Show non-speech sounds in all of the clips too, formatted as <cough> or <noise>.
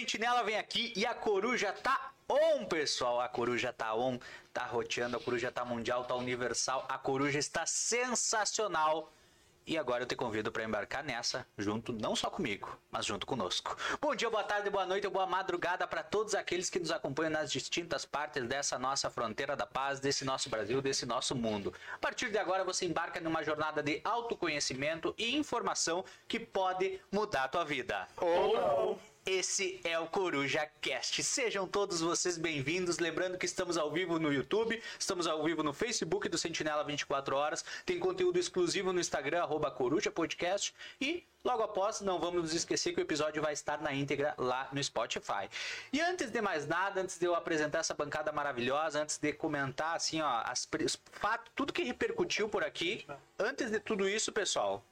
sentinela vem aqui e a coruja tá on, pessoal. A coruja tá on, tá roteando, a coruja tá mundial, tá universal. A coruja está sensacional. E agora eu te convido para embarcar nessa, junto não só comigo, mas junto conosco. Bom dia, boa tarde, boa noite, boa madrugada para todos aqueles que nos acompanham nas distintas partes dessa nossa fronteira da paz, desse nosso Brasil, desse nosso mundo. A partir de agora você embarca numa jornada de autoconhecimento e informação que pode mudar a tua vida. Ou não. Esse é o Coruja Cast. Sejam todos vocês bem-vindos. Lembrando que estamos ao vivo no YouTube, estamos ao vivo no Facebook do Sentinela 24 Horas. Tem conteúdo exclusivo no Instagram, arroba Coruja Podcast. E logo após, não vamos nos esquecer que o episódio vai estar na íntegra lá no Spotify. E antes de mais nada, antes de eu apresentar essa bancada maravilhosa, antes de comentar assim, ó, as, os fatos, tudo que repercutiu por aqui, antes de tudo isso, pessoal,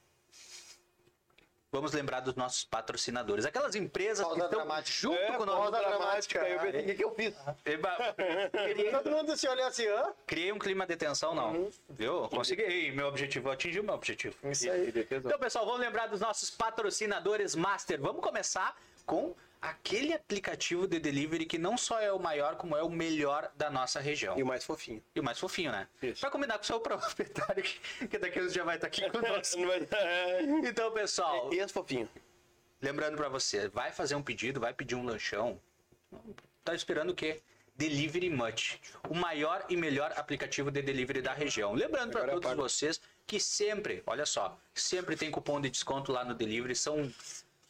Vamos lembrar dos nossos patrocinadores. Aquelas empresas Pausa que estão dramática. junto É, com pausa nós. dramática. Eu pensei, o que, que eu fiz? Eba, criei, Todo mundo se olha assim, hã? criei um clima de tensão, não. Viu? Consegui. Meu objetivo, eu atingi o meu objetivo. Isso aí. Então, pessoal, vamos lembrar dos nossos patrocinadores Master. Vamos começar com aquele aplicativo de delivery que não só é o maior, como é o melhor da nossa região. E o mais fofinho. E o mais fofinho, né? Isso. Pra combinar com o seu proprietário, que, daqui a uns dias vai estar aqui conosco. <laughs> Então, pessoal, E esse fofinho? Lembrando pra você, vai fazer um pedido, vai pedir um lanchão. Tá esperando o quê? Delivery Much, o maior e melhor aplicativo de delivery da região. Lembrando para todos pago. vocês que sempre, olha só, sempre tem cupom de desconto lá no delivery, são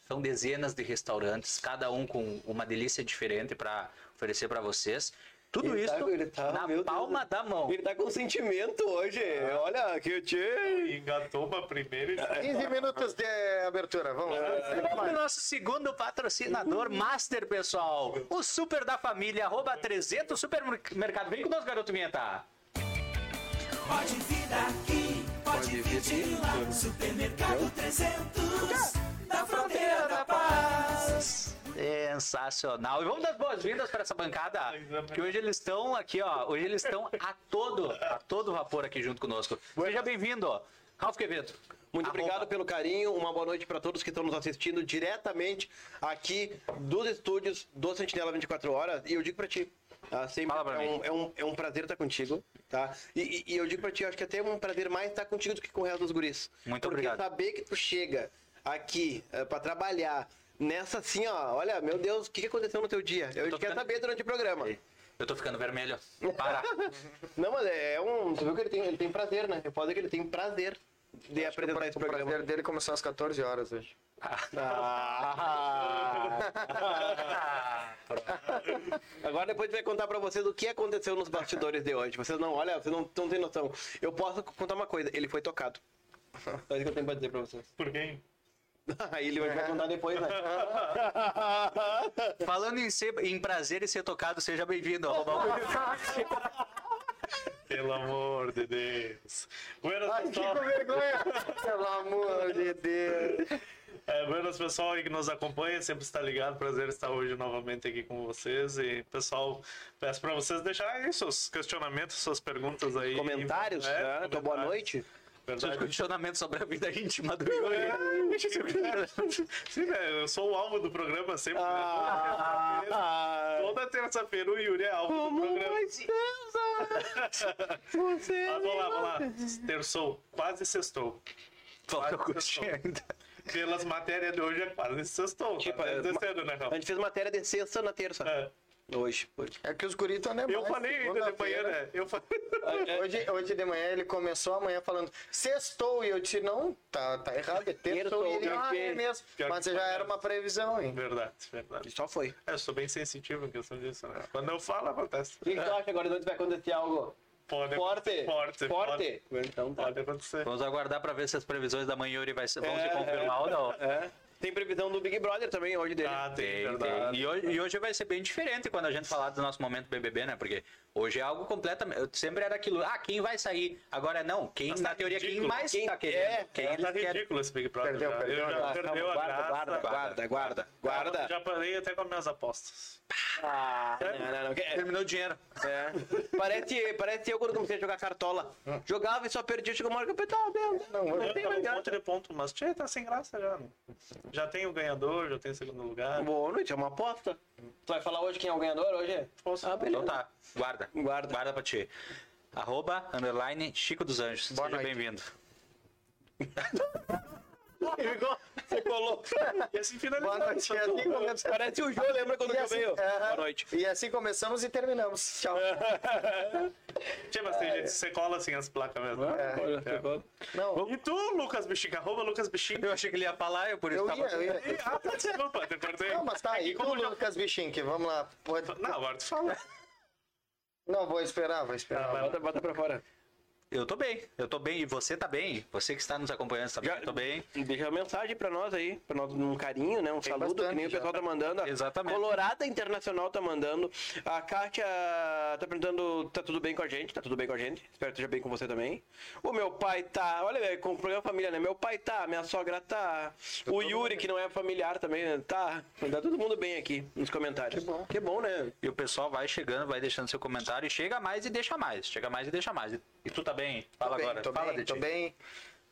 são dezenas de restaurantes, cada um com uma delícia diferente para oferecer para vocês. Tudo Ele isso tá- ele tá- na meu Deus. palma da mão. Ele tá com sentimento hoje. Olha, que eu te... Engatou uma primeira e 15 minutos de abertura, vamos O nosso segundo patrocinador, Master, pessoal. O Super da Família, arroba 300 Supermercado. Vem conosco, garoto Vinheta. Pode vir daqui, pode vir de lá. Supermercado 300, da fronteira da paz. Sensacional. E vamos dar as boas-vindas para essa bancada, que hoje eles estão aqui, ó. Hoje eles estão a todo, a todo vapor aqui junto conosco. Seja bem-vindo, Ralf Quevedo. Muito Arroba. obrigado pelo carinho. Uma boa noite para todos que estão nos assistindo diretamente aqui dos estúdios do Sentinela 24 Horas. E eu digo para ti, tá? sempre Fala pra é, um, é, um, é um prazer estar contigo, tá? E, e- e eu digo para ti, acho que até é um prazer mais estar contigo do que com o resto dos guris. Muito Porque obrigado. saber que tu chega aqui para trabalhar nessa assim, ó, olha, meu Deus, o que, que aconteceu no teu dia? Eu tô quero ficando- saber durante o programa. Eu tô ficando vermelho. Para. <laughs> Não, mas é um. Você viu que ele tem, ele tem prazer, né? Eu posso dizer que ele tem prazer de apresentar esse O programa. prazer dele começou às 14 horas hoje. Ah. Agora depois a gente vai contar pra vocês o que aconteceu nos bastidores de hoje. Vocês não, olha, vocês não, não têm noção. Eu posso contar uma coisa, ele foi tocado. É isso que eu tenho pra dizer pra vocês. Por quem? <laughs> Aí ele vai contar depois, né? <laughs> Falando em, ser, em prazer e ser tocado, seja bem-vindo. arroba o- <laughs> Pelo amor de Deus. Buenas, Ai, que pessoal. vergonha! Pelo amor de Deus! É, buenas, pessoal aí que nos acompanha. Sempre está ligado. Prazer estar hoje novamente aqui com vocês. E, pessoal, peço para vocês deixarem aí seus questionamentos, suas perguntas aí. Comentários, É, né? Então, boa comentários. Noite. Seus Verdade. questionamentos sobre a vida íntima do Yuri. Sim, né? Eu sou o alvo do programa sempre. né? Ah, Toda terça-feira o Yuri é alvo do programa. Mas vamos lá, vamos lá. Terçou, quase sextou. Falta o ainda. Pelas matérias de hoje é quase sextou. Tipo, Tá é, descendo, né, a gente fez matéria de sexta na terça. É. Hoje. hoje. É que os guris estão Eu falei ainda de manhã, né? Eu falei. Hoje, hoje de manhã ele começou amanhã falando sextou e eu disse, não, tá, tá errado, é terçou. E ele, ah, é mesmo. Mas já era uma previsão, hein? Verdade, verdade. E só foi. É, eu sou bem sensitivo em questão disso, né? Quando eu falo, acontece. O que que tu acha agora? Onde vai acontecer algo Pode forte? Forte. Forte? Então tá. Pode acontecer. Vamos aguardar para ver se as previsões da manhã Yuri vai ser, vão se É, confirmar ou não. É. Tem previsão do Big Brother também hoje dele. Ah, tem, Tem, tem. E hoje, e hoje vai ser bem diferente quando a gente falar do nosso momento BBB, né? Porque hoje é algo completamente. Sempre era aquilo, ah, quem vai sair? Agora não. Quem, Mas na tá teoria, quem ridículo. mais Quem- tá querendo? é, quem Tá eles querem. ridículo esse Big Brother. Perdeu, já. perdeu Eu a já graça. perdeu a guarda, graça. guarda, guarda, guarda, guarda. Já parei até com as minhas apostas. Ah, não, não, não. Terminou o dinheiro. É. Parece, parece eu quando comecei a jogar cartola. Jogava e só perdia, chegou uma hora que eu pensei, tá, meu, Não, não eu- tem Tá mais um graça. monte de ponto, mas tchê, tá sem graça já. né? Já tem o ganhador, já tem o segundo lugar. Boa noite, é uma aposta. Tu vai falar hoje quem é o ganhador hoje? Posso? Ah, beleza. Então tá, guarda. Guarda. Guarda pra ti. Arroba, underline, Chico dos Anjos. Boa Seja bem-vindo. Você colou. E assim Boa noite. E assim começamos. Parece o Jô, lembra quando E eu assim- veio? Aham. Boa noite. E assim começamos e terminamos. Tchau. Tchê, mas tem gente que você cola assim as placas mesmo. Olha, ficou. Não, E tu, Lucas Bichinho? Arroba Lucas Bichinho. Eu achei que ele ia falar, eu por isso eu tava... ia, eu ia. Ah, tá, desculpa, te cortei. Não, mas tá aí. Aqui, como Tu, já- Lucas Bichink, vamos lá. Pode... Não, agora tu fala. Não, vou esperar, vou esperar. vai. Bota, bota pra fora. Eu tô bem, eu tô bem. E você tá bem? Você que está nos acompanhando também, Já- eu tô bem. Deixa uma mensagem pra nós aí, pra nós um carinho, né? Um Tem saludo, bastante que nem o já. pessoal tá mandando. A Exatamente. Colorada Internacional tá mandando. A Kátia tá perguntando, tá tudo bem com a gente? Tá tudo bem com a gente? Espero que esteja bem com você também. O meu pai tá, olha, velho, com o programa família, né? Meu pai tá, minha sogra tá. O Yuri, que não é familiar também, né? tá. Tá todo mundo bem aqui nos comentários. Que bom. Que bom, né? E o pessoal vai chegando, vai deixando seu comentário e chega mais e deixa mais. Chega mais e deixa mais. E- tu tá bem? Fala Tô bem, agora. Tô Fala bem, de tô ti. bem.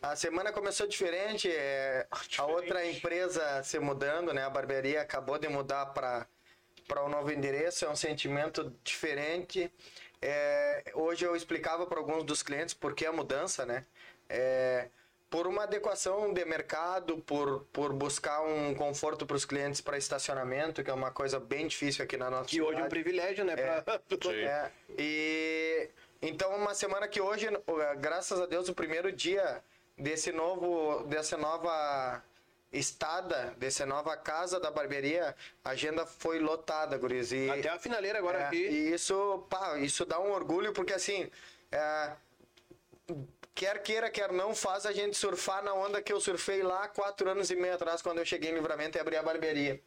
A semana começou diferente, é, a outra empresa se mudando, né? A barbearia acabou de mudar para para um novo endereço, é um sentimento diferente. É, hoje eu explicava para alguns dos clientes por que a mudança, né? É, por uma adequação de mercado, por, por buscar um conforto para os clientes para estacionamento, que é uma coisa bem difícil aqui na nossa Que hoje é um cidade. privilégio, né? Pra... <laughs> É, e então uma semana que hoje, eh, graças a Deus, o primeiro dia desse novo, dessa nova estada, dessa nova casa da barbearia, a agenda foi lotada, guris. E, Até a finaleira agora é, aqui. e isso, pá, isso dá um orgulho, porque assim, é, quer queira, quer não, faz a gente surfar na onda que eu surfei lá quatro anos e meio atrás, quando eu cheguei em Livramento e abri a barbearia.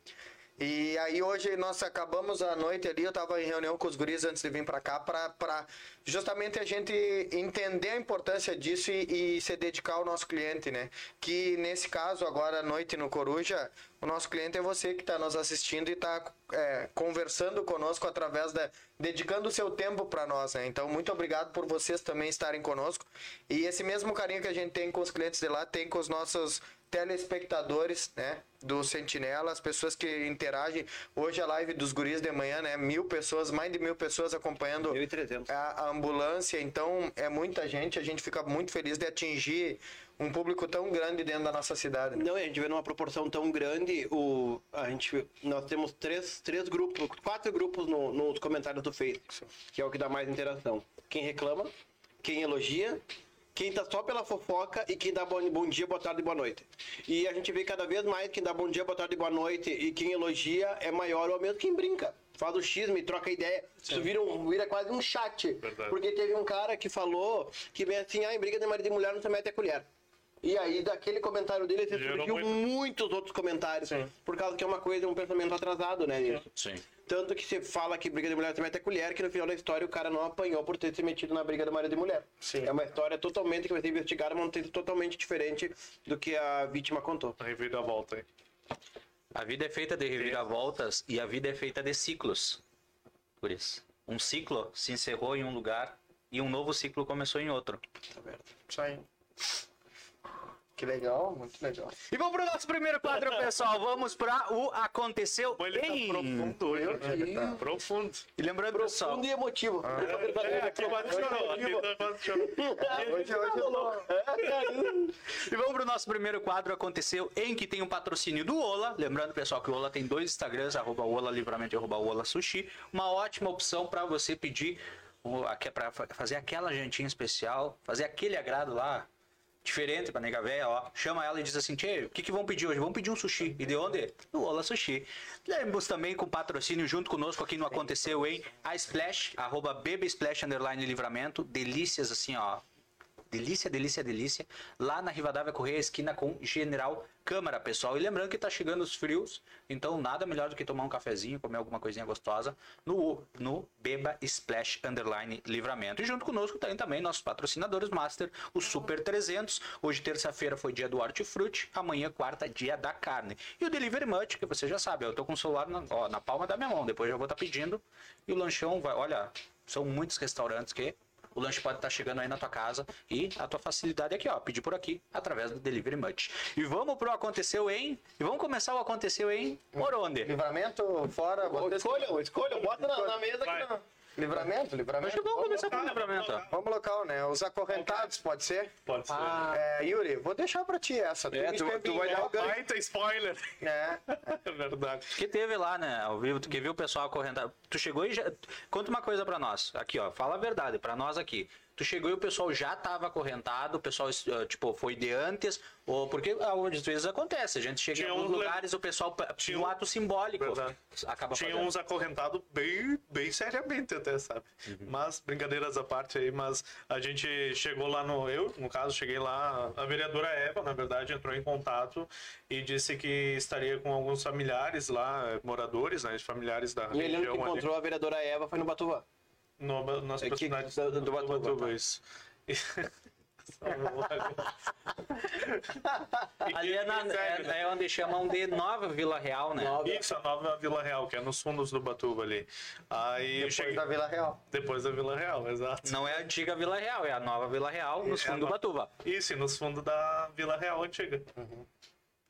E aí hoje nós acabamos a noite ali, eu tava em reunião com os guris antes de vir para cá, para justamente a gente entender a importância disso e, e se dedicar ao nosso cliente, né? Que nesse caso, agora à noite no Coruja, o nosso cliente é você que está nos assistindo e está conversando conosco através da. dedicando o seu tempo para nós, né? Então, muito obrigado por vocês também estarem conosco. E esse mesmo carinho que a gente tem com os clientes de lá, tem com os nossos telespectadores, né? Do Sentinela, as pessoas que interagem. Hoje a live dos guris de manhã, né? Mil pessoas, mais de mil pessoas acompanhando 1.300. a, a ambulância. Então é muita gente. A gente fica muito feliz de atingir um público tão grande dentro da nossa cidade. né? Não, a gente vê numa proporção tão grande, o, a gente, nós temos três, três grupos, quatro grupos no, nos comentários do Facebook, que é o que dá mais interação. Quem reclama, quem elogia, quem tá só pela fofoca e quem dá bom, bom dia, boa tarde e boa noite. E a gente vê cada vez mais quem dá bom dia, boa tarde e boa noite e quem elogia é maior ou mesmo quem brinca. Faz o xisme, troca ideia. Isso vira, um, vira quase um chat. Verdade. Porque teve um cara que falou que vem assim, ah, em briga de marido e mulher não se mete a colher. E aí, daquele comentário dele, surgiu muito. muitos outros comentários. Por causa que é uma coisa, um pensamento atrasado, né? Nisso. Sim. Tanto que você fala que briga de mulher se mete a colher, que no final da história o cara não apanhou por ter se metido na briga do marido e mulher. Sim. É uma história totalmente que vai ser investigada, mas um texto totalmente diferente do que a vítima contou. Revira a volta aí. A vida é feita de reviravoltas e a vida é feita de ciclos. Por isso. Um ciclo se encerrou em um lugar e um novo ciclo começou em outro. Isso aí. Que legal, muito legal. E vamos pro nosso primeiro quadro, pessoal. Vamos para o Aconteceu Pô, ele tá em... profundo hoje. né? Profundo. E lembrando, pessoal, Profundo e emotivo. É, aqui quase chorou. Aqui quase chorou. Hoje, hoje eu tô... E vamos pro nosso primeiro quadro, aconteceu em que tem um patrocínio do Ola. Lembrando, pessoal, que o Ola tem dois Instagrams, arroba Ola Livramento e arroba Ola Sushi. Uma ótima opção para você pedir, para fazer aquela jantinha especial, fazer aquele agrado lá, diferente pra nega véia, ó. Chama ela e diz assim, Tchê, o que, que vão pedir hoje? Vão pedir um sushi. E de onde? Do Ola Sushi. Lembramos também com patrocínio junto conosco aqui no Aconteceu em a Splash, arroba Baby Splash Underline Livramento. Delícias assim, ó delícia, delícia, delícia, lá na Rivadavia Correia, esquina com General Câmara, pessoal. E lembrando que tá chegando os frios, então nada melhor do que tomar um cafezinho, comer alguma coisinha gostosa no, no Beba Splash Underline Livramento. E junto conosco tem também nossos patrocinadores master, o Super 300. Hoje, terça-feira, foi dia do hortifruti, amanhã, quarta, dia da carne. E o Delivery Much, que você já sabe, eu tô com o celular na, ó, na palma da minha mão, depois eu vou estar pedindo. E o lanchão vai, olha, são muitos restaurantes que o lanche pode estar chegando aí na tua casa e a tua facilidade é aqui, ó, pedir por aqui através do Delivery Much. E vamos pro aconteceu em, e vamos começar o aconteceu em Moronde. Livramento fora. Escolham, escolham, bota na, na mesa Vai. que não. Livramento, livramento. Acho que vamos começar com o local, livramento. vamos ó. Vamos local, né? Os acorrentados, pode ser? Pode ser. É, Yuri, vou deixar pra ti essa. Tu É, tu- tu vai dar o ganho. Baita spoiler. É. <laughs> É verdade. Que teve lá, né, ao vivo, tu que viu o pessoal acorrentado. Tu chegou e já. Conta uma coisa pra nós. Aqui, ó, fala a verdade, pra nós aqui. Tu chegou e o pessoal já tava acorrentado, o pessoal, eh, tipo, foi de antes, ou porque às vezes acontece, a gente chega Tinha em alguns uns le- lugares, o pessoal, Tinha um- ato simbólico, Verdade. acaba Tinha fazendo. uns acorrentados bem, bem seriamente até, sabe? Mas, brincadeiras à parte aí, mas a gente chegou lá no... Eu, no caso, cheguei lá, a vereadora Eva, na verdade, entrou em contato e disse que estaria com alguns familiares lá, moradores, né, familiares da E ele região que ali. encontrou a vereadora Eva foi no Batuva. No, nas É que- proximidades do- do Batuba, isso. <laughs> Ali é, na- é- é onde chamam de Nova Vila Real, né? Isso, a nova Vila Real, que é nos fundos do Batuba ali. Aí Depois cheguei... da Vila Real. Depois da Vila Real, exato. Não é a antiga Vila Real, é a nova Vila Real, nos É fundos a do no- Batuva. Isso, nos fundos da Vila Real antiga.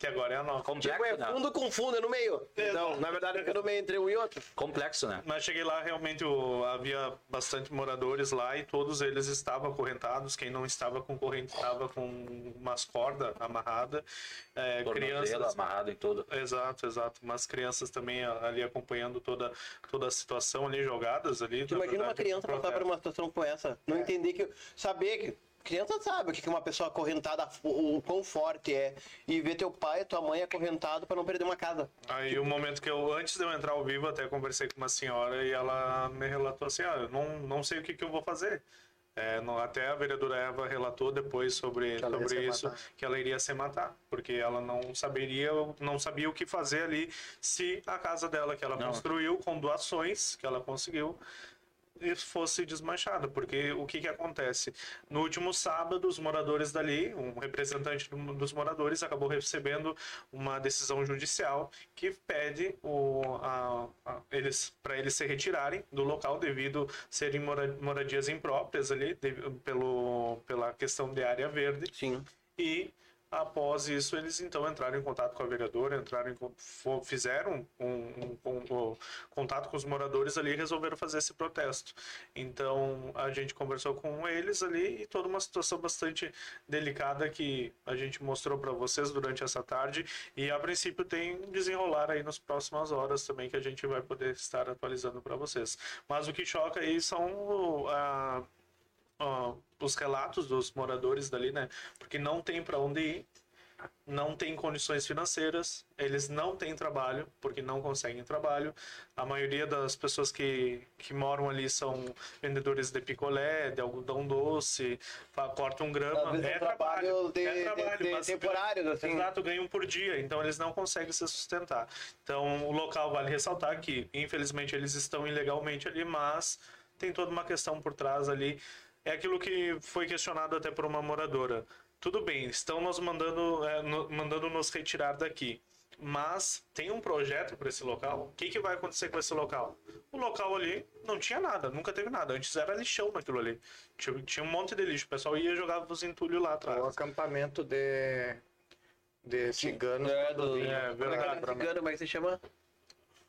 Que agora é a nova. Complexo, Tipo, é né? fundo com fundo, é no meio. Então, na verdade, fica no meio entre um e outro. Complexo, né? Mas cheguei lá, realmente o- havia bastante moradores lá e todos eles estavam acorrentados. Quem não estava com corrente estava com umas cordas amarradas. É, crianças. amarrado e tudo. Exato, exato. Mas crianças também ali acompanhando toda, toda a situação ali, jogadas ali. Tu imagina uma verdade, criança passar por uma situação como essa. Não entender que. Saber que. Criança sabe o que uma pessoa acorrentada, o quão forte é. E ver teu pai e tua mãe acorrentado pra não perder uma casa. Aí o momento que eu, antes de eu entrar ao vivo, até conversei com uma senhora e ela me relatou assim, ah, eu não, não sei o que, que eu vou fazer. É, não- até a vereadora Eva relatou depois sobre, sobre isso, matar. que ela iria se matar, porque ela não saberia, não sabia o que fazer ali se a casa dela que ela Não. construiu com doações que ela conseguiu fosse desmanchada, porque o que que acontece? No último sábado, os moradores dali, um representante do- dos moradores acabou recebendo uma decisão judicial que pede o, a, a- eles para eles se retirarem do local devido serem mora- moradias impróprias ali de- pelo pela questão de área verde Sim. e após isso eles então entraram em contato com a vereadora, entraram em, fizeram um, um- um- um contato com os moradores ali e resolveram fazer esse protesto. Então a gente conversou com eles ali e toda uma situação bastante delicada que a gente mostrou para vocês durante essa tarde e a princípio tem desenrolar aí nas próximas horas também que a gente vai poder estar atualizando para vocês. Mas o que choca aí são a ó, os relatos dos moradores dali, né? Porque não tem para onde ir, não tem condições financeiras, eles não têm trabalho, porque não conseguem trabalho. A maioria das pessoas que, que moram ali são vendedores de picolé, de algodão doce, cortam grama. É é um trabalho de- é trabalho, de- de mas temporários, assim. Exato, ganham por dia, então eles não conseguem se sustentar. Então o local vale ressaltar que, infelizmente, eles estão ilegalmente ali, mas tem toda uma questão por trás ali. É aquilo que foi questionado até por uma moradora. Tudo bem, estão nos mandando, é, no- mandando nos retirar daqui. Mas tem um projeto para esse local. O que, que vai acontecer com esse local? O local ali não tinha nada, nunca teve nada. Antes era lixão naquilo ali. Tinha, tinha um monte de lixo. O pessoal ia jogar os entulhos lá atrás. O acampamento de, de ciganos. É, do, É, verdade. Cigano, como é que se chama?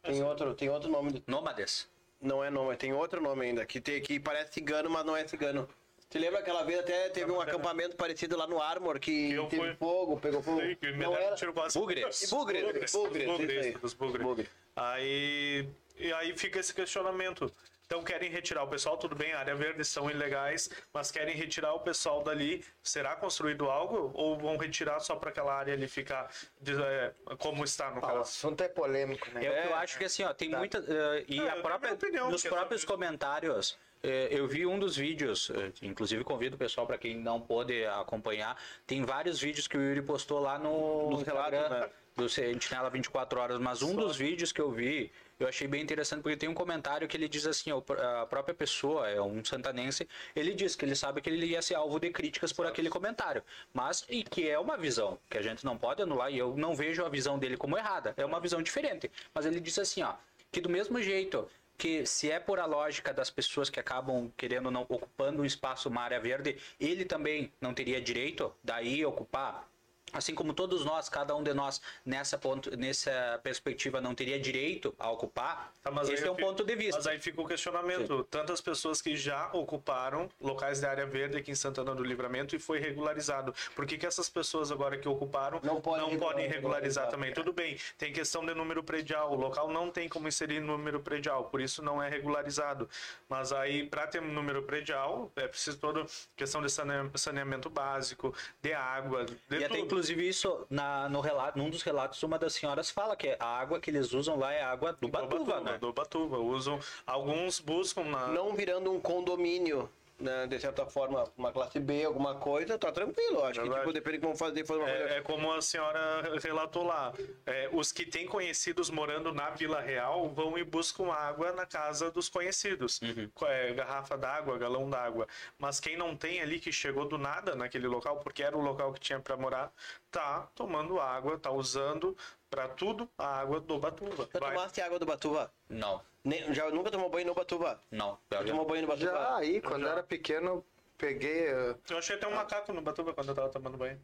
Tem outro, tem outro nome. Nômades. Não é nome, tem outro nome ainda. Que, tem, que parece cigano, mas não é cigano. Você lembra aquela vez até teve um acampamento parecido lá no Armor que, Que teve fui. fogo, pegou fogo. Sei que me Não era. tiro quase. Bugres. Bugres, Bugres, bugres, bugres. Aí, e aí fica esse questionamento. Então querem retirar o pessoal, tudo bem, a área verde são ilegais, mas querem retirar o pessoal dali. Será construído algo? Ou vão retirar só para aquela área ali ficar de- é, como está no Ah, o caso? assunto é polêmico, né? Eu, eu acho que assim, ó, tem muita. eh, e É, a própria, minha opinião, nos próprios comentários É, Eu vi um dos vídeos, é, inclusive convido o pessoal para quem não pôde acompanhar. Tem vários vídeos que o Yuri postou lá no relatos, Instagram né? do Sentinela 24 horas, mas um dos vídeos que eu vi, eu achei bem interessante porque tem um comentário que ele diz assim, a própria pessoa, é um santanense, ele diz que ele sabe que ele ia ser alvo de críticas por aquele comentário, mas e que é uma visão que a gente não pode anular e eu não vejo a visão dele como errada, é uma visão diferente, mas ele disse assim, ó, que do mesmo jeito que se é por a lógica das pessoas que acabam querendo não ocupando um espaço, uma área verde, ele também não teria direito daí ocupar Assim como todos nós, cada um de nós, nessa, ponto, nessa perspectiva, não teria direito a ocupar, Tá, mas esse é um fica- ponto de vista. Mas aí fica o questionamento. Tantas pessoas que já ocuparam locais de área verde aqui em Santana do Livramento e foi regularizado. Por que, que essas pessoas agora que ocuparam Não podem podem regularizar, regularizar também? é. Tudo bem, tem questão de número predial. O local não tem como inserir número predial, por isso não é regularizado. Mas aí, para ter número predial, é preciso toda questão de sane- saneamento básico, de água, de E até tudo. Inclusive isso, na, no relato, num dos relatos, uma das senhoras fala que a água que eles usam lá é água do Batuva, né? Do Batuva. Usam, alguns buscam na. Não virando um condomínio, né, de certa forma, uma classe B, alguma coisa, tá tranquilo. Acho que, Verdade. tipo, depende de como fazer, fazer uma coisa. É, é como a senhora relatou lá. É, os que têm conhecidos morando na Vila Real vão e buscam água na casa dos conhecidos. Co- é, garrafa d'água, galão d'água. Mas quem não tem ali, que chegou do nada naquele local, porque era o local que tinha para morar, tá tomando água, tá usando para tudo a água do Batuva. Já Vai- tomaste água do Batuva? Não, Nem- já nunca tomou banho no Batuva? não. Já tomou banho no Batuva? Já aí, quando eu era pequeno, peguei eh, Eu achei até um macaco no Batuva quando eu tava tomando banho.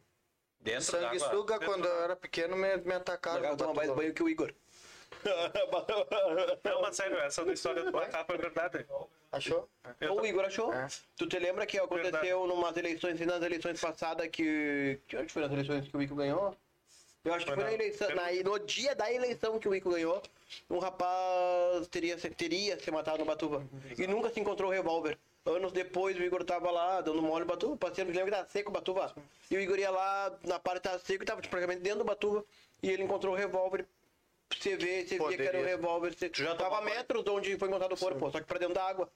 Dentro da água. sanguessuga, quando eu era pequeno, me, me atacaram. No tomar mais banho que o Igor. <laughs> Não, mas sério, essa da história do macaco é verdade. Achou? Eu o Igor achou? É. Tu te lembra que aconteceu numas eleições, nas eleições passadas que. Que onde foi nas eleições que o Ico ganhou? Eu acho que Foi foi na na- eleição. na- no dia da eleição que o Ico ganhou, um rapaz teria, teria se matado no Batuva. E nunca se encontrou o revólver. Anos depois o Igor tava lá dando mole no Batuva, parceiro, lembra que tava seco o Batuva? E o Igor ia lá, na parte tava seco e tava praticamente dentro do Batuva. E ele encontrou o revólver. Você vê, você via que era o Poderia. revólver. Você... já Tava metros de onde foi encontrado o corpo, só que pra dentro da água.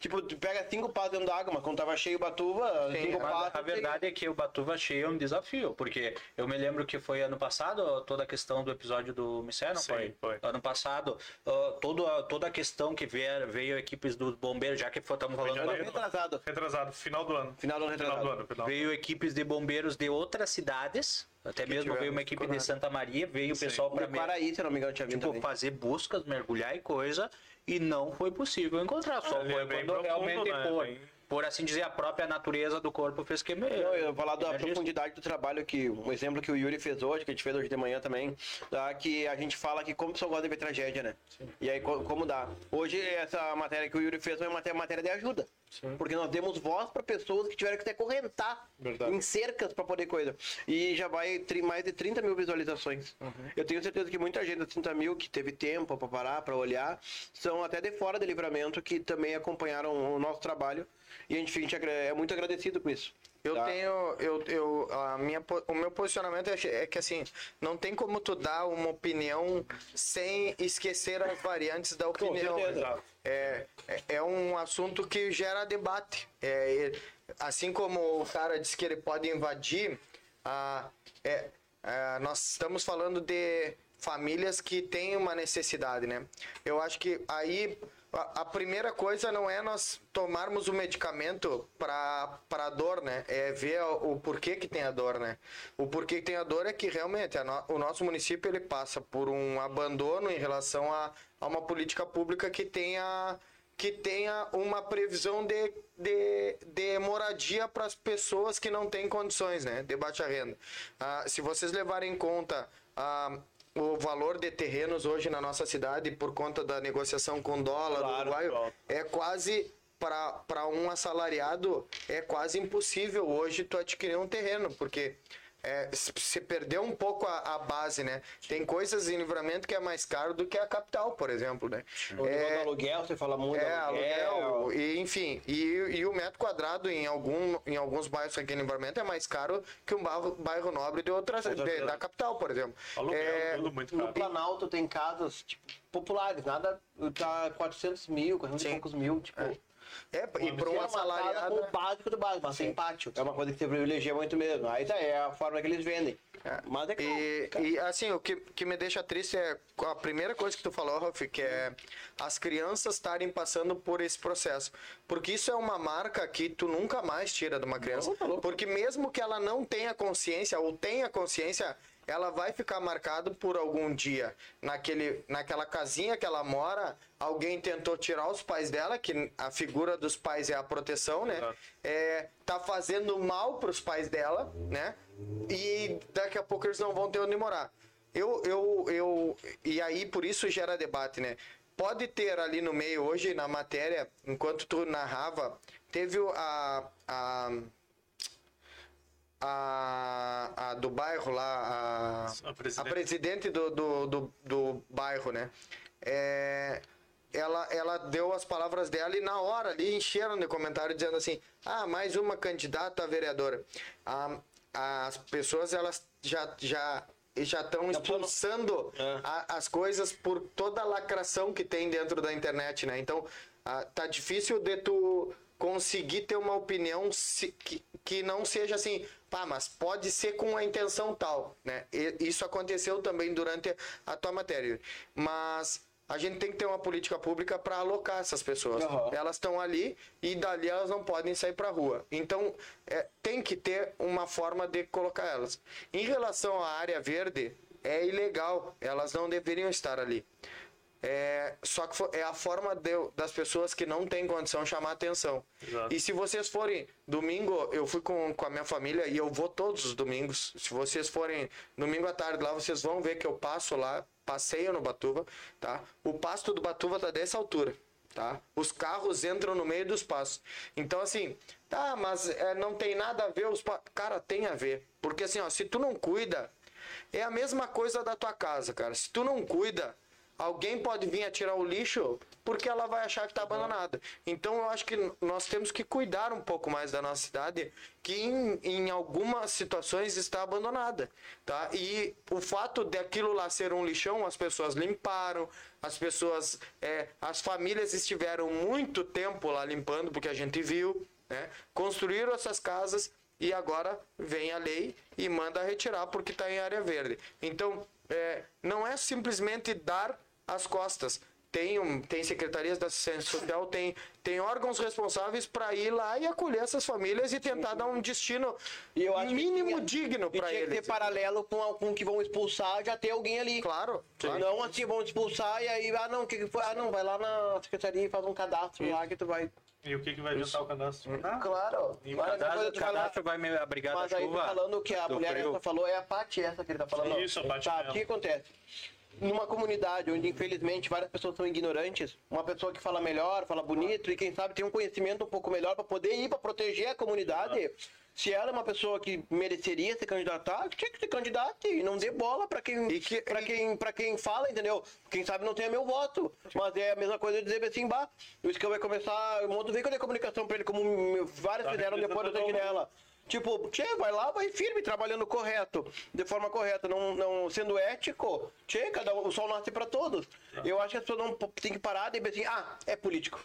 Tipo, tu pega cinco passos dentro da água, mas quando tava cheio o Batuva, Sim, cinco mas passos. A verdade é que o Batuva cheio é um desafio, porque eu me lembro que foi ano passado toda a questão do episódio do Missé, não Sim, foi? foi. Ano passado, ah, toda, toda a questão que veio, veio equipes dos bombeiros, já que estamos falando Foi do janeiro. Retrasado. Retrasado, final do ano. Final do ano Final do retrasado. ano. Final. Veio equipes de bombeiros de outras cidades, até mesmo tiveram veio uma equipe de. Santa Maria, veio o pessoal para Quaraí, se não me engano, tinha vindo tipo, também. fazer buscas, mergulhar e coisa, e não foi possível encontrar. Só Ali foi é quando profundo, realmente né? por, Bem- por assim dizer, a própria natureza do corpo fez que... Eu ia falar da profundidade do trabalho que, um exemplo que o Yuri fez hoje, que a gente fez hoje de manhã também, tá? que a gente fala que como o pessoal gosta de ver tragédia, né? E aí, co- como dá? Hoje, essa matéria que o Yuri fez foi uma matéria, de ajuda. Porque nós demos voz para pessoas que tiveram que se acorrentar Verdade. em cercas para poder coisa. E já vai mais de 30 mil visualizações. Eu tenho certeza que muita gente, dos 30 mil, que teve tempo para parar, para olhar, são até de fora de livramento que também acompanharam o nosso trabalho. E a gente fica agra- é muito agradecido com isso. Eu tá? tenho, eu, eu, a minha, o meu posicionamento é que- é que assim, não tem como tu dar uma opinião sem esquecer as variantes da opinião. É, é, é um assunto que gera debate. É, assim como o cara disse que ele pode invadir, ah, é, é, nós estamos falando de famílias que têm uma necessidade, né? Eu acho que aí a, a primeira coisa não é nós tomarmos o medicamento para para dor, né? É ver o, o porquê que tem a dor, né? O porquê que tem a dor é que realmente a no- o nosso município ele passa por um abandono em relação a, a uma política pública que tenha que tenha uma previsão de, de, de moradia para as pessoas que não têm condições, né? De baixa renda. Ah, se vocês levarem em conta ah, o valor de terrenos hoje na nossa cidade por conta da negociação com dólar do Claro, Uruguai, claro. é quase para um assalariado é quase impossível hoje tu adquirir um terreno, porque é, se perdeu um pouco a, a base, né? Tem coisas em livramento que é mais caro do que a capital, por exemplo, né? O É, aluguel, você fala muito. é, aluguel, e, enfim, e, e o metro quadrado em, algum, em alguns bairros aqui em Livramento é mais caro que um bairro, bairro nobre de outras, de- da capital, por exemplo. Aluguel, É, tudo muito No caro. Planalto tem casas tipo, populares, nada tá 400 mil, 400 e poucos mil, tipo. É, e para uma casa com o básico do básico, mas sem pátio. É uma coisa que você privilegia muito mesmo. Aí tá, é a forma que eles vendem. Mas é claro, E, cara. e, assim, o que, que me deixa triste é a primeira coisa que tu falou, Ralf, que é as crianças estarem passando por esse processo. Porque isso é uma marca que tu nunca mais tira de uma criança. tá louco. Porque mesmo que ela não tenha consciência ou tenha consciência, ela vai ficar marcado por algum dia. Naquele, naquela casinha que ela mora, alguém tentou tirar os pais dela, que a figura dos pais é a proteção, né? É, tá fazendo mal pros pais dela, né? E daqui a pouco eles não vão ter onde morar. Eu, eu, eu, e aí por isso gera debate, né? Pode ter ali no meio, hoje na matéria, enquanto tu narrava, teve a, a, a, a do bairro lá, a, A presidente. a presidente do, do, do, do bairro, né? É, ela, ela deu as palavras dela e na hora ali encheram de comentário dizendo assim: ah, mais uma candidata a vereadora. Ah, as pessoas elas já já já estão expulsando É. a- as coisas por toda a lacração que tem dentro da internet, né? Então, ah, tá difícil de tu conseguir ter uma opinião que, que não seja assim, pá, mas pode ser com a intenção tal, né? E- isso aconteceu também durante a tua matéria. Mas a gente tem que ter uma política pública para alocar essas pessoas. Aham. Elas estão ali e dali elas não podem sair para rua. Então, é, tem que ter uma forma de colocar elas. Em relação à área verde, é ilegal. Elas não deveriam estar ali. É, só que é a forma de- das pessoas que não têm condição chamar atenção. Exato. E se vocês forem domingo, eu fui com, com a minha família e eu vou todos os domingos. Se vocês forem domingo à tarde lá, vocês vão ver que eu passo lá, passeio no Batuva, tá? O pasto do Batuva tá dessa altura, tá? Os carros entram no meio dos pastos. Então assim, tá, mas é, não tem nada a ver os cara, tem a ver, porque assim, ó, se tu não cuida, é a mesma coisa da tua casa, cara. Se tu não cuida, alguém pode vir atirar o lixo porque ela vai achar que está abandonada. Então eu acho que nós temos que cuidar um pouco mais da nossa cidade, que em, em algumas situações está abandonada, tá? E o fato daquilo lá ser um lixão, as pessoas limparam, as pessoas, é, as famílias estiveram muito tempo lá limpando, porque a gente viu, né? Construíram essas casas e agora vem a lei e manda retirar porque está em área verde. Então, é, não é simplesmente dar as costas. Tem, um, tem secretarias da assistência social, tem, tem órgãos responsáveis para ir lá e acolher essas famílias e tentar dar um destino E eu acho que mínimo tinha- digno para tinha que eles. ter paralelo com, a- com o que vão expulsar, já ter alguém ali. Claro, claro. Não assim, vão expulsar e aí, ah não, o que, que foi? Ah não, vai lá na secretaria e faz um cadastro lá que tu vai. E o que, que vai adiantar o cadastro? Ah, Claro. E o Mas cadastro, o cadastro vai me abrigar Mas da aí tu chuva. falando que a mulher frio. essa falou, é a Paty essa que ele tá falando. Isso, a Paty Tá, o que acontece? Numa comunidade onde, infelizmente, várias pessoas são ignorantes, uma pessoa que fala melhor, fala bonito e, quem sabe, tem um conhecimento um pouco melhor para poder ir para proteger a comunidade. Se ela é uma pessoa que mereceria se candidatar, tinha que se candidata e não dê bola para quem, E que- pra e- quem, pra quem fala, entendeu? Quem sabe não tenha meu voto. Mas é a mesma coisa de dizer assim, bah, o que vai começar, eu monto veículo de comunicação para ele, como vários Tá fizeram depois do representando Sentinela. Tipo, tchê, vai lá, vai firme, trabalhando correto, de forma correta, não, não sendo ético. Tchê, cada um, o sol nasce pra todos. Eu acho que as pessoas não tem que parar de dizer assim, ah, é político.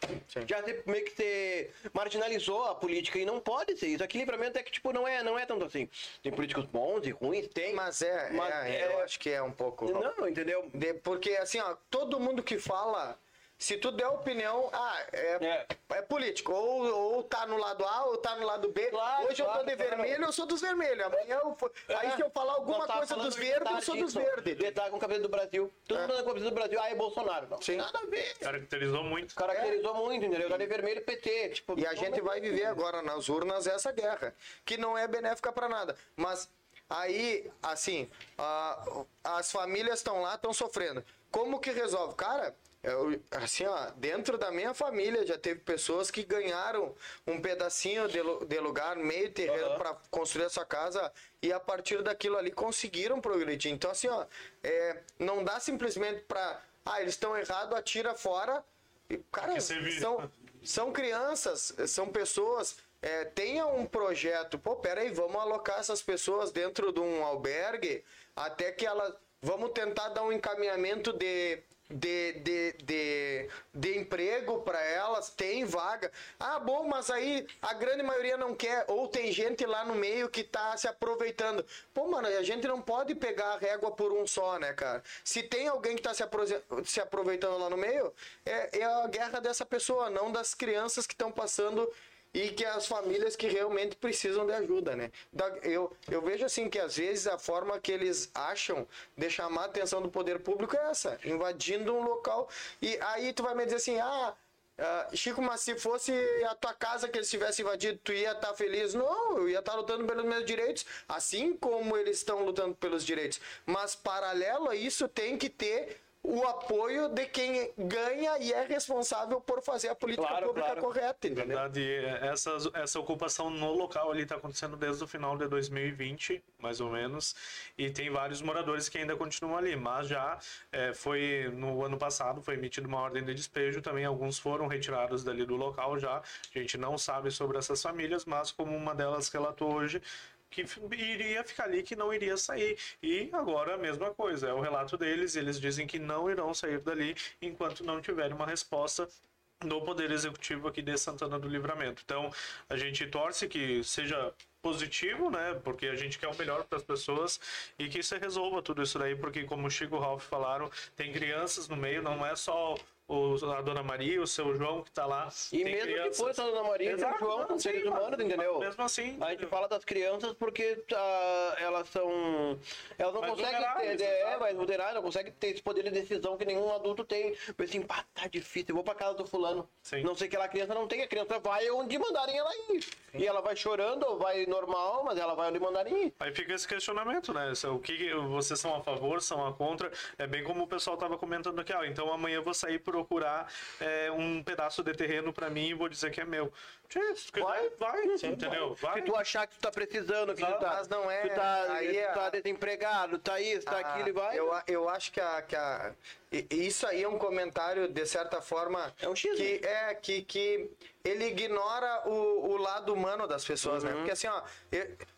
Já se, meio que se marginalizou a política e não pode ser isso. Aqui livramento é que, tipo, não é, não é tanto assim. Tem políticos bons e ruins, tem. Mas é, Mas é, é- eu acho que é um pouco. Não, entendeu? De- porque assim, ó, todo mundo que fala, se tu der opinião, ah, é, é. político. Ou, ou tá no lado A ou tá no lado B. Claro, Hoje eu claro, tô de claro. vermelho, eu sou dos vermelhos. Amanhã eu for... Aí se eu falar alguma tava coisa dos de verdes, eu sou dos verdes. De estar com o cabelo do Brasil. Todo mundo com o cabelo do Brasil. Ah, é Bolsonaro. Não, Sim. nada a ver. Caracterizou muito. Caracterizou muito, entendeu? Tá de vermelho PT. Tipo, E a gente vai viver agora nas urnas essa guerra, que não é benéfica para nada. Mas aí, assim, a- as famílias estão lá, estão sofrendo. Como que resolve? Cara, eu, assim, ó, dentro da minha família já teve pessoas que ganharam um pedacinho de, de lugar, meio terreno Aham. para construir a sua casa e a partir daquilo ali conseguiram progredir. Então, assim, ó, é, não dá simplesmente para. Ah, eles estão errados, atira fora. E, cara, são, são crianças, são pessoas. É, tenha um projeto. Pô, peraí, vamos alocar essas pessoas dentro de um albergue até que elas. Vamos tentar dar um encaminhamento de de, de, de, de emprego para elas, tem vaga. Ah, bom, mas aí a grande maioria não quer, ou tem gente lá no meio que tá se aproveitando. Pô, mano, a gente não pode pegar a régua por um só, né, cara? Se tem alguém que tá se, se aproveitando lá no meio, é, é a guerra dessa pessoa, não das crianças que estão passando e que as famílias que realmente precisam de ajuda, né? Eu, eu vejo assim que às vezes a forma que eles acham de chamar a atenção do poder público é essa, invadindo um local e aí tu vai me dizer assim, ah, ah, Chico, mas se fosse a tua casa que eles tivessem invadido, tu ia estar feliz? Não, eu ia estar lutando pelos meus direitos, assim como eles estão lutando pelos direitos. Mas paralelo a isso tem que ter o apoio de quem ganha e é responsável por fazer a política Claro, pública claro. correta, entendeu? verdade, essa, essa ocupação no local ali está acontecendo desde o final de 2020, mais ou menos, e tem vários moradores que ainda continuam ali, mas já eh, foi no ano passado foi emitida uma ordem de despejo, também alguns foram retirados dali do local já. A gente não sabe sobre essas famílias, mas como uma delas relatou hoje, que iria ficar ali, que não iria sair. E agora a mesma coisa, é o relato deles, eles dizem que não irão sair dali enquanto não tiverem uma resposta do Poder Executivo aqui de Santana do Livramento. Então, a gente torce que seja positivo, né? Porque a gente quer o melhor para as pessoas e que se resolva tudo isso daí, porque como o Chico e o Ralph falaram, tem crianças no meio, não é só o, a Dona Maria, o seu João que tá lá. E mesmo que crianças. fosse a Dona Maria e o Exato, João, são sim, seres mas- humanos, entendeu? Mesmo assim, A gente fala das crianças porque ah, elas são. Elas não Mais conseguem ter. É, exato. mais vulneráveis, não conseguem ter esse poder de decisão que nenhum adulto tem. Mas assim, pá, tá difícil, eu vou pra casa do fulano. Sim. Não sei que lá a criança não tem, a criança vai onde mandarem ela ir. E ela vai chorando, ou vai normal, mas ela vai onde mandarem ir. Aí fica esse questionamento, né? Se- O que que vocês são a favor, são a contra? É bem como o pessoal tava comentando aqui, ó. Então amanhã eu vou sair procurar é, um pedaço de terreno para mim e vou dizer que é meu. Vai. vai, entendeu? Vai. Se tu achar que tu tá precisando, que tu tá, Mas não é- tu tá, aí tu é- tá desempregado, tá isso, tá aquilo e vai. Ah, Eu, eu acho que, a, que a- isso aí é um comentário, de certa forma, É um X, que, é, que, que ele ignora o, o lado humano das pessoas, Uhum. né? Porque assim, ó,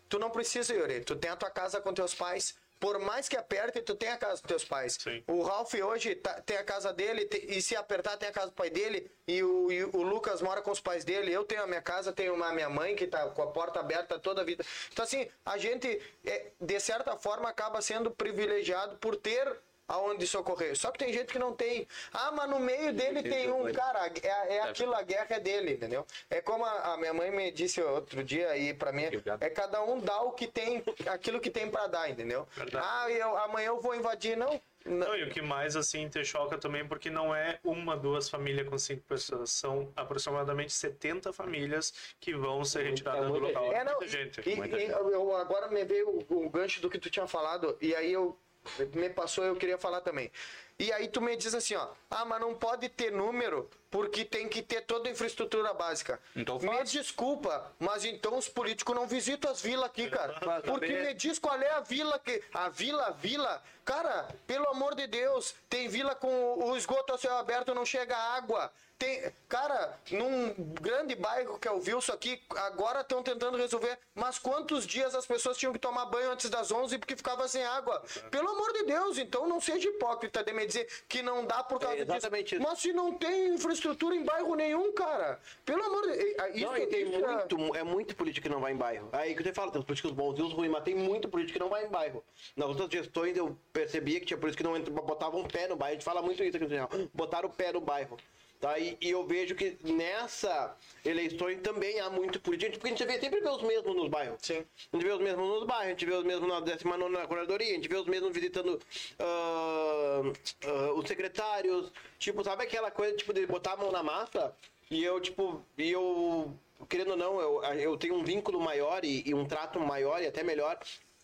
tu não precisa, Yuri, tu tem a tua casa com teus pais, por mais que aperte, tu tem a casa dos teus pais. Sim. O Ralph hoje tá- tem a casa dele, te- e se apertar, tem a casa do pai dele, e o, e o Lucas mora com os pais dele, eu tenho a minha casa, tenho a minha mãe que tá com a porta aberta toda a vida. Então, assim, a gente, é, de certa forma, acaba sendo privilegiado por ter aonde socorrer. Só que tem gente que não tem. Ah, mas no meio dele tem um. Cara, é, é aquilo, a guerra é dele, entendeu? É como a, a minha mãe me disse outro dia aí pra mim, é cada um dá o que tem, aquilo que tem pra dar, entendeu? Verdade. Ah, eu, amanhã eu vou invadir, não. não. Não, e o que mais assim te choca também, porque não é uma, duas famílias com cinco pessoas, são aproximadamente 70 famílias que vão ser retiradas do muita local. É, não, Muita gente. e- muita e gente. eu- agora me veio o, o gancho do que tu tinha falado, e aí eu me passou, eu queria falar também. E aí tu me diz assim, ó, ah, mas não pode ter número porque tem que ter toda a infraestrutura básica. Então me faz. desculpa, mas então os políticos não visitam as vilas aqui, cara. Mas Porque me diz qual é a vila que. A vila, a vila. Cara, pelo amor de Deus, tem vila com o esgoto a céu aberto, não chega água. Tem, cara, num grande bairro que é o Wilson aqui, agora estão tentando resolver. Mas quantos dias as pessoas tinham que tomar banho antes das 11 porque ficava sem água? Pelo amor de Deus, então não seja hipócrita de me dizer que não dá por causa É exatamente disso. isso. Mas se não tem infraestrutura em bairro nenhum, cara. Pelo amor de Deus. Isso, Não, e tem isso é- muito, é muito político que não vai em bairro. Aí que você fala, tem os políticos bons e os ruins, mas tem muito político que não vai em bairro. Nas outras gestões eu percebia que tinha políticos que não entra- botavam o pé no bairro. A gente fala muito isso aqui no jornal. Botaram o pé no bairro. Tá? E, e eu vejo que nessa eleições também há muito político, porque a gente vê, sempre vê os mesmos nos bairros. Sim. A gente vê os mesmos nos bairros, a gente vê os mesmos na 19 na corredoria, a gente vê os mesmos visitando ah, ah, os secretários. Tipo, sabe aquela coisa tipo, de botar a mão na massa? E eu, tipo, e eu, querendo ou não, eu, eu tenho um vínculo maior e, e um trato maior e até melhor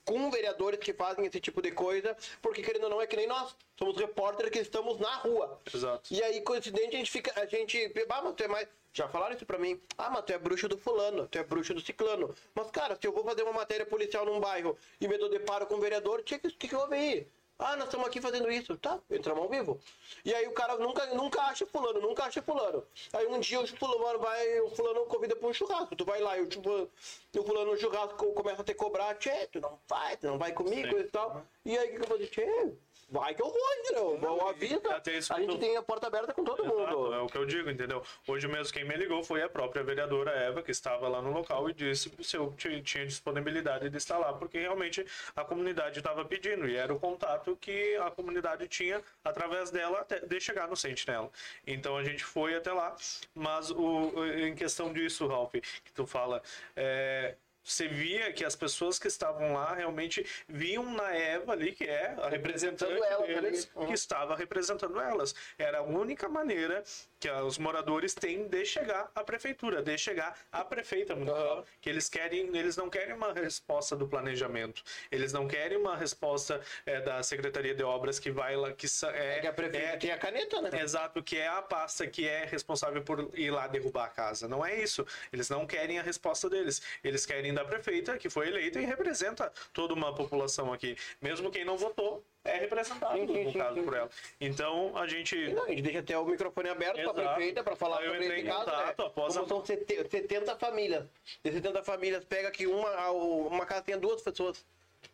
com vereadores que fazem esse tipo de coisa, porque querendo ou não é que nem nós, somos repórteres que estamos na rua. Exato. E aí, coincidente, a gente fica, a gente, ah, mas tu é mais, já falaram isso pra mim, ah, mas tu é bruxo do fulano, tu é bruxo do ciclano. Mas, cara, se eu vou fazer uma matéria policial num bairro e me dou deparo com um vereador, o que, que, que houve aí? Ah, nós estamos aqui fazendo isso. Tá, entramos ao vivo. E aí o cara nunca, nunca acha fulano, nunca acha fulano. Aí um dia o fulano vai, o fulano convida para um churrasco. Tu vai lá e o, chu- o fulano no churrasco começa a te cobrar, tchê, tu não vai, tu não vai comigo Sim. e tal. E aí o que que eu vou dizer? Tchê, vai que eu vou, entendeu? Avisa. até isso A gente tem a porta aberta com todo Exato, mundo. é o que eu digo, entendeu? Hoje mesmo quem me ligou foi a própria vereadora Eva, que estava lá no local e disse se eu ti- tinha disponibilidade de estar lá, porque realmente a comunidade estava pedindo e era o contato que a comunidade tinha através dela até de chegar no Sentinela. Então a gente foi até lá, mas o, em questão disso, Ralph, que tu fala, é, você via que as pessoas que estavam lá realmente viam na Eva ali, que é a representante deles. Uhum. que estava representando elas. Era a única maneira que os moradores têm de chegar à prefeitura, de chegar à prefeita municipal. Uhum. Que eles querem, eles não querem uma resposta do planejamento, eles não querem uma resposta eh, da Secretaria de Obras que vai lá, que é, É que a prefeita é- tem a caneta, né? Exato, que é a pasta que é responsável por ir lá derrubar a casa. Não é isso. Eles não querem a resposta deles. Eles querem da prefeita, que foi eleita e representa toda uma população aqui. Mesmo quem não votou é representado, Sim, sim, no caso, sim. por ela. Então, a gente... Não, a gente deixa até o microfone aberto para a prefeita para falar Aí sobre esse caso. contato né? após Como a- são sete- 70 famílias. De 70 famílias, pega que uma, uma casa tenha duas pessoas.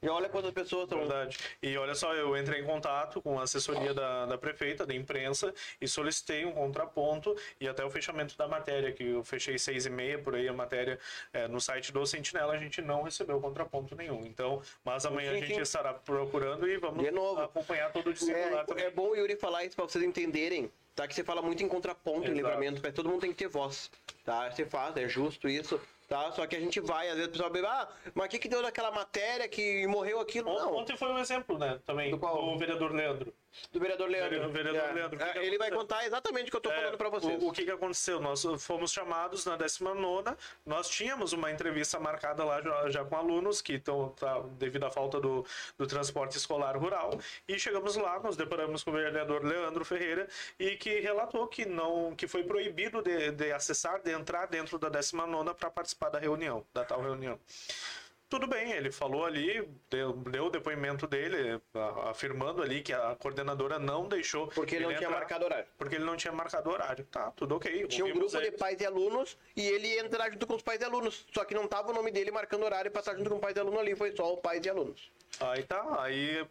E olha quantas pessoas estão. Verdade. E olha só, eu entrei em contato com a assessoria da, da prefeita, da imprensa, e solicitei um contraponto e até o fechamento da matéria, que eu fechei seis e meia por aí a matéria eh, no site do Sentinela, a gente não recebeu contraponto nenhum. Então, mas amanhã Sim, a gente sim. estará procurando e vamos acompanhar todo o desenrolar também. É, é bom o Yuri falar isso para vocês entenderem, tá? Que você fala muito em contraponto, em Exato. livramento, mas todo mundo tem que ter voz, tá? Você faz, é justo isso, tá? Só que a gente vai, às vezes o pessoal bebe, ah, mas o que que deu daquela matéria que morreu aquilo? Não, Ontem foi um exemplo, né? Também, Do qual? do vereador Leandro. Do vereador Leandro. O vereador É. Leandro, É, que Ele vai aconteceu? contar exatamente o que eu tô É, falando para vocês. O, o que, que aconteceu? Nós fomos chamados na 19 nós tínhamos uma entrevista marcada lá já, já com alunos que estão tá, devido à falta do, do transporte escolar rural e chegamos lá, nos deparamos com o vereador Leandro Ferreira e que relatou que não que foi proibido de, de acessar, de entrar dentro da 19 para participar da reunião, da tal reunião. Tudo bem, ele falou ali, deu, deu o depoimento dele, afirmando ali que a coordenadora não deixou. Porque ele não tinha entrar. marcado horário. Porque ele não tinha marcado horário. Tá, tudo ok. Tinha um grupo de ele. pais e alunos e ele ia entrar junto com os pais e alunos. Só que não tava o nome dele marcando horário pra estar junto com os pais e alunos ali, foi só o pais e alunos. Aí tá, aí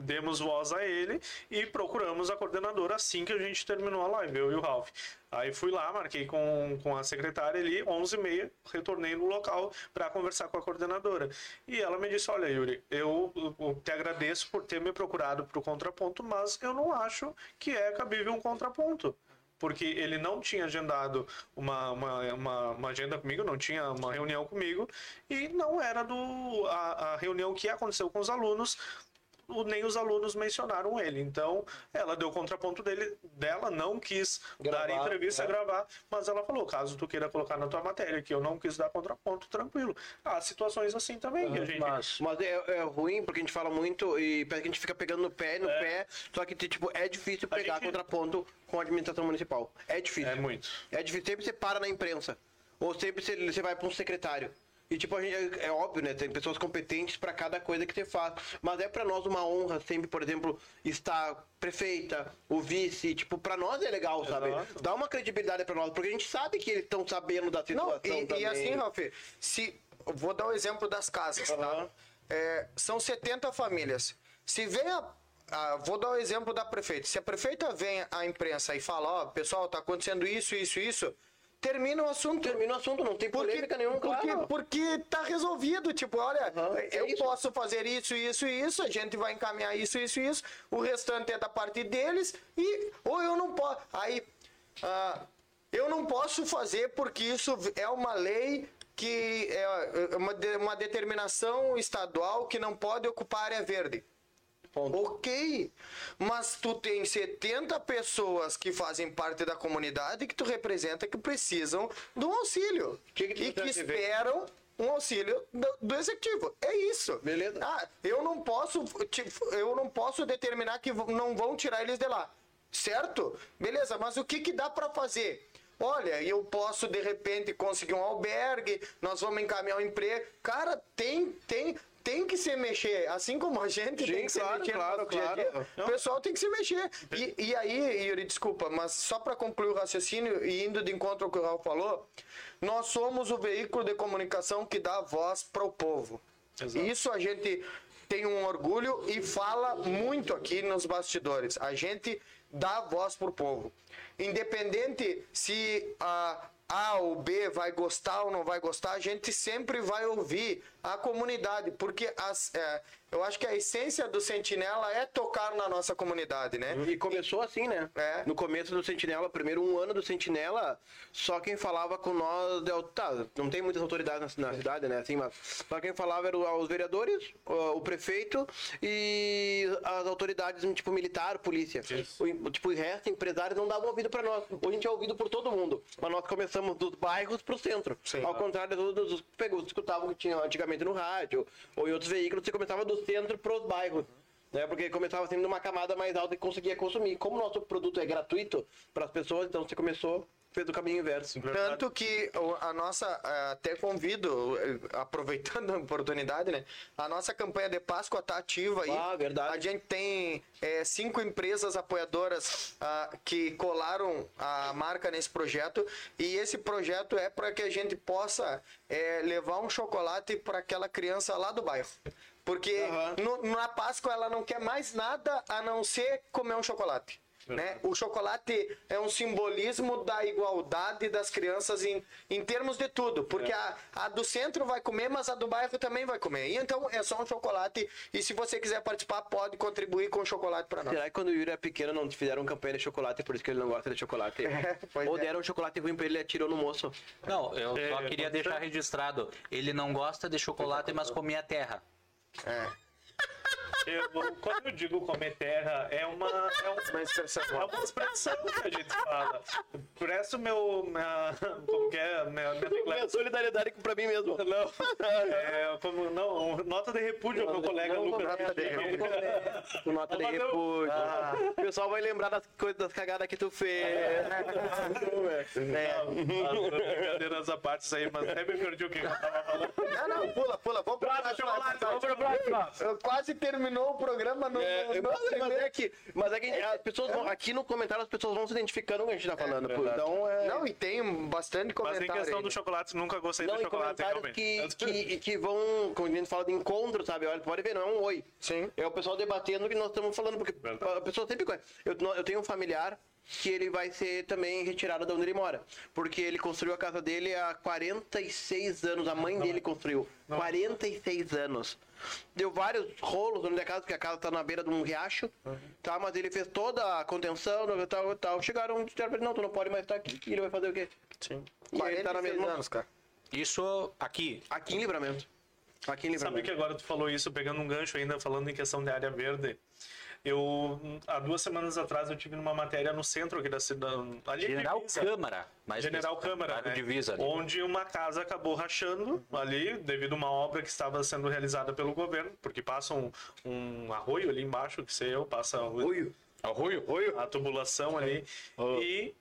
demos voz a ele e procuramos a coordenadora assim que a gente terminou a live, eu e o Ralph. Aí fui lá, marquei com, com a secretária ali, 11h30, retornei no local para conversar com a coordenadora. E ela me disse, olha Yuri, eu, eu te agradeço por ter me procurado para o contraponto, mas eu não acho que é cabível um contraponto. Porque ele não tinha agendado uma, uma, uma, uma agenda comigo, não tinha uma reunião comigo, e não era do a, a reunião que aconteceu com os alunos, nem os alunos mencionaram ele. Então, ela deu o contraponto dele, dela, não quis Gravar, dar entrevista, né? gravar, mas ela falou, caso tu queira colocar na tua matéria que eu não quis dar contraponto, tranquilo. Há situações assim também, que a gente... Mas, Mas é, é ruim porque a gente fala muito e parece que a gente fica pegando no pé, no É. pé. Só que, tipo, é difícil pegar gente- contraponto com a administração municipal. É difícil. É muito. É difícil. Sempre você para na imprensa. Ou sempre você, você vai para um secretário. E tipo, a gente, é óbvio, né? Tem pessoas competentes para cada coisa que você faz. Mas é para nós uma honra sempre, por exemplo, estar prefeita, o vice. Tipo, para nós é legal, sabe? Exato. Dá uma credibilidade para nós. Porque a gente sabe que eles estão sabendo da situação Não, e, também. e assim, Ralf, se vou dar o exemplo das casas, tá? Aham. É, são 70 famílias. Se vem a, a- vou dar o exemplo da prefeita. Se a prefeita vem à imprensa e fala, ó, pessoal, tá acontecendo isso, isso, isso, termina o assunto. Termina o assunto, não tem polêmica nenhuma, porque, claro. porque tá resolvido. Tipo, olha, é eu isso. posso fazer isso, isso e isso, a gente vai encaminhar isso, isso e isso, o restante é da parte deles, e ou eu não posso. Aí, ah, eu não posso fazer porque isso é uma lei que é uma, de- uma determinação estadual que não pode ocupar área verde. Ponto. Ok, mas tu tem 70 pessoas que fazem parte da comunidade que tu representa que precisam de um auxílio Que que tu e que pretende ver? esperam um auxílio do, do executivo. É isso. Beleza. Ah, eu não posso, eu não posso determinar que não vão tirar eles de lá, certo? Beleza, mas o que que dá para fazer? Olha, eu posso de repente conseguir um albergue, nós vamos encaminhar um emprego. Cara, tem, tem, tem que se mexer, assim como a gente tem que se claro, mexer no claro, claro. O pessoal tem que se mexer. E, e aí, Yuri, desculpa, mas só para concluir o raciocínio e indo de encontro ao que o Raul falou, nós somos o veículo de comunicação que dá voz para o povo. Exato. Isso a gente tem um orgulho e fala muito aqui nos bastidores. A gente dá voz pro povo. Independente se a A ou B vai gostar ou não vai gostar, a gente sempre vai ouvir a comunidade, porque as, é, eu acho que a essência do Sentinela é tocar na nossa comunidade, né? E começou assim, né? É. No começo do Sentinela, primeiro um ano do Sentinela, só quem falava com nós. Tá, não tem muitas autoridades na, na cidade, né? Assim, mas só quem falava eram os vereadores, o, o prefeito e as autoridades, tipo, militar, polícia. O, tipo, o resto, empresários não davam ouvido pra nós. Hoje a gente é ouvido por todo mundo. Mas nós começamos dos bairros pro centro. Sim. Ao contrário dos dos- pegou, escutavam que tinha antigamente no rádio ou em outros veículos, você começava do centro pros bairros. Né? Porque começava sempre numa camada mais alta e conseguia consumir. Como o nosso produto é gratuito para as pessoas, então você começou, fez o caminho inverso. Tanto que a nossa, até convido, eh, aproveitando a oportunidade, né? A nossa campanha de Páscoa tá ativa aí. Ah, verdade. A gente tem eh, cinco empresas apoiadoras ah, que colaram a marca nesse projeto. E esse projeto é para que a gente possa eh, levar um chocolate para aquela criança lá do bairro. Porque Aham. no- na Páscoa ela não quer mais nada a não ser comer um chocolate. Né? O chocolate é um simbolismo da igualdade das crianças em, em termos de tudo. Porque a, a do centro vai comer, mas a do bairro também vai comer. E então é só um chocolate. E se você quiser participar, pode contribuir com o chocolate para nós. Será que quando o Yuri era pequeno não fizeram campanha de chocolate, por isso que ele não gosta de chocolate? <laughs> pois Ou é. deram um chocolate ruim pra ele e atirou no moço? Não, eu só É, queria deixar registrado. Ele não gosta de chocolate, mas comia terra. É, Eu- quando eu digo comer terra, é uma, é um- uma expressão. é uma expressão que a gente fala. Presta o meu. Minha, como que é? Minha, minha Minha solidariedade pra mim mesmo. Não, é, como, não, nota de repúdio ao meu colega Não, Lucas. nota de repúdio. Nota de repúdio. O pessoal vai lembrar das coisas, das cagadas que tu fez. É. Não, brincadeiras à parte isso aí, mas até me perdi o que eu tava falando. Não, não, pula, pula. Vamos pra próxima. Eu Quase terminou o programa no, É, no, mas, mas é que, mas é que as pessoas vão, aqui no comentário as pessoas vão se identificando com o que a gente tá falando. pô. verdade. então é. Não, e tem bastante Mas comentário. em questão aí, do chocolate, nunca gostei Não, do chocolate, comentários realmente. que, que, que vão, quando a gente fala de encontro, sabe? Olha, pode ver, não é um oi. Sim. É o pessoal debatendo o que nós estamos falando, porque Verdade. a pessoa sempre conhece. Eu, eu tenho um familiar que ele vai ser também retirado de onde ele mora. Porque ele construiu a casa dele há 46 anos. A mãe dele construiu. 46 anos. Deu vários rolos onde a casa, porque a casa tá na beira de um riacho, tá? Mas ele fez toda a contenção, tal, tal. Chegaram e disseram pra ele, não, tu não pode mais estar aqui. E ele vai fazer o quê? Sim. E ele tá na 46 mesma... anos, cara. Isso aqui. Aqui em Livramento. Aqui em Sabe Livramento. que agora tu falou isso, pegando um gancho ainda, falando em questão de área verde. Eu, há duas semanas atrás, eu tive numa matéria no centro aqui da cidade. Ali General Divisa. Câmara. mais General Câmara, né? Divisa ali. onde uma casa acabou rachando ali devido a uma obra que estava sendo realizada pelo governo, porque passa um, um arroio ali embaixo, que sei eu, passa Arroio? Arroio? a tubulação ali. E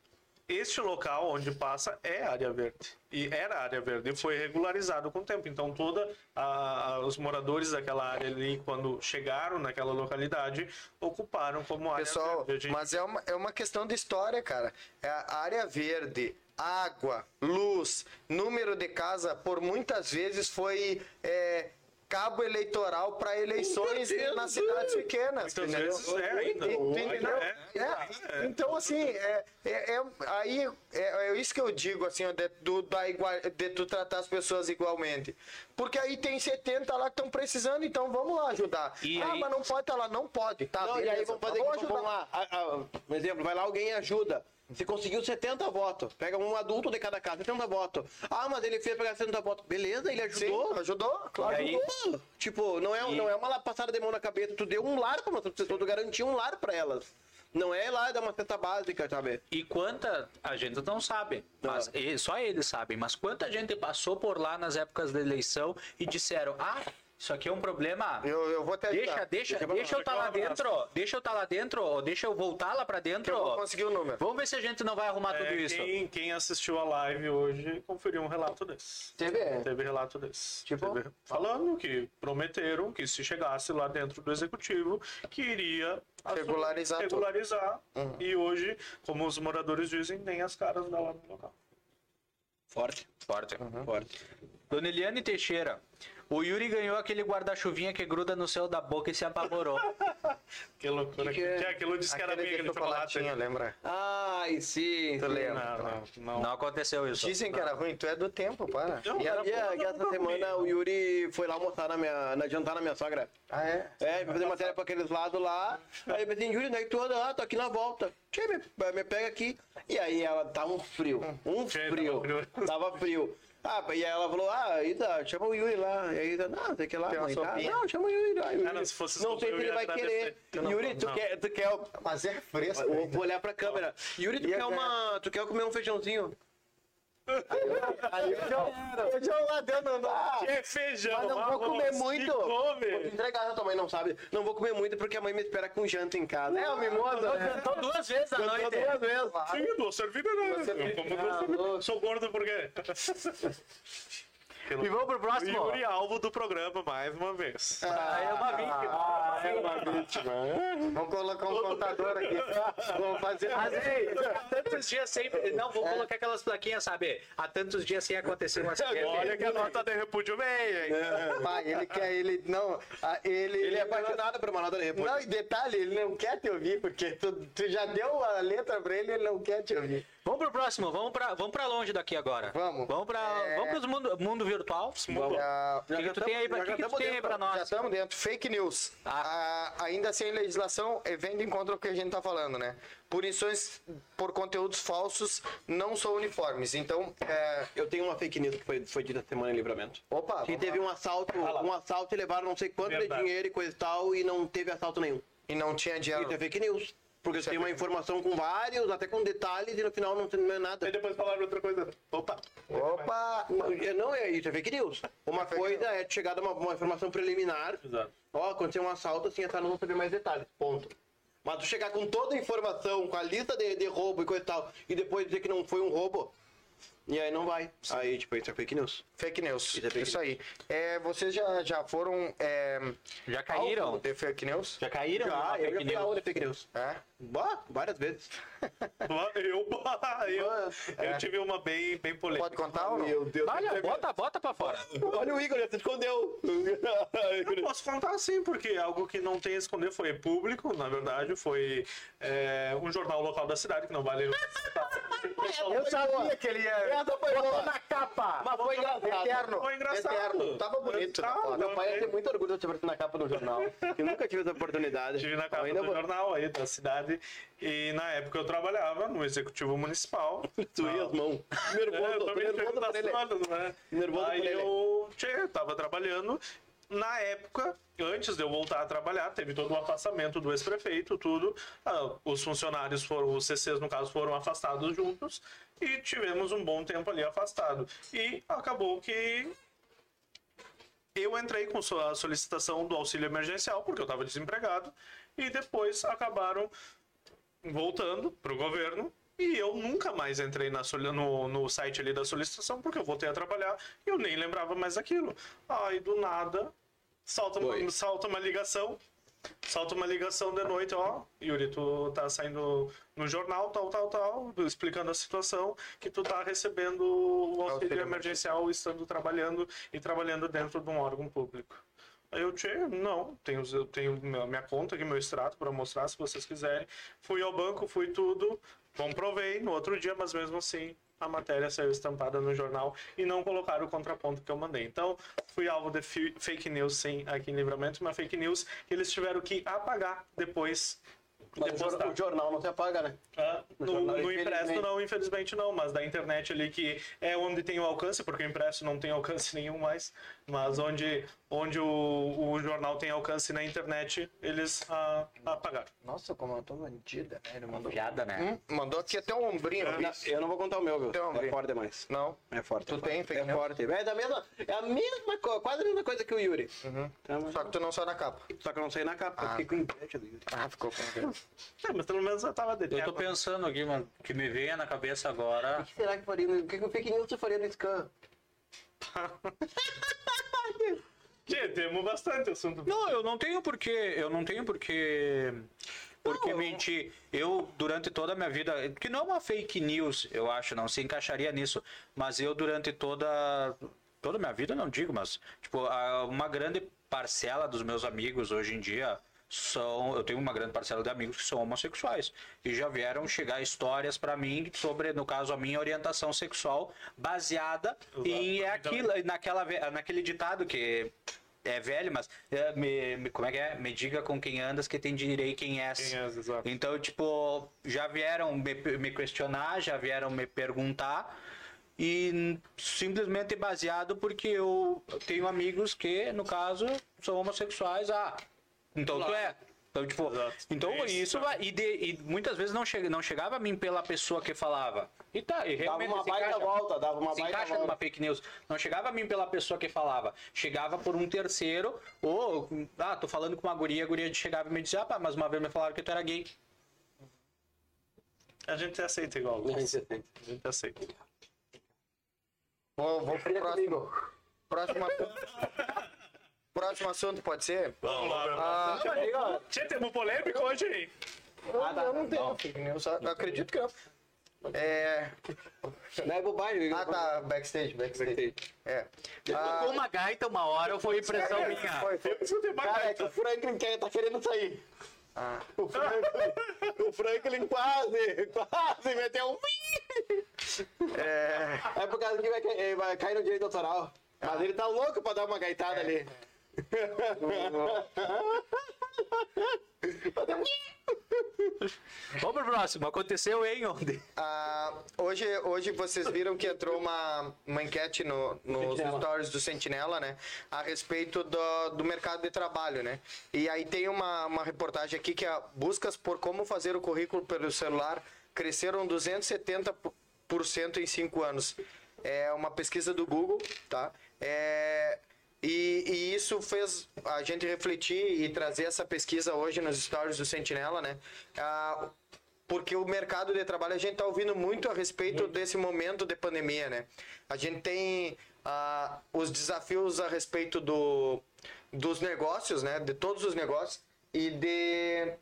este local onde passa é área verde. E era área verde e foi regularizado com o tempo. Então, toda a- os moradores daquela área ali, quando chegaram naquela localidade, ocuparam como área Pessoal, verde. Gente- mas é uma, é uma questão de história, cara. É a área verde, água, luz, número de casa, por muitas vezes foi é, cabo eleitoral para eleições nas cidades pequenas. Muitas entendeu? vezes é ainda. Tu entendeu? É, É, então, assim, é, é, é- aí é, é isso que eu digo, assim, de, do, da igua- de tu tratar as pessoas igualmente. Porque aí tem 70 lá que estão precisando, então vamos lá ajudar. E ah, aí- mas não pode estar lá, não pode. Tá, Não, e aí beleza, vamos fazer vamos que vamos lá. Um exemplo, vai lá alguém e ajuda. Você conseguiu 70 votos. Pega um adulto de cada casa, 70 votos. Ah, mas ele fez pegar 70 votos. Beleza, ele Sim, ajudou. ajudou? Claro. E aí- Ajudou. Tipo, não é, não é uma passada de mão na cabeça. Tu deu um lar para outras pessoas, tu garantiu um lar para elas. Não é lá dar uma cesta básica, sabe? E quanta a gente não sabe, mas e- só eles sabem, mas quanta gente passou por lá nas épocas da eleição e disseram: "Ah, isso aqui é um problema. Eu, eu vou ajudar. Deixa, deixa, Deixa deixa eu estar lá pra lá, dentro, ó. deixa eu estar lá dentro, ó. deixa eu voltar lá pra Que dentro. eu vou conseguir o número. Vamos ver se a gente não vai arrumar tudo É, isso. quem, quem assistiu a live hoje conferiu um relato desse. TV. Teve relato desse. Tipo? Teve- falando que prometeram que se chegasse lá dentro do executivo, que iria assumir- Regularizar tudo. regularizar. E hoje, como os moradores dizem, nem as caras da lá no local. Forte. Forte. Forte. Dona Eliane Teixeira, O Yuri ganhou aquele guarda-chuvinha que gruda no céu da boca e se apavorou. <laughs> Que loucura. Que Que, que é? que aquilo disse que era Aquele meio de de chocolate. chocolatinho, lembra? Ai, sim. Tu sim. lembra? Não, não, não. Não aconteceu isso. Dizem que era ruim, tu é do tempo, para. Não, E era bom. que essa semana o Yuri foi lá almoçar na minha. Na, jantar na minha sogra. Ah, é? É, vai fazer matéria pra aqueles lados lá. Aí eu pensei, Yuri, onde é que tu anda? Ah, tô aqui na volta. Tchê, me, me pega aqui. E aí ela tá um frio. Um Tchê, frio. tava frio. Ah, e aí ela falou, ah, Ida, chama o Yuri lá. E aí Ida, não, tem que ir lá, Tem mãe, tá? Não, chama o Yuri lá. Yuri. Ah, não, se fosse não sei se ele vai querer. Não Yuri, tu não. quer, tu quer, Mas é fresco. Vou, vou olhar pra câmera. Yuri, tu E quer uma. Tu quer comer um feijãozinho? Aí o João, o João lá deu no... Ah, Que feijão, Mas não vou arroz, comer que muito. come. Vou entregar, a tua mãe não sabe. Não vou comer muito porque a mãe me espera com janta em casa. É, o mimosa, né? Cantou duas vezes à noite. duas vezes. Sim, duas né? Eu como duas cervejas. Sou gordo por quê? <laughs> E vamos pro próximo. Yuri alvo do programa mais uma vez. Ah, é uma vítima. Ah, é uma vítima. Vamos colocar um contador aqui. Vamos fazer... Mas, ei, há tantos dias sem. Não, vou colocar aquelas plaquinhas, sabe? Há tantos dias sem acontecer um acidente. Olha que a nota de repúdio vem, hein? Pai, ele quer, ele não, ah, ele... Ele é apaixonado por uma nota de repúdio. Não, e detalhe, ele não quer te ouvir, porque tu, tu já deu a letra pra ele, ele não quer te ouvir. Vamos pro próximo, vamos pra, vamos pra longe daqui agora. Vamos. Vamos pra. É. Vamos pros mundo, mundo virtual. Ah, O que, que tu tem aí pra, já que que tu tem aí pra Já nós? estamos dentro. Fake news. Ah. Ah, ainda sem legislação, é vendo em contra o que a gente está falando, né? Punições por conteúdos falsos não são uniformes. Então, é... Eu tenho uma fake news que foi, foi dita semana em livramento. opa, Que teve lá. um assalto, um assalto e levaram não sei quanto Verdade. de dinheiro e coisa e tal, e não teve assalto nenhum. e não tinha dinheiro. Isso é fake news. Porque é tem uma informação com vários, até com detalhes, e no final não tem é nada. Aí depois falaram outra coisa. Opa! Opa! Não, é isso, é fake news. Uma É coisa é chegar a uma, uma informação preliminar. Exato. Ó, aconteceu um assalto, assim, essa não vou saber mais detalhes. Ponto. Mas tu chegar com toda a informação, com a lista de, de roubo e coisa e tal, e depois dizer que não foi um roubo, e aí não vai. Aí, tipo, é fake news. Fake news. Isso é fake Isso aí. É, vocês já, já foram é, Já caíram? de fake news? Já caíram? Já, numa eu já fake fui news? é fake news. É? Bah, várias vezes. <laughs> Eu, eu, eu tive uma bem, bem polêmica. Pode contar ou não? Deus. Olha, bota, bota pra fora. <laughs> Olha o Igor, ele se escondeu. Eu <laughs> posso contar sim, porque é algo que não tem a esconder foi público, na verdade, foi é, um jornal local da cidade, que não vale. Eu sabia que ele ia... Essa foi boa. na capa! Mas foi engraçado. Eterno. Foi engraçado. Eterno. Tava bonito Tava. foto. Meu pai ia ter muito orgulho de ter aparecido na capa do jornal. Eu nunca tive essa oportunidade. Estive na capa do vou- jornal aí da cidade e na época eu trabalhava no executivo municipal. Tu ia as mãos. Nervoso, É, nervoso por ele. horas, né? Nervoso Aí por ele. eu tchê, tava trabalhando. Na época, antes de eu voltar a trabalhar, teve todo o afastamento do ex-prefeito, tudo. Ah, os funcionários foram, os CCs no caso, foram afastados juntos e tivemos um bom tempo ali afastado. E acabou que eu entrei com a solicitação do auxílio emergencial, porque eu estava desempregado, e depois acabaram voltando para o governo. E eu nunca mais entrei na no, no site ali da solicitação, porque eu voltei a trabalhar e eu nem lembrava mais daquilo. Aí do nada, salta uma, salta uma ligação. Salta uma ligação de noite, ó, Yuri, tu tá saindo no jornal, tal, tal, tal, explicando a situação, que tu tá recebendo o auxílio emergencial estando trabalhando e trabalhando dentro de um órgão público. Aí eu, tchê, não, tenho, eu tenho minha minha conta aqui, meu extrato para mostrar se vocês quiserem. Fui ao banco, fui tudo, comprovei no outro dia, mas mesmo assim a matéria saiu estampada no jornal e não colocaram o contraponto que eu mandei. Então, fui alvo de fake news, sim, aqui em Livramento, uma fake news que eles tiveram que apagar depois Mas de o jor- postar. o jornal não se apaga, né? Ah, no, jornal, no impresso não, infelizmente não, mas da internet ali que é onde tem o alcance, porque o impresso não tem alcance <laughs> nenhum mais, mas onde, onde o, o jornal tem alcance na internet, eles ah, apagaram. Nossa, como eu tô bandida, né? Ele mandou... Piada, né? Hum, mandou aqui até um ombrinho. Não, eu não vou contar o meu, viu? Então, é forte demais. Não. É forte. Tu é tem forte. fake É forte. É, da mesma, é a mesma coisa, quase a mesma coisa que o Yuri. Tá, mas- Só que tu não saiu na capa. Só que eu não saí na capa, eu Ah. fiquei com inveja do Yuri. Ah, ficou com É, mas pelo menos eu tava de Eu tô pensando aqui, mano, que me veio na cabeça agora. O que será que faria? no- O que que o fake news você faria no scan? <laughs> Tchê, temos bastante assunto. Não, eu não tenho porquê, eu não tenho porquê, porque Não, mentir. Eu, durante toda a minha vida, que não é uma fake news, eu acho, não se encaixaria nisso, mas eu, durante toda toda a minha vida não digo, mas tipo, uma grande parcela dos meus amigos hoje em dia são, eu tenho uma grande parcela de amigos que são homossexuais e já vieram chegar histórias pra mim sobre, no caso, a minha orientação sexual baseada em é aquilo, naquela, naquele ditado que é velho, mas é, me, me- como é que é? Me diga com quem andas que tem direi quem és. Quem és, exato. Então, tipo, já vieram me, me questionar, já vieram me perguntar. E simplesmente baseado porque eu tenho amigos que, no caso, são homossexuais. Ah, então tu é. Então, tipo, Exato. então É isso, isso vai. E, de- e muitas vezes não, chega, não chegava a mim pela pessoa que falava. E tá, e realmente uma se baita encaixa- volta, dava uma se baita encaixa volta. numa fake news. Não chegava a mim pela pessoa que falava. Chegava por um terceiro, ou, ah, tô falando com uma guria, a guria chegava e me dizia, ah, pá, mas uma vez me falaram que tu era gay. A gente aceita igual. A gente aceita. A gente aceita. Vou, vou pro próximo. Próximo assunto. <laughs> Próximo assunto, pode ser? Vamos lá, meu Ah, irmão. Tchê, temos polêmico hoje, hein? eu, eu não tenho fake news, eu acredito que não. É... Não é bobagem. Ah, tá, backstage, backstage. É. Ah, Com uma gaita uma hora foi impressão minha. foi, foi. Cara, é que o Franklin quer, tá querendo sair. Ah. O Franklin, o Franklin quase, quase meteu um... É, É por causa que vai, cair- vai cair no direito autoral. Mas ele tá louco pra dar uma gaitada ali. Vamos pro próximo. Aconteceu em onde? ah, hoje, hoje vocês viram que entrou uma, uma enquete no, nos Sentinela. stories do Sentinela, né? A respeito do, do mercado de trabalho, né? E aí tem uma, uma reportagem aqui que é buscas por como fazer o currículo pelo celular cresceram 270% em cinco anos. É uma pesquisa do Google, tá? É, e, e isso fez a gente refletir e trazer essa pesquisa hoje nos stories do Sentinela, né? Ah, porque o mercado de trabalho a gente está ouvindo muito a respeito desse momento de pandemia, né? A gente tem ah, os desafios a respeito do, dos negócios, né? De todos os negócios e de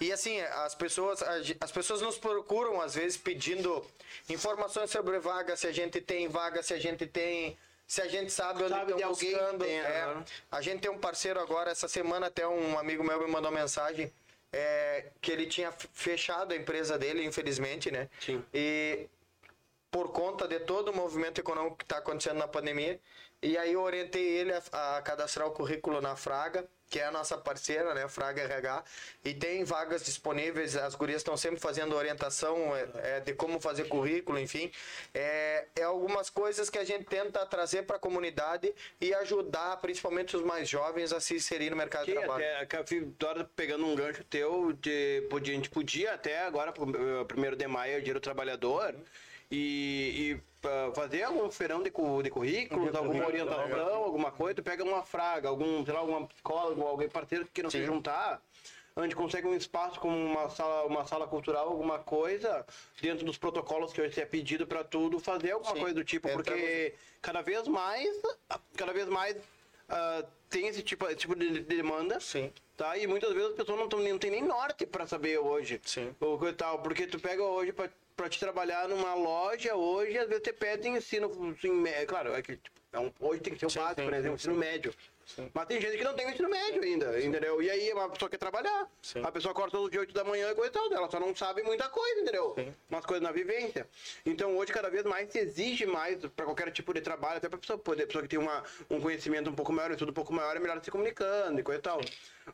e assim, as pessoas, as pessoas nos procuram às vezes pedindo informações sobre vaga, se a gente tem vaga, se a gente tem, se a gente sabe onde Sabe estão buscando. tenha, É. A gente tem um parceiro agora, essa semana até um amigo meu me mandou uma mensagem é, que ele tinha fechado a empresa dele, infelizmente, né? Sim. E por conta de todo o movimento econômico que está acontecendo na pandemia. E aí eu orientei ele a, a cadastrar o currículo na Fraga, que é a nossa parceira, né, Fraga RH, e tem vagas disponíveis, as gurias estão sempre fazendo orientação é, é, de como fazer currículo, enfim. É, é algumas coisas que a gente tenta trazer para a comunidade e ajudar principalmente os mais jovens a se inserir no mercado de Que trabalho. até, fiz- Dora, pegando um gancho teu, de, podia, a gente podia até agora, eh, primeiro de maio, é o dia do trabalhar e, e ah, fazer algum feirão de, cu- de currículos, alguma orientação, alguma coisa, tu pega uma fraga, algum, sei lá, alguma psicóloga, alguém parceiro que não se juntar, a gente consegue um espaço como uma sala, uma sala cultural, alguma coisa, dentro dos protocolos que hoje é pedido para tudo, fazer alguma Sim. coisa do tipo, porque cada vez mais, cada vez mais ah, tem esse tipo, esse tipo de de demanda. Sim. Tá? E muitas vezes as pessoas não, tão, não tem nem norte para saber hoje. Sim. O que tal, porque tu pega hoje para para te trabalhar numa loja hoje, às vezes te pedem ensino, ensino médio. Claro, é que, tipo, é um, hoje tem que ser o Sim, básico, sim, por exemplo, sim, ensino médio. Mas tem gente que não tem ensino médio ainda, entendeu? E aí a pessoa quer trabalhar. Sim. A pessoa acorda todo dia 8 da manhã e coisa e tal, ela só não sabe muita coisa, entendeu? Umas coisas na vivência. Então hoje cada vez mais se exige mais para qualquer tipo de trabalho, até para pessoa poder, pessoa que tem uma, um conhecimento um pouco maior, um estudo um pouco maior, é melhor se comunicando e coisa e tal.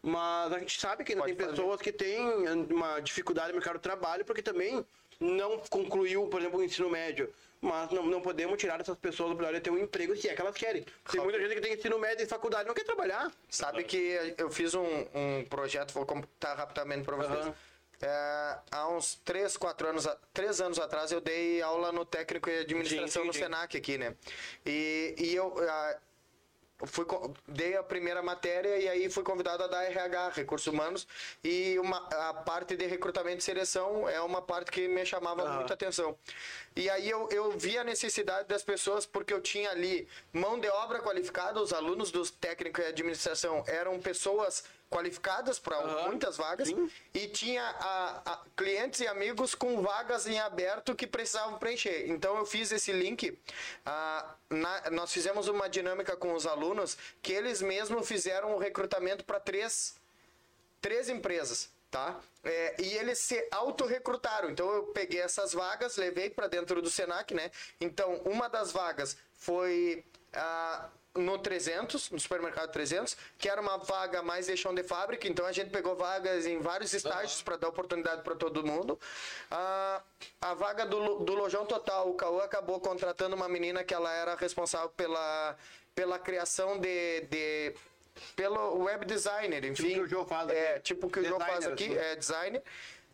Mas a gente sabe que ainda Pode tem fazer. pessoas que têm uma dificuldade no mercado do trabalho porque também não concluiu, por exemplo, o ensino médio. Mas não, não podemos tirar essas pessoas do de ter um emprego se é que elas querem. Tem muita gente que tem ensino médio e faculdade e não quer trabalhar. Sabe que eu fiz um, um projeto, vou contar rapidamente para vocês. Aham. É, há uns 3, 4 anos, a- três anos atrás eu dei aula no técnico em administração Sim, sim, no sim. Senac aqui, né? E, e eu fui, dei a primeira matéria e aí fui convidado a dar RH, Recursos Humanos, e uma, a parte de recrutamento e seleção é uma parte que me chamava muita atenção. E aí eu, eu vi a necessidade das pessoas, porque eu tinha ali mão de obra qualificada, os alunos dos técnicos e administração eram pessoas qualificadas para Aham. muitas vagas Sim. e tinha a- a- clientes e amigos com vagas em aberto que precisavam preencher. Então eu fiz esse link. ah, na- nós fizemos uma dinâmica com os alunos que eles mesmos fizeram o recrutamento para três três empresas, tá? É, e eles se autorrecrutaram. Então eu peguei essas vagas, levei para dentro do Senac, né? Então uma das vagas foi ah, no 300, no supermercado 300, que era uma vaga mais de chão de fábrica. Então a gente pegou vagas em vários estágios para dar oportunidade para todo mundo. Ah, a vaga do, do Lojão Total, o Cauã acabou contratando uma menina que ela era responsável pela, pela criação de, de pelo web designer, enfim. que o Jô faz É, aqui. tipo o que o João faz Designer, aqui, assim. é designer.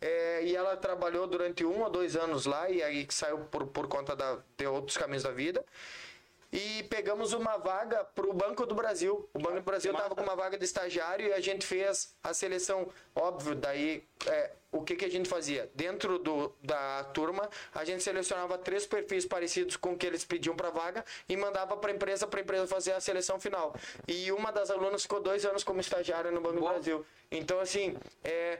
É, e ela trabalhou durante um ou dois anos lá e aí saiu por, por conta da, de outros caminhos da vida. E pegamos uma vaga para o Banco do Brasil. O Banco do Brasil estava com uma vaga de estagiário e a gente fez a seleção. Óbvio, daí é, o que, que a gente fazia? Dentro do, da turma, a gente selecionava três perfis parecidos com o que eles pediam para vaga e mandava para a empresa, para a empresa fazer a seleção final. E uma das alunas ficou dois anos como estagiária no Banco do Brasil. Então, assim, é,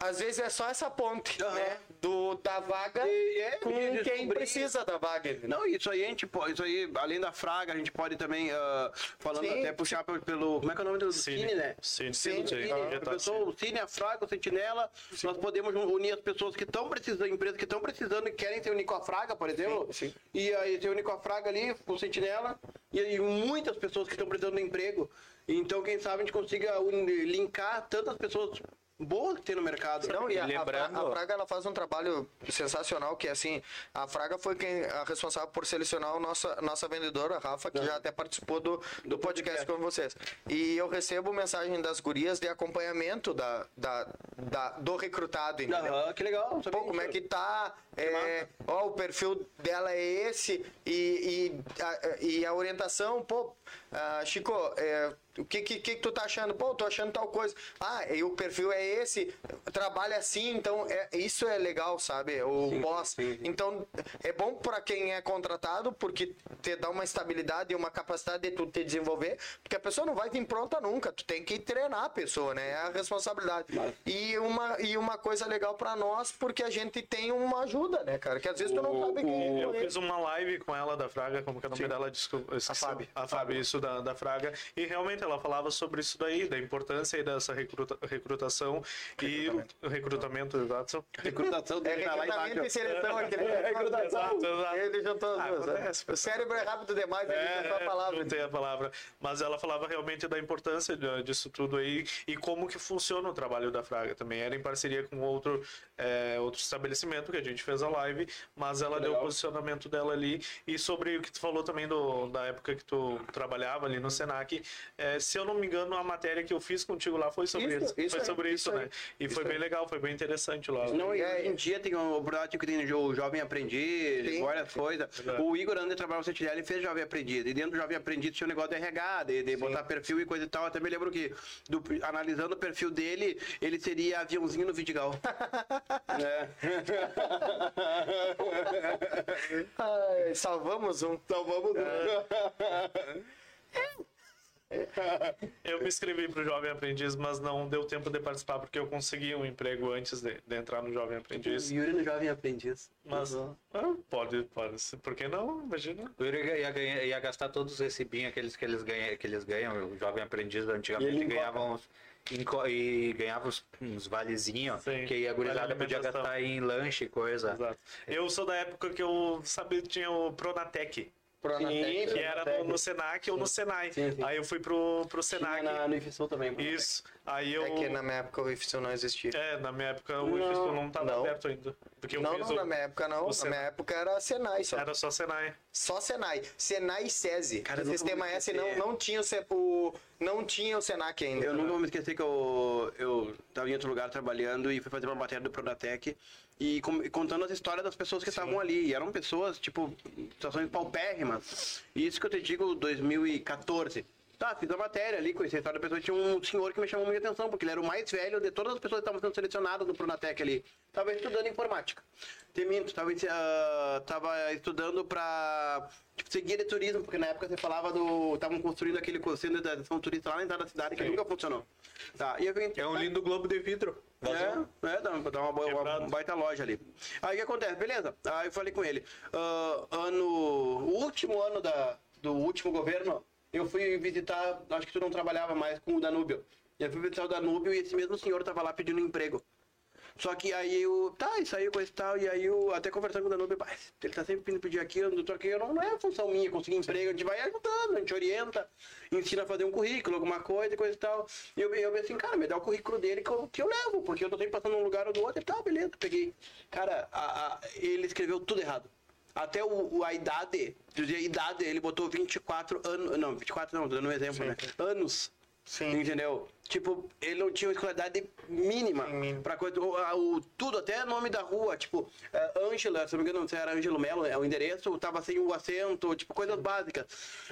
às vezes é só essa ponte, Aham. né? Do, da vaga E- é, com quem precisa da vaga. entendeu? Não, isso aí a gente pode, isso aí, além da Fraga, a gente pode também, ah, falando Sim. até puxar pelo, pelo- como é que é o nome do Cine, né? Sim, Sim, sim. sim. sim. A pessoa, o Cine, a Fraga, o Sentinela, nós podemos unir as pessoas que estão precisando, empresas que estão precisando e querem se unir com a Fraga, por exemplo. Sim, sim. E aí se unir com a Fraga ali, com o Sentinela, e aí muitas pessoas que estão precisando de emprego. Então, quem sabe a gente consiga unir- linkar tantas pessoas boas que tem no mercado. Não, e a, a lembrando- a Fraga ela faz um trabalho sensacional, que é assim, a Fraga foi quem a responsável por selecionar a nossa, nossa vendedora, a Rafa, que já até participou do, do podcast com vocês. E eu recebo mensagem das gurias de acompanhamento da, da, da- do recrutado, entendeu? Aham, que legal. Pô, como é que tá? É, ó, o perfil dela é esse e, e, a, e a orientação, pô, ah, Chico, é, o que, que, que tu tá achando? Pô, tô achando tal coisa. Ah, e o perfil é esse, trabalha assim, então é, isso é legal, sabe? O boss. sim, sim. Então, é bom para quem é contratado, porque te dá uma estabilidade e uma capacidade de tu te desenvolver, porque a pessoa não vai vir pronta nunca, tu tem que treinar a pessoa, né? É a responsabilidade. E uma, e uma coisa legal para nós, porque a gente tem uma ajuda, né, cara? Que às vezes tu não sabe quem Eu é. fiz uma live com ela da Fraga, como que é o nome dela? Desculpa. A Fábio. A Fábio, isso da, da Fraga. E realmente ela falava sobre isso daí, da importância aí dessa recruta, recrutação e o recrutamento, exato. Recrutação É dele tá recrutamento e seleção aqui, né? <laughs> É, recrutação. Exato, exato. Ele juntou as Ah, duas. né? acontece, O cérebro é rápido demais, ele juntou a palavra. Não tem a palavra. Mas ela falava realmente da importância disso tudo aí e como que funciona o trabalho da Fraga também. Era em parceria com outro, é, outro estabelecimento que a gente fez a live, mas ela deu o legal. posicionamento dela ali. E sobre o que tu falou também do, da época que tu trabalhava ali no Senac, é, se eu não me engano, a matéria que eu fiz contigo lá foi sobre Isso, isso. isso foi aí, sobre isso, isso né? E foi bem legal, foi bem interessante lá. Não, e É, hoje em dia tem um oportunidade que tem o jovem aprendiz, Sim, várias coisas. O Igor Ander trabalhava no Sentinela e fez jovem aprendiz. E dentro do jovem aprendiz tinha um negócio de RH, de, de botar perfil e coisa e tal. Até me lembro que, do- analisando o perfil dele, ele seria aviãozinho no Vidigal. <laughs> é. <laughs> Ai, salvamos um. Salvamos Eu me inscrevi pro Jovem Aprendiz, mas não deu tempo de participar porque eu consegui um emprego antes de, de entrar no Jovem Aprendiz. Yuri no jovem aprendiz. Mas ah, pode, pode. Por que não? Imagina. O Yuri ia, ganhar- ia gastar todos os recibinhos aqueles que eles, ganham, que eles ganham, o jovem aprendiz antigamente ganhava uns, e ganhava uns, uns valezinhos que a gurizada vale podia gastar em lanche e coisa. Exato. Eu sou da época que eu sabia que tinha o Pronatec, Pronatec. que era no, no Senac ou no Senai. Sim, sim. Aí eu fui pro, pro Tinha Senac. na, no IFSU também. Isso. Aí eu. É que na minha época o IFSU não existia. É, na minha época o Não, IFSU não tava não. aberto ainda. Porque eu Não, não, o- na minha época não. Na minha época era Senai só. Era só Senai. Só Senai. Senai e SESI. Cara, o sistema S não, não, tinha o, C- o, não tinha o Senac ainda. Eu nunca vou me esquecer que eu, eu tava em outro lugar trabalhando e fui fazer uma matéria do Pronatec e com- e contando as histórias das pessoas que estavam ali. E eram pessoas, tipo, situações paupérrimas. E isso que eu te digo, 2014. Tá, fiz a matéria ali, conheci a história da pessoa. Tinha um senhor que me chamou muita atenção, porque ele era o mais velho de todas as pessoas que estavam sendo selecionadas no Pronatec ali. Tava estudando informática. Te minto, tava, ah, tava estudando pra tipo, ser guia de turismo, porque na época você falava do. Estavam construindo aquele centro de atenção turista lá na entrada da cidade que nunca funcionou. Tá, e eu vim. É um lindo globo de vidro. Vazou. É, é, dá, dá uma, uma Quebrado. baita loja ali. Aí o que acontece? Beleza. Aí eu falei com ele. ah, ano. O último ano da, do último governo, eu fui visitar. Acho que tu não trabalhava mais com o Danúbio. Eu fui visitar o Danúbio e esse mesmo senhor tava lá pedindo emprego. Só que aí eu. Tá, isso aí, coisa e tal. E aí eu, até conversando com o pai, ele tá sempre vindo pedir aquilo, só que eu não, não é função minha conseguir emprego, a gente vai ajudando, a gente orienta, ensina a fazer um currículo, alguma coisa, coisa e tal. E eu, eu assim, cara, me dá o currículo dele que eu, que eu levo, porque eu tô sempre passando num lugar ou no outro e tal, beleza, peguei. Cara, a- a- ele escreveu tudo errado. Até o, o- a idade, dizia idade, ele botou 24 anos. Não, 24 não, tô dando um exemplo, né? Anos. Sim. Entendeu? Tipo, ele não tinha uma escolaridade mínima Mínima. pra coisa. O, o- tudo, até nome da rua, tipo, é, Ângela, se não me engano, se era Ângelo Melo, é o endereço, tava sem o acento, tipo, coisas básicas.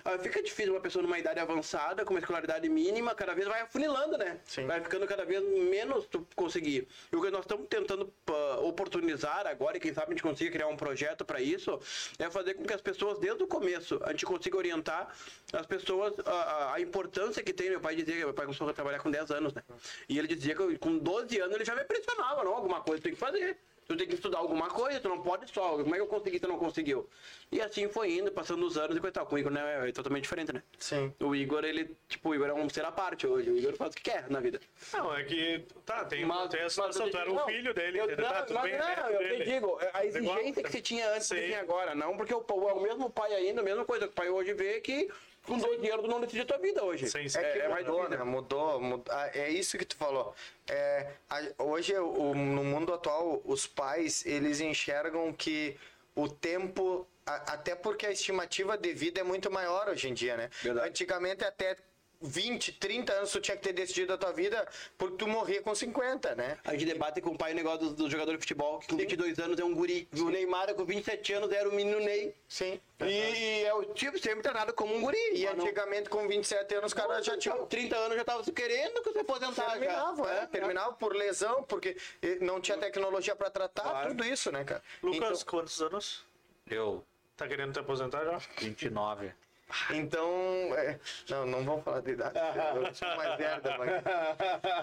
Ah, fica difícil uma pessoa numa idade avançada, com uma escolaridade mínima, cada vez vai afunilando, né? Sim. Vai ficando cada vez menos tu conseguir. E o que nós estamos tentando pá, oportunizar agora, e quem sabe a gente consiga criar um projeto para isso, é fazer com que as pessoas, desde o começo, a gente consiga orientar as pessoas a, a- a importância que tem. Meu pai dizia, meu pai começou a trabalhar com 10 anos, né? E ele dizia que com 12 anos ele já me pressionava, não, alguma coisa tu tem que fazer. Tu tem que estudar alguma coisa, tu não pode só. Como é que eu consegui, tu não conseguiu? E assim foi indo, passando os anos e coisa tal. Com o Igor, né, é totalmente diferente, né? Sim. O Igor, ele, tipo, o Igor é um ser à parte hoje. O Igor faz o que quer na vida. Não, é que. Tá, tem, Mas- tem a mas situação. eu Tu era não, filho dele, eu, entendeu? não, Tá, tudo mas bem, não, neto eu te digo, a Igual- exigência que se tinha antes Sim. que tem agora, não porque o, o, o mesmo pai ainda, a mesma coisa que o pai hoje vê que com dois dinheiro tu não decide a tua vida hoje. Sim, sim. É que É, é mais mudou, né? Mudou, mudou. Ah, É isso que tu falou. É, a- hoje, o- no mundo atual, os pais, eles enxergam que o tempo... a- até porque a estimativa de vida é muito maior hoje em dia, né? Verdade. Antigamente, até 20, 30 anos, tu tinha que ter decidido a tua vida porque tu morria com 50, né? A gente debate com o pai o negócio do, do jogador de futebol, que com 22 anos é um guri. E o Neymar, com 27 anos, era o menino Ney. Sim. E é o tipo sempre treinado como um guri. E não- antigamente, com 27 anos, os caras já tinham... 30 anos já tava se querendo que você aposentar Terminava, já. é, terminava por lesão, porque não tinha tecnologia pra tratar, Claro. tudo isso, né, cara? Lucas, quantos anos? Eu, Tá querendo te aposentar já? 29. Então, é, não, não vamos falar de idade. Eu sou mais velho da banca.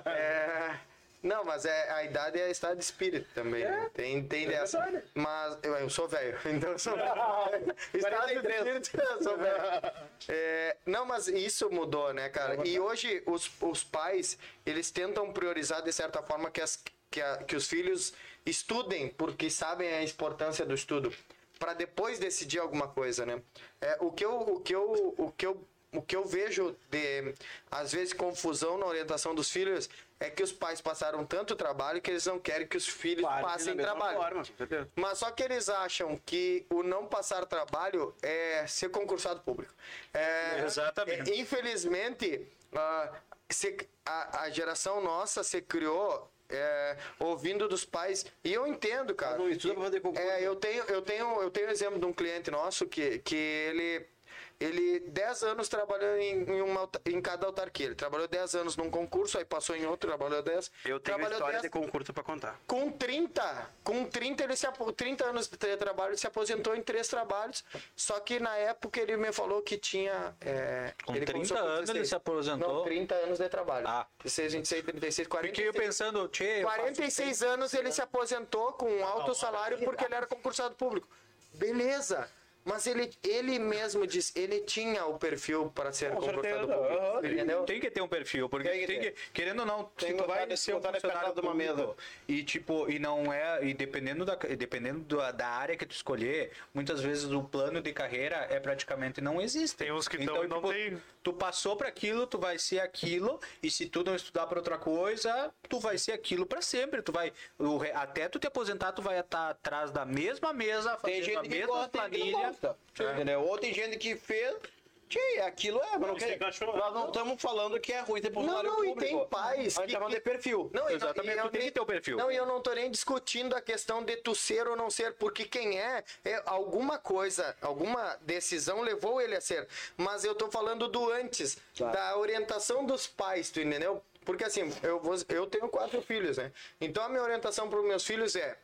É, não, mas é, a idade é estado de espírito também. né? Tem, tem dessa. verdade. Mas eu, eu sou velho, <laughs> então eu sou <laughs> velho. estado de 43. espírito, eu sou velho. É, não, mas isso mudou, né, cara? E hoje os, os pais, eles tentam priorizar de certa forma que, as, que, a- que os filhos estudem, porque sabem a importância do estudo, para depois decidir alguma coisa, né? É, o que eu, o que eu, o que eu o que eu vejo de, às vezes, confusão na orientação dos filhos é que os pais passaram tanto trabalho que eles não querem que os filhos Claro, passem trabalho. forma, com certeza. Mas só que eles acham que o não passar trabalho é ser concursado público. É, Exatamente. é, infelizmente, ah, se- a, a geração nossa se criou é, ouvindo dos pais. E eu entendo, cara. Não estuda pra fazer concurso. É, eu tenho, eu tenho, eu tenho exemplo de um cliente nosso que, que ele. Ele, 10 anos trabalhou em, em, uma, em cada autarquia. Ele trabalhou 10 anos num concurso, aí passou em outro, trabalhou 10. Eu tenho trabalhou história 10 de concurso pra contar. com 30, com 30 ele se apo- 30 anos de trabalho, ele se aposentou em três trabalhos. Só que na época ele me falou que tinha é, Com ele 30 começou anos ele se aposentou? Não, 30 anos de trabalho. Ah. 16, 26, 36, Fiquei 46. pensando, tchê, eu faço 46 anos ele se aposentou com um alto salário porque ele era concursado público. Beleza. Mas ele, ele mesmo disse, ele tinha o perfil para ser Com concursado certeza, público. Entendeu? Tem que ter um perfil, porque Tem que tem que, querendo ou não, Tem se tu vai ser um funcionário de uma mesa. e tipo, e não é, e dependendo da dependendo da, da área que tu escolher, muitas vezes o plano de carreira é praticamente não existe. Tem uns que então, tão não tipo, tem. tu passou para aquilo, tu vai ser aquilo, e se tu não estudar para outra coisa, tu vai ser aquilo para sempre, tu vai até tu te aposentar, tu vai estar atrás da mesma mesa, fazendo a mesma planilha. Gosta. Entendeu? Ou tem gente que fez Tia, aquilo é, mas não Não, quer-. Nós não estamos falando que é ruim ter Não, funcionário não, e público. tem pais A gente que- tá falando de perfil. Não, e- Exatamente, e eu tu tem que ter o perfil. Não, e eu não tô nem discutindo a questão de tu ser ou não ser, porque quem é, é alguma coisa, alguma decisão levou ele a ser. Mas eu tô falando do antes, Claro. da orientação dos pais, tu entendeu? Porque assim, eu, vou, eu tenho quatro filhos, né? Então a minha orientação para os meus filhos é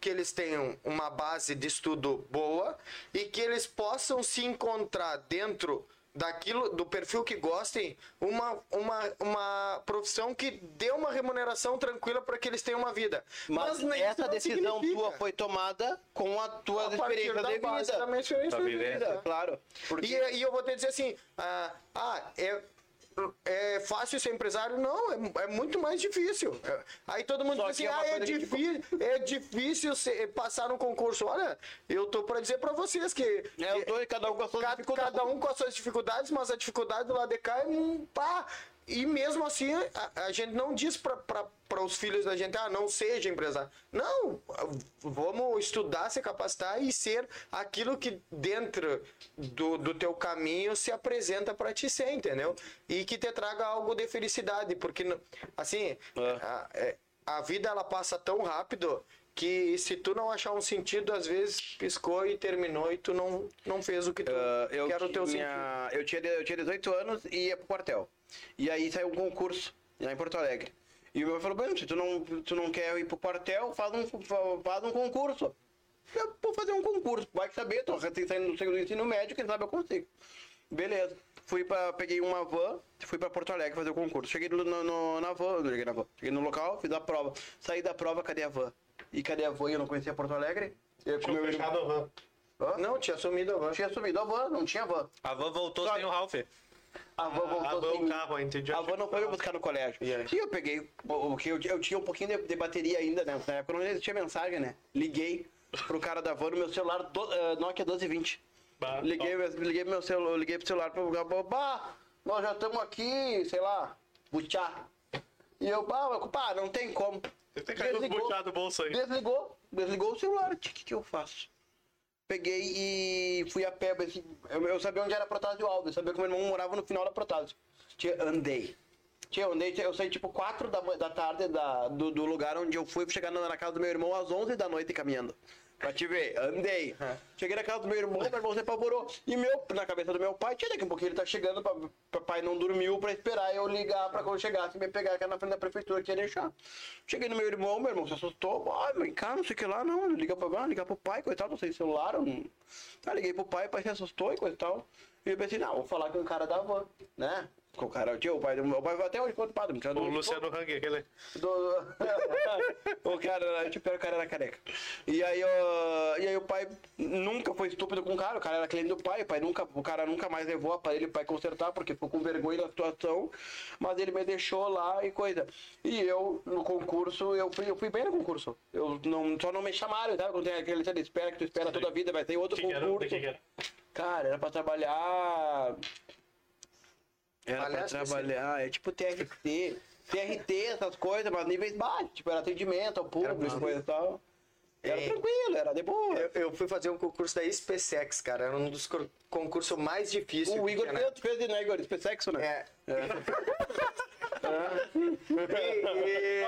que eles tenham uma base de estudo boa e que eles possam se encontrar dentro daquilo do perfil que gostem uma, uma, uma profissão que dê uma remuneração tranquila para que eles tenham uma vida Mas, nem- essa decisão tua foi tomada com a tua A experiência da de base vida. da minha experiência de vivência. vida. Claro. E, e eu vou te dizer assim, ah, ah, é, é fácil ser empresário? Não, é, é muito mais difícil. É, Aí todo mundo Só diz assim, é ah, é coisa que- difícil, é difícil ser- passar no concurso. Olha, eu tô para dizer para vocês que, É, os dois, cada um com as suas cada, dificuldades. cada um com as suas dificuldades, mas a dificuldade do lado de cá é um pá. E mesmo assim, a, a gente não diz para os filhos da gente, ah, não seja empresário. Não, vamos estudar, se capacitar e ser aquilo que dentro do, do teu caminho se apresenta para ti ser, entendeu? E que te traga algo de felicidade, porque, assim, a, é- a vida ela passa tão rápido que se tu não achar um sentido, às vezes piscou e terminou e tu não, não fez o que tu Ah, eu, quer o teu sentido. eu, tinha, eu tinha 18 anos e ia pro quartel. E aí saiu um concurso lá em Porto Alegre. E o meu pai falou, bem, se tu não, tu não quer ir pro quartel, faz um, fa- faz um concurso. Eu vou fazer um concurso, vai saber, tô saindo do segundo ensino médio, quem sabe eu consigo. Beleza. Fui pra, peguei uma van, fui pra Porto Alegre fazer o concurso. Cheguei no, no- na van, não cheguei na van. Cheguei no local, fiz a prova. Saí da prova, cadê a van? E cadê a van? Eu não conhecia Porto Alegre. Eu, Tinha fechado a van. Hã? Não, tinha sumido a van. Tinha subido a van, não tinha van. A van voltou Só- sem o Ralph. A van voltou A van, sem o carro, entendi. A van não foi me buscar no colégio. E? E eu peguei, o que eu, eu tinha um pouquinho de, de bateria ainda, né? Na época não existia mensagem, né? Liguei pro cara da van no meu celular, do, eh, Nokia 1220. Bah, Liguei, liguei meu celular, liguei pro celular pro lugar, bah, nós já estamos aqui, sei lá, buchá. E eu, bah, mas, pá, não tem como. Você tem os buchá do bolso aí. Desligou, desligou o celular. O que, que eu faço? Peguei e fui a pé. assim, Eu, eu sabia onde era Protásio Alves, eu sabia que meu irmão morava no final da Protásio. Tinha, andei. Tinha, andei, eu saí tipo 4 da, da tarde da, do, do lugar onde eu fui, fui chegar na, na casa do meu irmão às 11 da noite caminhando. Pra te ver, andei. Cheguei na casa do meu irmão, meu irmão se apavorou. E meu, na cabeça do meu pai, tinha daqui um pouquinho ele tá chegando, pra, papai não dormiu pra esperar eu ligar pra quando chegasse me pegar aqui na frente da prefeitura que ia deixar. Cheguei no meu irmão, meu irmão se assustou, ah, vem cá, não sei o que lá, não, liga pra, ah, ligar pro pai, coitado, não sei celular. Não... Tá, liguei pro pai, o pai se assustou e coisa e tal. E eu pensei, não, vou falar com o cara da van, né? Com o cara, tio, o pai do meu pai até hoje quanto padre, O Luciano Hang, aquele. do... <laughs> o cara, tipo, o cara era careca. E aí, ó, e aí o pai nunca foi estúpido com o cara, o cara era cliente do pai, o pai nunca, o cara nunca mais levou a aparelho pra consertar, porque ficou com vergonha da situação, mas ele me deixou lá e coisa. E eu, no concurso, eu fui, eu fui bem no concurso. Eu não, só não me chamaram, sabe? Quando tem aquele você espera que tu espera toda a vida, vai ter outro Que que era? concurso. Que que era? Cara, era pra trabalhar. Era pra Palestra, trabalhar, é tipo TRT. TRT, essas coisas, mas níveis baixos, tipo, era atendimento ao público, coisa e tal. Era É. tranquilo, era de boa. Eu, eu fui fazer um concurso da SpaceX, cara. Era um dos concursos mais difíceis. o Igor tinha na- fez, né, Igor? Sexo, né? É. E- <laughs> e-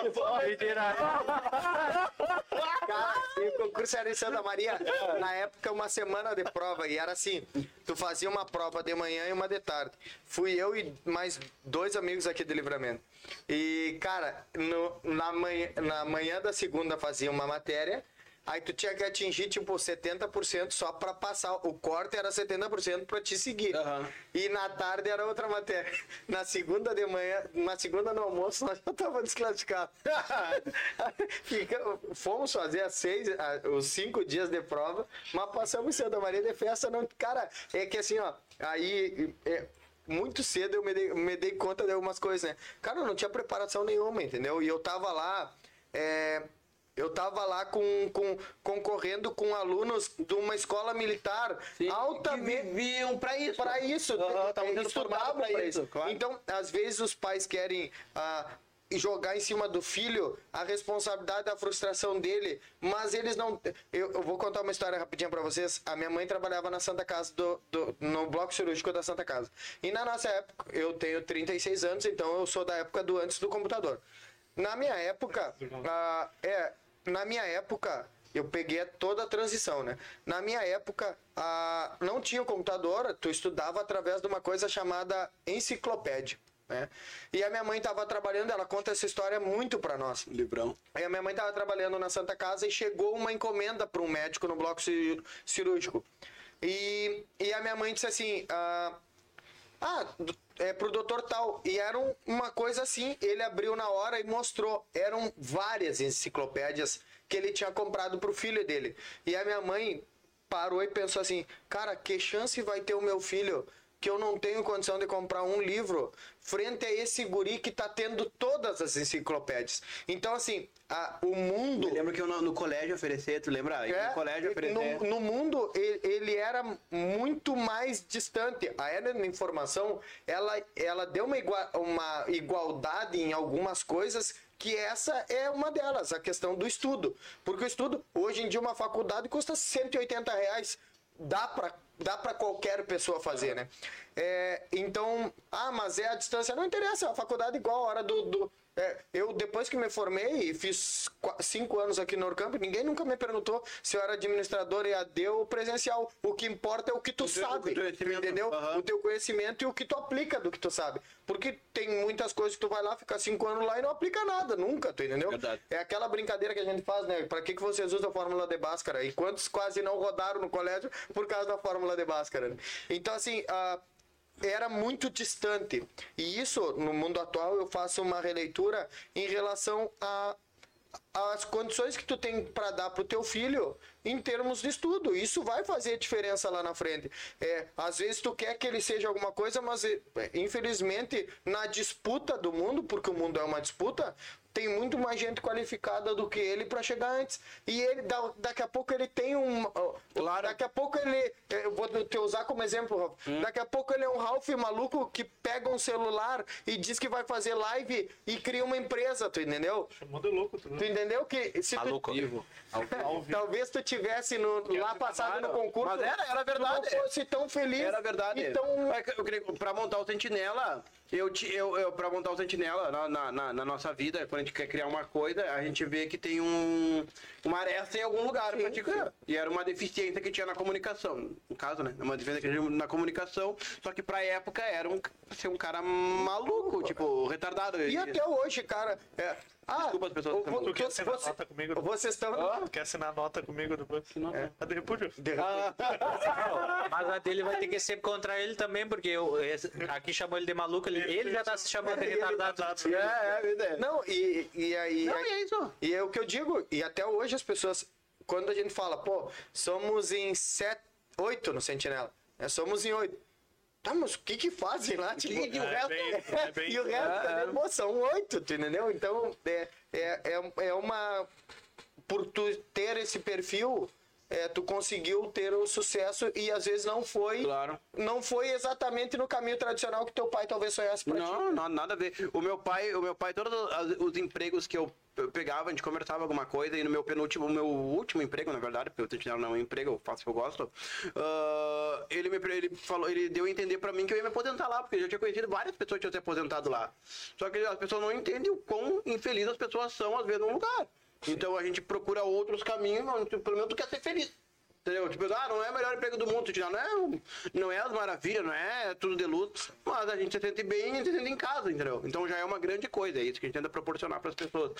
o concurso era em Santa Maria. Na época, uma semana de prova. E era assim: tu fazia uma prova de manhã e uma de tarde. Fui eu e mais dois amigos aqui do livramento. E, cara, no- na, manhã, na manhã da segunda fazia uma matéria. Aí tu tinha que atingir, tipo, 70% só pra passar. O corte era 70% pra te seguir. Aham. E na tarde era outra matéria. <laughs> Na segunda de manhã, na segunda no almoço, <laughs> nós já tava desclassificado. <laughs> Fica- fomos fazer as seis, os cinco dias de prova, mas passamos em Santa Maria de festa. Não, cara, é que assim, ó, aí. é, muito cedo eu me dei, me dei conta de algumas coisas, né? Cara, eu não tinha preparação nenhuma, entendeu? E eu tava lá. é, eu tava lá com, com, concorrendo com alunos de uma escola militar altamente Que viviam pra isso. para isso, sendo estudavam pra pra isso, claro. Então, às vezes os pais querem ah, jogar em cima do filho a responsabilidade da frustração dele, mas eles não. Eu, eu vou contar uma história rapidinha pra vocês. A minha mãe trabalhava na Santa Casa, do, do- no bloco cirúrgico da Santa Casa. E na nossa época, eu tenho 36 anos, então eu sou da época do antes do computador. Na minha época, ah, é, na minha época, eu peguei toda a transição, né? Na minha época, ah, não tinha computador, tu estudava através de uma coisa chamada enciclopédia. Né? E a minha mãe estava trabalhando, ela conta essa história muito para nós. Livrão. Aí a minha mãe estava trabalhando na Santa Casa e chegou uma encomenda para um médico no bloco ci- cirúrgico. E, e a minha mãe disse assim: ah, ah, é pro doutor tal. E era um- uma coisa assim, ele abriu na hora e mostrou. Eram várias enciclopédias que ele tinha comprado pro filho dele. E a minha mãe parou e pensou assim: cara, que chance vai ter o meu filho? Que eu não tenho condição de comprar um livro frente a esse guri que tá tendo todas as enciclopédias. Então, assim, a- o mundo. Eu lembro que eu no, no colégio oferecer, tu lembra? É, no colégio oferecer. no, no mundo ele, ele era muito mais distante. A era da informação ela, ela deu uma, igua- uma igualdade em algumas coisas que essa é uma delas, a questão do estudo. Porque o estudo, hoje em dia, uma faculdade custa 180 reais. Dá para dá para qualquer pessoa fazer, né? É, então, ah, mas é a distância. Não interessa, é a faculdade igual a hora do. do- é, eu, depois que me formei e fiz cinco anos aqui no Orcamp, ninguém nunca me perguntou se eu era administrador EAD ou presencial. O que importa é o que tu O sabe, teu entendeu? Aham. O teu conhecimento e o que tu aplica do que tu sabe. Porque tem muitas coisas que tu vai lá, fica cinco anos lá e não aplica nada, nunca, tu entendeu? Verdade. É aquela brincadeira que a gente faz, né? Pra que, que vocês usam a fórmula de Bhaskara? E quantos quase não rodaram no colégio por causa da fórmula de Bhaskara? né? Então, assim, ah, era muito distante. E isso, no mundo atual, eu faço uma releitura em relação a as condições que tu tem para dar pro teu filho em termos de estudo. Isso vai fazer diferença lá na frente. É, às vezes tu quer que ele seja alguma coisa, mas é, infelizmente na disputa do mundo, porque o mundo é uma disputa, tem muito mais gente qualificada do que ele para chegar antes. E ele da- daqui a pouco ele tem um Claro. daqui a pouco ele eu vou te usar como exemplo, Ralf. Hum. Daqui a pouco ele é um Ralph maluco que pega um celular e diz que vai fazer live e cria uma empresa, tu entendeu? Chamou de louco, tu Tu entendeu que se tu, Maluco. Vivo. talvez tu tivesse no, lá passado no concurso, Mas era- era verdade. tu não fosse tão feliz. Era verdade. Então, É pra montar o Sentinela, eu, eu, eu pra montar o Sentinela na, na, na- nossa vida, quando a gente quer criar uma coisa, a gente vê que tem um, uma aresta em algum lugar pra te criar. E era uma deficiência que tinha na comunicação. No caso, né? Uma deficiência que tinha na comunicação, só que pra época era um, ser um cara maluco, tipo, retardado. e até hoje, cara, é, ah, Desculpa as pessoas o- que estão- Tu quer assinar você- nota comigo? vocês estão Tu Quer assinar nota comigo depois? É de repúdio. Mas a dele vai ter que ser contra ele também, porque eu, esse- aqui chamou ele de maluco, ele, ele já tá se chamando de <laughs> retardado. É, é, é. Não, e, e aí. Não, e é isso. E é o que eu digo, e até hoje as pessoas, quando a gente fala, pô, somos em sete, oito no Sentinela, né? somos em oito. Tá, mas o que que fazem lá? Tipo, E o É resto... bem- é bem- <laughs> e o resto, É, é. Pô, são oito, tu entendeu? Então, é, é, é, é uma... Por tu ter esse perfil, é, tu conseguiu ter o sucesso e às vezes não foi... Claro. Não foi exatamente no caminho tradicional que teu pai talvez sonhasse pra ti. Não, não, nada a ver. O meu pai, o meu pai, todos os empregos que eu eu pegava, a gente conversava alguma coisa, e no meu penúltimo, meu último emprego, na verdade, porque o Sentinela não é um emprego, eu faço o que eu gosto, ah, ele, me, ele falou, ele deu a entender pra mim que eu ia me aposentar lá, porque eu já tinha conhecido várias pessoas que tinham se aposentado lá. Só que as pessoas não entendem o quão infelizes as pessoas são, às vezes, num lugar. Então a gente procura outros caminhos, pelo menos tu quer ser feliz. Entendeu? Tipo, ah, não é o melhor emprego do mundo, não é, não é as maravilhas, não é tudo de luz, mas a gente se sente bem e se sente em casa, entendeu? Então já é uma grande coisa, é isso que a gente tenta proporcionar para as pessoas.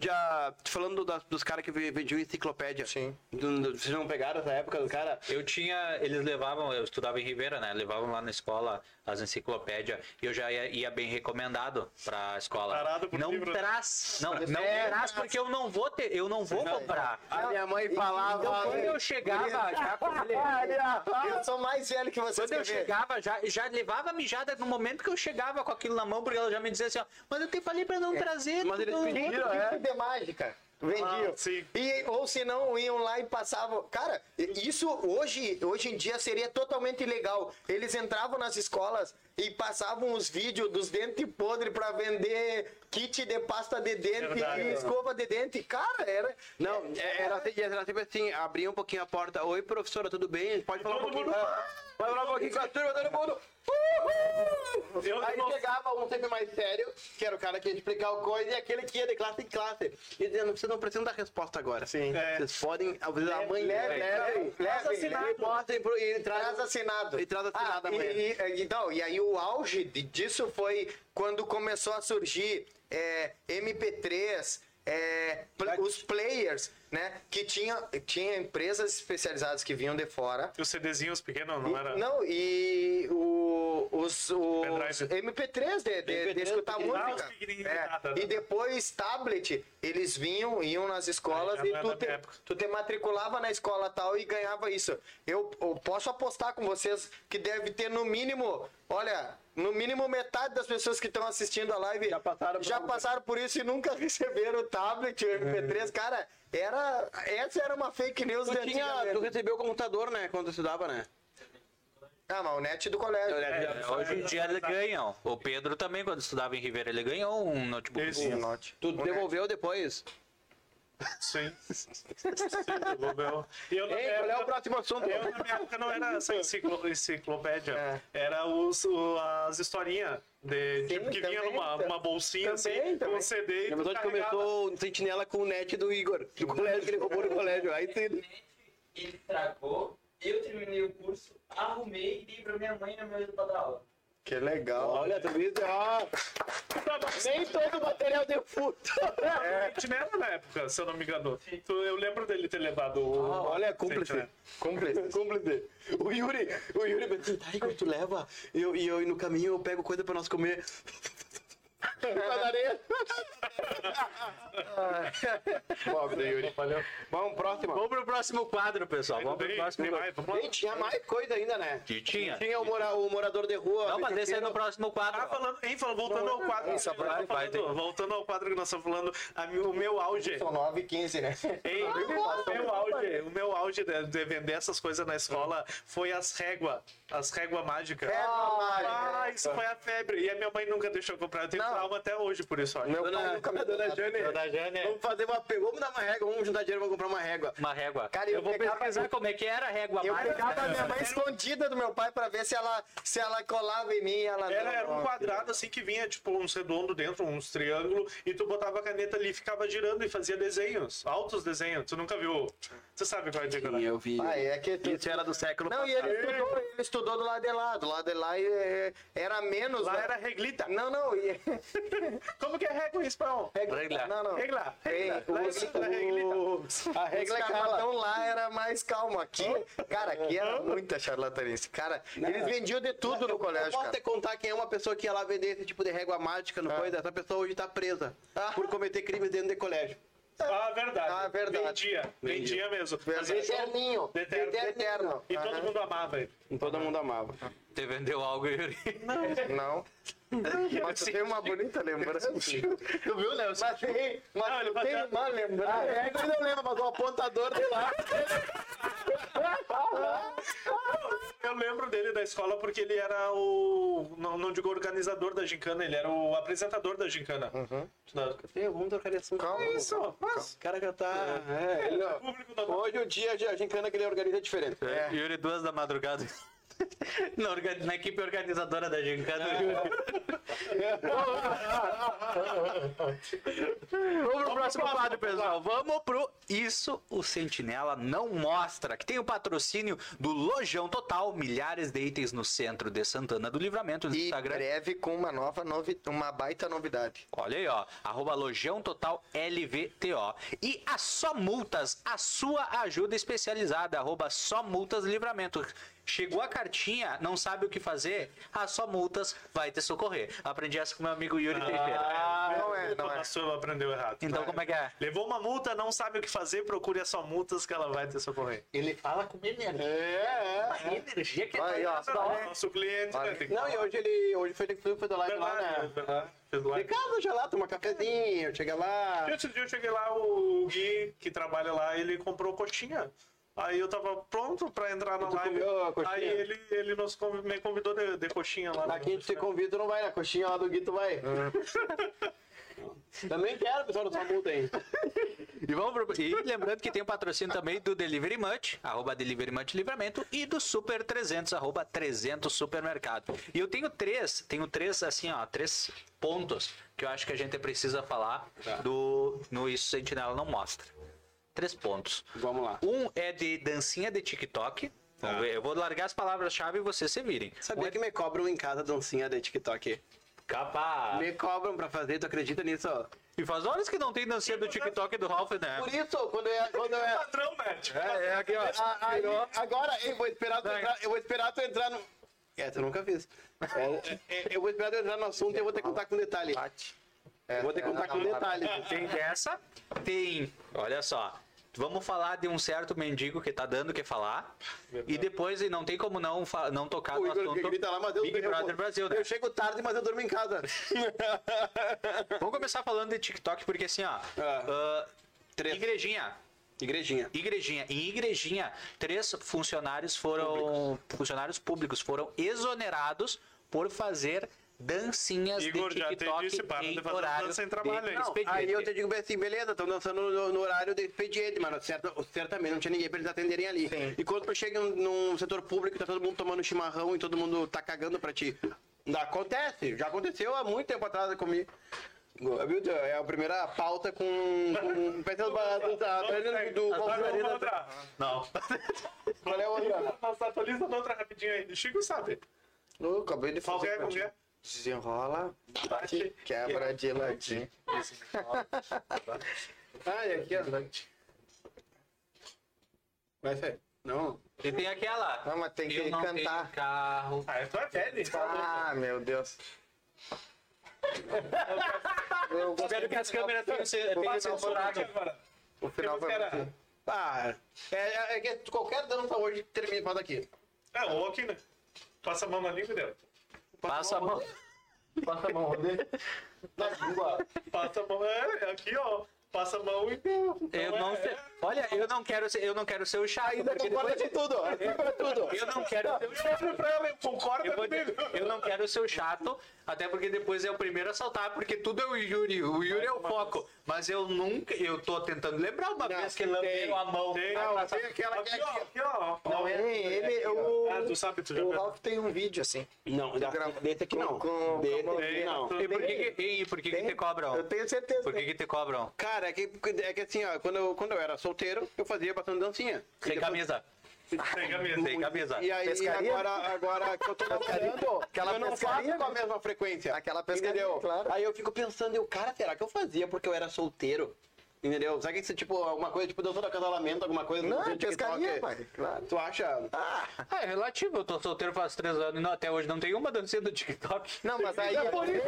Já falando das- dos caras que ve- vendiam enciclopédia. Sim. Do- do- Vocês não pegaram essa época do cara? Eu tinha, eles levavam, eu estudava em Ribeira, né? Levavam lá na escola as enciclopédias e eu já ia, ia bem recomendado pra escola. Preparado pro não livro. traz, não, não É, traz porque eu não vou ter, eu não vou comprar. A minha mãe falava. Então quando eu chegava já com <laughs> ele, Eu sou mais velho que vocês, quando eu chegava já já levava mijada no momento que eu chegava com aquilo na mão porque ela já me dizia assim, ó, mas eu te falei pra não trazer. mas eles não- pediram, é. de mágica. Vendiam. Ah, sim. E, ou se não, iam lá e passavam. Cara, isso hoje, hoje em dia seria totalmente ilegal. Eles entravam nas escolas e passavam os vídeos dos dentes podres pra vender kit de pasta de dente Verdade. e escova de dente. Cara, era. Não, é- era, era sempre assim, abria um pouquinho a porta. Oi, professora, tudo bem? Pode falar um Todo pouquinho. mundo- Pode falar um pouquinho com a turma, todo mundo. Uhul! Eu Aí não- chegava um sempre mais sério, que era o cara que ia explicar o coisa, e aquele que ia de classe em classe. E dizendo, vocês não precisam dar resposta agora. Sim. É. Vocês podem, vezes, amanhã. leve, leve, leve, assinado. leve. Botem pro- e Traz traz assinado. E traz assinado Ah, amanhã. e, e, então, e aí o auge disso foi quando começou a surgir é, MP3, é, pl- os players, né? Que tinha, tinha empresas especializadas que vinham de fora. Os CDzinhos pequenos, não era? Não, e o, os, os Pendrive. MP3 de, de, de MP3 escutar pequenininho. Ah, música. pequenininhos É, de nada, E né? depois tablet, eles vinham, iam nas escolas Ah, já e é tu te, tu te matriculava na escola tal e ganhava isso. Eu, eu posso apostar com vocês que deve ter no mínimo, olha, no mínimo metade das pessoas que estão assistindo a live Já passaram por já passaram por isso e nunca <laughs> receberam o tablet, o MP3. Cara, era, essa era uma fake news Tu, tinha, tu recebeu o computador, né? Quando tu estudava, né? Ah, mas o net do colégio. É, hoje em dia eles ganham. O Pedro também, quando estudava em Ribeira, ele ganhou um notebook. Esse. Um note. Tu O net. devolveu depois. Sim. Eu, Ei, minha qual é o próximo assunto? Eu, na minha época, não era essa enciclo- enciclopédia. É. Era os, o- as historinhas. De, Sim, tipo, que vinha também, numa tam- uma bolsinha também, assim, com também. um CD e Na verdade, começou o Sentinela com o net do Igor, do colégio que ele roubou no colégio. Aí ele tragou, eu terminei o curso, arrumei e dei pra minha mãe na mesa pra dar aula. Que legal. Olha, tu viu? Ó, nem todo material deu puta. É. Sentinela na época, se eu não me engano. Eu lembro dele ter levado o. Ah, olha, cúmplice. Sentinela. Cúmplice. <laughs> Cúmplice. O Yuri, o Yuri tá, Igor, tu leva, e eu, e eu e no caminho eu pego coisa pra nós comer. <laughs> Padaria. Pobre Yuri. Valeu. Vamos, próximo. Vamos pro próximo quadro, pessoal. Vamos pro próximo quadro. tinha mais coisa ainda, né? Tinha? Tinha o, mora, o morador de rua. Não, mas esse é no próximo quadro. Ah, falando, hein, falando, voltando ao quadro. Isso, que nós vai, estamos vai, falando, voltando ao quadro que nós estamos falando, a o meu auge. São 9 e 15, né? Ei, o, meu auge o meu auge de, de vender essas coisas na escola foi as réguas. As réguas mágicas. Régua Ah, mágica. isso foi a febre. E a minha mãe nunca deixou eu comprar. Eu tenho Não. trauma até hoje por isso. Meu pai Dona, nunca me deu dona nada. Jane, Dona Jane. vamos fazer uma... Vamos dar uma régua, vamos juntar dinheiro, vamos comprar uma régua. Uma régua. Cara, eu eu vou pesquisar como é que era a régua Eu mágica. pegava a minha mãe escondida do meu pai pra ver se ela, se ela colava em mim ela Era, não. era um quadrado assim que vinha tipo uns redondo dentro, uns triângulos, e tu botava a caneta ali e ficava girando e fazia desenhos, altos desenhos. Tu nunca viu? Você sabe qual é a dica, né? eu vi. Ah, é que tu... Isso era do século Não, e ele estudou, ele estudou do lado de lá. Do lado de lá é, era menos. Lá né? era reglita. Não, não. E... <laughs> Como que é régua em espanhol? Regla. Não, não. Regla. Regla. Os, é reglita. os, A os regra é cala. cartão lá era mais calmo. Aqui, cara, aqui era muita charlatanice. Cara, eles vendiam de tudo no Eu colégio, posso cara. te contar quem é uma pessoa que ia lá vender esse tipo de régua mágica no coisa? Essa pessoa hoje tá presa Ah. por cometer crimes dentro de colégio. Ah, verdade. Ah, verdade. Vendia. Vendia mesmo. Verdade. Fazia show Eterninho. eterno. Eterno. E todo mundo amava ele. Todo mundo amava. Te vendeu algo, Yuri? Não. Mas tu tem uma bonita lembrança. Tu viu, né? Mas tem, mas Não, ele tu tem uma lembrança. A régua eu não lembro, mas o apontador de lá. Eu lembro dele da escola porque ele era o. Não, não digo organizador da gincana, ele era o apresentador da gincana. Na- Tem, de assunto. Calma, Isso, mas. O cara já tá. É, ele não- Público da Hoje o dia a gincana que ele organiza é diferente. É. Yuri, duas da madrugada. <laughs> Na, na equipe organizadora da Gincana. <laughs> Vamos pro próximo quadro, pessoal. Vamos pro Isso o Sentinela Não Mostra, que tem o patrocínio do Lojão Total, milhares de itens no centro de Santana do Livramento, no E Instagram. breve com uma nova novi... uma baita novidade. Olha aí, ó. Arroba Lojão Total LVTO. E a Só Multas, a sua ajuda especializada. Arroba Só Multas Livramento. Chegou a cartinha, não sabe o que fazer? Ah, só multas, vai te socorrer. Aprendi essa com meu amigo Yuri Teixeira. Não é, não é. A sua aprendeu errado. Então como é que é? Levou uma multa, não sabe o que fazer, procure a sua multas que ela vai te socorrer. Ele fala com energia. É, A energia que Aí, ó. Nosso cliente, né? Não, e hoje ele hoje foi foi foi do live lá, né? Fez casa já lá, toma cafezinho, chega lá. E Outro dia eu cheguei lá, o Gui, que trabalha lá, ele comprou coxinha. Aí eu tava pronto pra entrar na tu live. Aí ele, ele nos conv- me convidou de, de coxinha lá. Aqui a gente te convida, não vai, na coxinha lá do Guito vai. <laughs> Também quero, pessoal, da sua multa aí. E, vamos pro- e lembrando que tem o patrocínio também do Delivery Munch, arroba Delivery Munch Livramento, e do Super 300, arroba 300 Supermercado. E eu tenho três, tenho três, assim, ó, três pontos que eu acho que a gente precisa falar do no Isso Sentinela Não Mostra. Três pontos. Vamos lá. Um é de dancinha de TikTok. Vamos ver, Eu vou largar as palavras-chave e vocês se virem. Um Sabia é que me cobram em casa dancinha de TikTok? Capaz. Me cobram pra fazer, tu acredita nisso? E faz horas que não tem dancinha do TikTok do Ralph, né? Por isso, quando eu, quando eu, Padrão, Matt. É, é aqui, ó. Ah, aí, agora, eu vou esperar tu entrar, eu vou esperar tu entrar no. É, tu nunca fiz. É, é, eu vou esperar tu entrar no assunto e eu vou ter que contar com detalhe. Eu vou ter que contar com detalhe. Tem dessa, tem. Olha só. Vamos falar de um certo mendigo que tá dando o que falar. E depois, e não tem como não, não tocar O no Igor que assunto grita lá, mas eu Big eu- Brother Brasil, né? Eu chego tarde, mas eu durmo em casa. <laughs> Vamos começar falando de TikTok, porque assim, ó. Ah. Três. igrejinha. Igrejinha. Igrejinha. Em Igrejinha, três funcionários foram. Funcionários públicos foram exonerados por fazer dancinhas Igor, de já te TikTok disse, para em de fazer horário dança sem trabalho, de hein? Não, aí eu te digo bem assim, beleza, estão dançando no, no horário de expediente, mas certa, certamente não tinha ninguém pra eles atenderem ali. E quando tu chega num, setor público, tá todo mundo tomando chimarrão e todo mundo tá cagando pra ti. Acontece, já aconteceu há muito tempo atrás comigo. Viu, É a primeira pauta com. com <laughs> pensando do do- outra. Não. Qual é a outra? Nossa, atualiza outra rapidinho aí. Chico sabe. Eu acabei de fazer. é? Qual é? Desenrola, bate, quebra de ladinho. <laughs> E aqui, ó. Vai ser. Não. E tem aquela. Não, mas tem que eu não cantar. tenho carro. Ah, é tua então. Ah, meu Deus. Eu Espero que as câmeras tenham Passa o agora. Final foi Era- muito... Ah, é, é, é que qualquer dança hoje termina aqui. É, ou aqui, né? Passa a mão na língua deu. Passa a mão. Passa a mão, rodeio. Na língua. Passa a mão, é, aqui, ó. Passa a mão e deu. Eu Então, não é- sei. Olha, eu não quero ser, eu não quero ser o chato. Ainda concorda depois- de tudo, ó. Concorda tudo. Eu não quero ser o chato. Eu, eu não quero ser o chato, até porque depois é o primeiro a saltar, porque tudo é o Yuri. O Yuri é o foco. Mas eu nunca. Eu tô tentando lembrar uma Não, vez que lembrou a mão. Tem, Não, tem aquela que aqui, é ó, aqui. aqui, ó. Não, ele, ele o, Ah, tu sabe, tu já o. Ralph tem um vídeo assim. Não, da- desse aqui não. Com- com- Desse com- aqui não. E por que, que, e por que, que te cobram? Eu tenho certeza. Por que, que te cobram? Cara, é que, é que assim, ó, quando eu, quando eu era solteiro, eu fazia bastante dancinha. Sem depois- camisa. Tem camisa. Sem camisa. E aí, Pescaria? agora, agora que eu tô namorando, Aquela eu não pescaria, faço com a mesma frequência. Aquela pescaria, entendeu? claro. Aí eu fico pensando, eu, cara, será que eu fazia porque eu era solteiro? Entendeu? Sabe que isso, tipo, alguma coisa, tipo, dança do acasalamento, alguma coisa Não, é TikTok? pescaria, pai. Claro. Tu acha? Ah, Ah, é relativo. Eu tô solteiro faz três anos e não- até hoje não tem uma dancinha do TikTok. não, mas aí. É por isso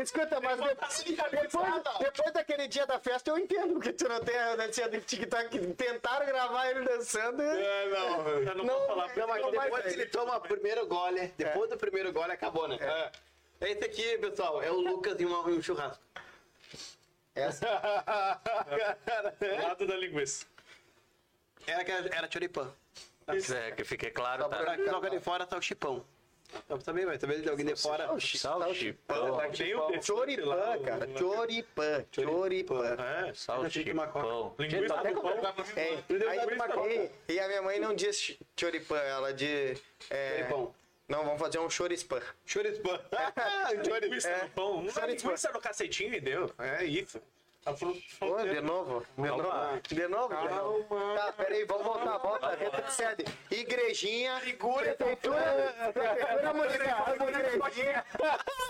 Escuta, mas depois, depois, depois daquele dia da festa eu entendo que tu não tem a dancinha do TikTok. Tentaram gravar ele dançando. e- É, não. Eu não, Não, vou falar. Não, mas Não depois ele toma o primeiro gole, depois do primeiro gole acabou, né? É. Esse aqui, pessoal, é o Lucas e, um churrasco. Essa, <laughs> Lado da linguiça. Era, que era choripã. É, que fique claro, Pra tá? de fora tá o chipão. Eu também, vai saber de alguém de fora. Salchipão. Tem o choripã, cara. Choripã. Choripã. É. Salchipão. Linguiça do pão. É, aí, e, e a minha mãe não diz ch- choripã, ela diz. É, Choripão. não, vamos fazer um chorispã. Chorispã. <laughs> Linguiça do pão. Chorispã. linguiça no cacetinho e deu. É isso. Fru- Ô, de novo? De novo? De novo? Tá, peraí, vamos voltar, volta, retrocede. Igrejinha, prefeitura, prefeitura municipal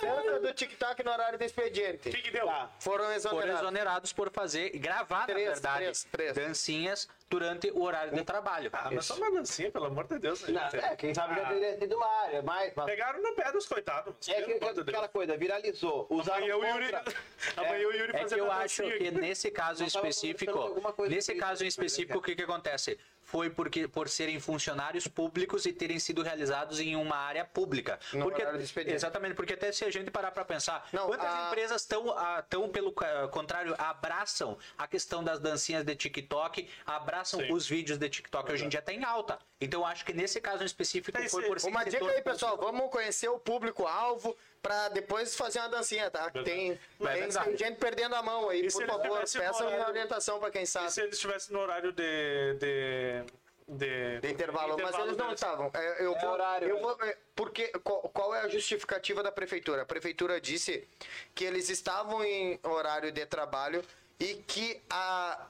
dança do TikTok no horário do expediente. O que que deu? Foram Foram exonerados. exonerados por fazer, gravar, Três, na verdade, três, três. dancinhas durante o horário de trabalho. Ah, mas só uma dancinha, pelo amor de Deus. né? Não, é, quem sabe já Ah, teria sido uma área, mas... mas- Pegaram no pé dos coitados. É que, de aquela Deus. coisa, viralizou. Usaram Amanhã o Yuri, contra- amanhã o Yuri É que eu a acho que nesse caso específico, nesse caso em né? específico, o que que acontece? Foi porque por serem funcionários públicos e terem sido realizados em uma área pública. No porque, horário de expediente. exatamente, porque até se a gente parar para pensar, Não, quantas a- empresas estão tão pelo ca- contrário abraçam a questão das dancinhas de TikTok, abraçam Sim. os vídeos de TikTok hoje em dia tá em alta. Então acho que nesse caso em específico foi por ser Uma dica aí, pessoal. Vamos conhecer o público-alvo pra depois fazer uma dancinha, tá? Tem, tem, verdade. tem gente perdendo a mão aí. E Por favor, peçam horário- orientação pra quem E sabe. se eles estivessem no horário de. de, de, De intervalo, mas eles não estavam. É, Eu vou, horário, eu vou, é, porque qual, qual é a justificativa da prefeitura? A prefeitura disse que eles estavam em horário de trabalho e que a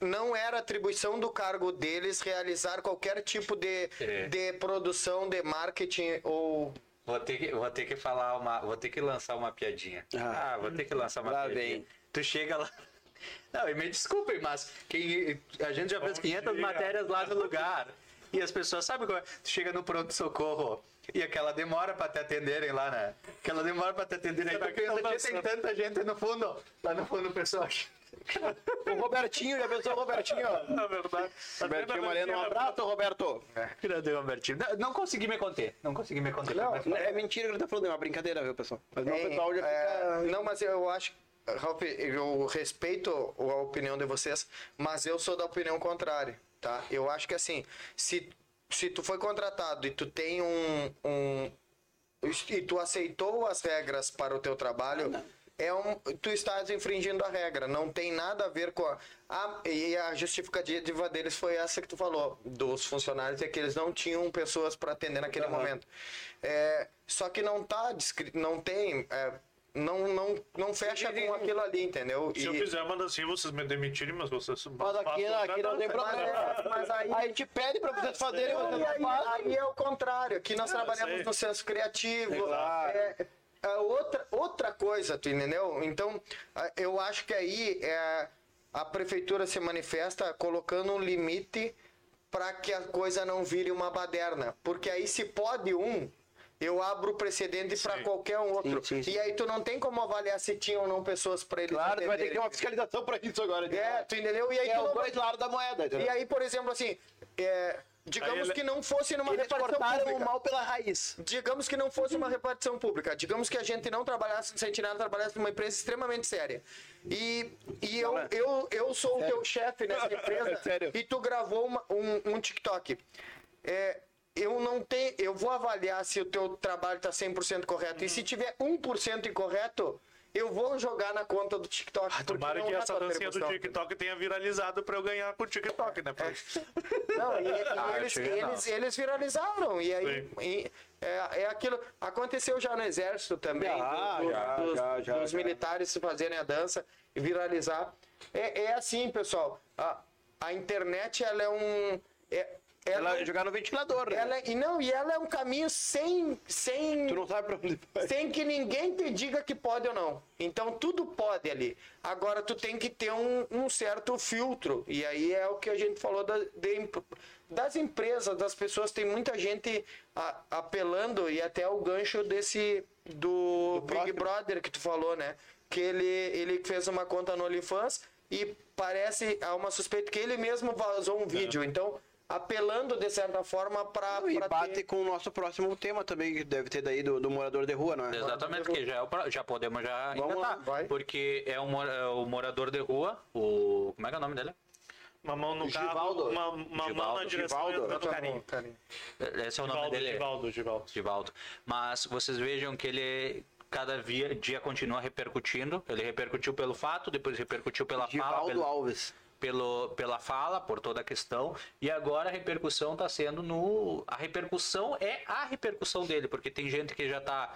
não era atribuição do cargo deles realizar qualquer tipo de, É. de produção de marketing ou Vou ter que, vou ter que falar uma. Vou ter que lançar uma piadinha. Ah. Ah, vou ter que lançar uma Lá piadinha. vem. Tu chega lá. Não, e me desculpem, mas quem, a gente já fez Bom 500 dia. matérias lá no lugar. E as pessoas, sabe qual é? Tu chega no pronto-socorro e aquela demora pra te atenderem lá, né? Aquela demora pra te atenderem. Aí Será tu que pensa, tão "Tia, tem dançando?" tanta gente no fundo. Lá no fundo, o pessoal. O Robertinho, já pensou o Robertinho? ó? Na verdade. Robertinho Moreno, um abraço, Roberto. Cadê o Albertinho? Não, não consegui me conter. Não consegui me conter. Não, Mas- é mentira que ele tá falando, é uma brincadeira, viu, pessoal? Mas não, o Tem, pessoal já é, fica... não, mas eu acho, Ralf, eu respeito a opinião de vocês, mas eu sou da opinião contrária, tá? Eu acho que assim, se, se tu foi contratado e tu tem um, um e tu aceitou as regras para o teu trabalho, é um, tu estás infringindo a regra. Não tem nada a ver com a, a- e a justificativa deles foi essa que tu falou dos funcionários é que eles não tinham pessoas para atender naquele momento. É, só que não tá descrito, não tem é, não, não, não fecha com aquilo ali, entendeu? Se eu E- fizer uma dancinha, vocês me demitirem, mas vocês. Mas aqui, aqui não tem problema. mas aí A gente pede pra vocês fazerem, vocês E não aí, fazem. aí é o contrário. Aqui nós trabalhamos sei. no senso criativo. Exato. É, é outra, outra coisa, tu entendeu? Então, eu acho que aí é, a prefeitura se manifesta colocando um limite para que a coisa não vire uma baderna. Porque aí se pode um, eu abro o precedente para qualquer um outro. Sim, sim, sim. E aí tu não tem como avaliar se tinha ou não pessoas para eles Claro, vai ter que ter uma fiscalização pra isso agora. É, tu entendeu? E aí É tu os não vai- dois lados da moeda, entendeu? E aí, por exemplo, assim, é, digamos ele- que não fosse numa Eles repartição pública. o mal pela raiz. Digamos que não fosse uma repartição pública. Digamos que a gente não trabalhasse no Sentinela, trabalhasse numa empresa extremamente séria. E, e eu, eu, eu sou o teu chefe nessa <laughs> empresa Sério. e tu gravou uma- um, um TikTok. É, eu não tenho, eu vou avaliar se o teu trabalho está 100% correto. E se tiver 1% incorreto, eu vou jogar na conta do TikTok. porque Tomara que é essa dancinha do. TikTok tenha viralizado pra eu ganhar com o TikTok, né? Pra- <laughs> Não, e, e <laughs> Ah, eles, eles, eles viralizaram. E aí e, é, é aquilo. Aconteceu já no exército também. Já, do- do- já, dos, já, já, dos já. militares fazerem a dança e viralizar. É, é assim, pessoal. A, a internet, ela é um. É, ela, Ela jogar no ventilador, né? ela- e não, e ela é um caminho sem. sem Tu não sabe pra onde vai. sem que ninguém te diga que pode ou não. Então tudo pode ali. Agora tu tem que ter um, um certo filtro. E aí é o que a gente falou da- de das empresas, das pessoas. Tem muita gente a- apelando e até o gancho desse do, Big próximo. Brother que tu falou, né? Que ele, ele fez uma conta no OnlyFans e parece há uma suspeita que ele mesmo vazou um vídeo. Então apelando de certa forma para E bate com o nosso próximo tema também, que deve ter daí do, do morador de rua, não é? Exatamente, que já, é o já podemos já Vamos lá, engatar. vai. Porque é, um, é o morador de rua, o. Como é que é o nome dele? Uma mão no Givaldo. carro, uma, uma mão na Givaldo. direção Givaldo. no carinho. Carinho. Esse é o nome Givaldo, dele. Givaldo, Givaldo. Givaldo. Mas vocês vejam que ele cada via- dia continua repercutindo. Ele repercutiu pelo fato, depois repercutiu pela fala, Givaldo pelo, Alves. Pelo- pela fala, por toda a questão. E agora a repercussão está sendo no. A repercussão é a repercussão dele, porque tem gente que já está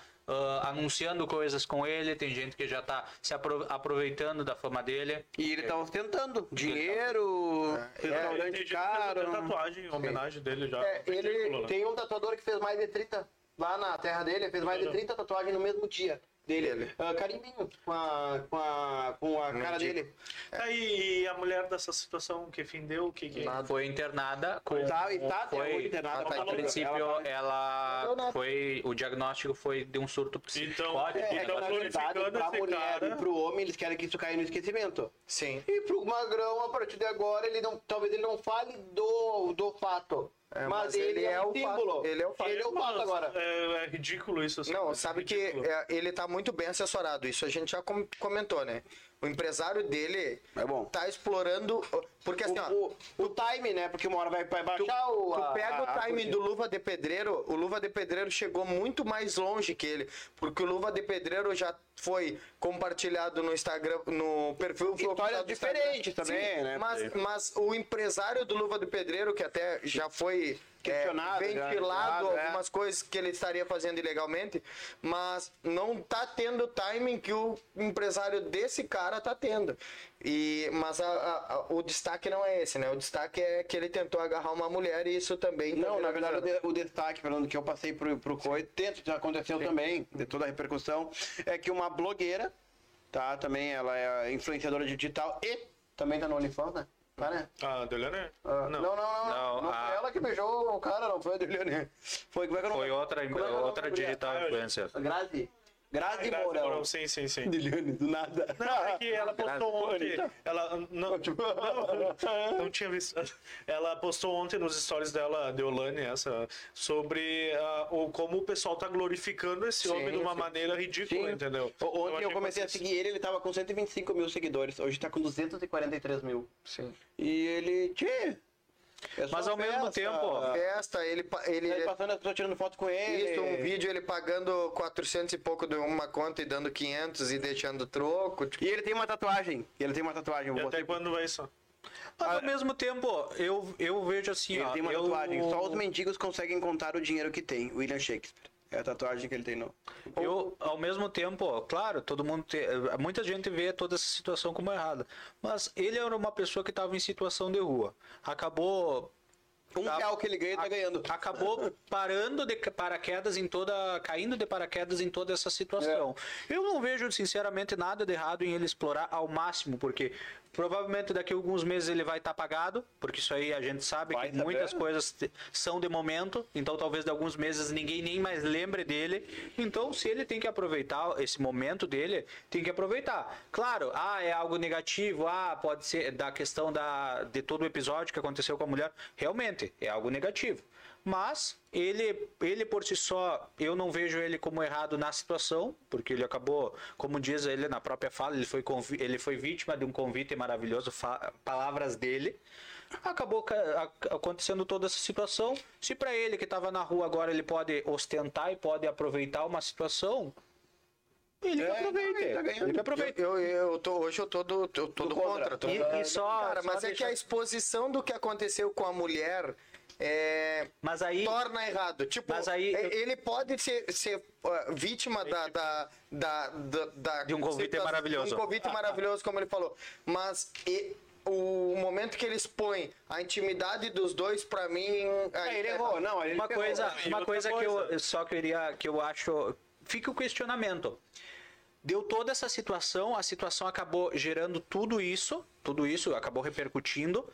anunciando coisas com ele, tem gente que já está se apro- aproveitando da fama dele. E ele tá ostentando dinheiro, Tem restaurante gente que fez caro. até tatuagem em homenagem dele já. É, ele Ridículo, né? Tem um tatuador que fez mais de 30 lá na terra dele, fez mais de 30 tatuagens no mesmo dia. Dele. Dele. Ah, carimbinho com a, com a, com a cara Mendigo. dele. Tá, e a mulher dessa situação, que fim deu? O que que... Nada. Foi internada com. Tá, e tá até foi, internada, tá A falou, princípio, ela tá- ela, foi. O diagnóstico foi de um surto psicótico. Então, É, Então, verdade, glorificando pra esse mulher cara- e pro homem, eles querem que isso caia no esquecimento. Sim. E pro magrão, a partir de agora, ele não, talvez ele não fale do, do fato. É, mas, mas ele, ele é, é o o fato. símbolo. Ele é o fato. Ele é o fato agora. É, é ridículo isso. assim, Não, é sabe que é, ele tá muito bem assessorado. Isso a gente já com- comentou, né? O empresário dele É bom. tá explorando. Porque assim, ó. O, o, o time, né? Porque uma hora vai, vai baixar o. Tu pega a- o time do Luva de Pedreiro, o Luva de Pedreiro chegou muito mais longe que ele, porque o Luva de Pedreiro já foi compartilhado no Instagram, no perfil Histórias do diferentes também, né? Mas, mas o empresário do Luva de Pedreiro, que até já foi é, Questionado, já, ventilado já, é. algumas coisas que ele estaria fazendo ilegalmente, mas não tá tendo o timing que o empresário desse cara tá tendo. E, mas a- a- o destaque não é esse, né? O destaque é que ele tentou agarrar uma mulher e isso também. tá Não, na verdade, o, de- o destaque, Fernando, que eu passei pro, pro coito, dentro já aconteceu também, de toda a repercussão, é que uma blogueira, tá? Também ela é influenciadora digital e também tá no OnlyFans, né? Tá, né? Ah, Deliane? Ah, não. Não, não, não. Não, Não, não a- foi ela que beijou o cara, não foi a Adriane. Foi, como é que é? Foi outra, Como é que é o nome outra da mulher? digital Ah, eu- influencer. Grazi. Graças Mourão. Mourão, Sim, sim, sim. Adriane, do nada. Não, é que ela postou ontem. Ela não, não, não tinha visto. Ela postou ontem nos stories dela, Deolane, essa, sobre ah, o, como o pessoal tá glorificando esse Sim, homem de uma sim. maneira ridícula, Sim. entendeu? Ontem eu, achei comecei a seguir ele, ele tava com 125 mil seguidores. Hoje tá com 243 mil. Sim. E ele. Tchê! É Mas ao mesmo festa. tempo- Festa, ele, ele, Ele passando as pessoas tirando foto com ele. Isso, um vídeo ele pagando 400 e pouco de uma conta e dando 500 e deixando troco. Tipo, E ele tem uma tatuagem. Ele tem uma tatuagem. E até quando vai isso? Mas ao mesmo tempo, eu, eu vejo assim, Ele ó. tem uma eu... tatuagem. Só os mendigos conseguem contar o dinheiro que tem. William Shakespeare. É a tatuagem que ele tem no. Eu, ao mesmo tempo, claro, todo mundo tem, muita gente vê toda essa situação como errada, mas ele era uma pessoa que estava em situação de rua. Acabou Um Tá. real que ele ganha, ele tá ganhando. acabou <laughs> parando de paraquedas em toda caindo de paraquedas em toda essa situação. É. Eu não vejo sinceramente nada de errado em ele explorar ao máximo, porque provavelmente daqui a alguns meses ele vai estar pagado, porque isso aí a gente sabe Vai que muitas coisas são de momento, então talvez de alguns meses ninguém nem mais lembre dele. Então, se ele tem que aproveitar esse momento dele, tem que aproveitar. Claro, ah, é algo negativo, ah, pode ser da questão da de todo o episódio que aconteceu com a mulher, realmente é algo negativo. Mas ele, ele por si só, eu não vejo ele como errado na situação, porque ele acabou, como diz ele na própria fala, ele foi, convi- ele foi vítima de um convite maravilhoso, fa- palavras dele. Acabou ca- a- acontecendo toda essa situação. Se para ele que estava na rua agora ele pode ostentar e pode aproveitar uma situação, ele que É, aproveite. ele tá ganhando. ele que aproveite. eu, eu, eu tô, hoje eu tô do, eu tô Do do contra. contra. tô- E- e só- Cara, só mas é que a exposição do que aconteceu com a mulher é, Mas aí torna errado. Tipo, Mas aí é- eu- ele pode ser, ser uh, vítima da, da, da, da, da- De um convite maravilhoso. de Um convite maravilhoso, como ele falou. Mas e- o momento que ele expõe a intimidade dos dois, pra mim. aí É, ele tá errou, não. Ele uma coisa, uma outra coisa que eu coisa. só queria que eu acho, fica o questionamento. Deu toda essa situação, a situação acabou gerando tudo isso, tudo isso acabou repercutindo,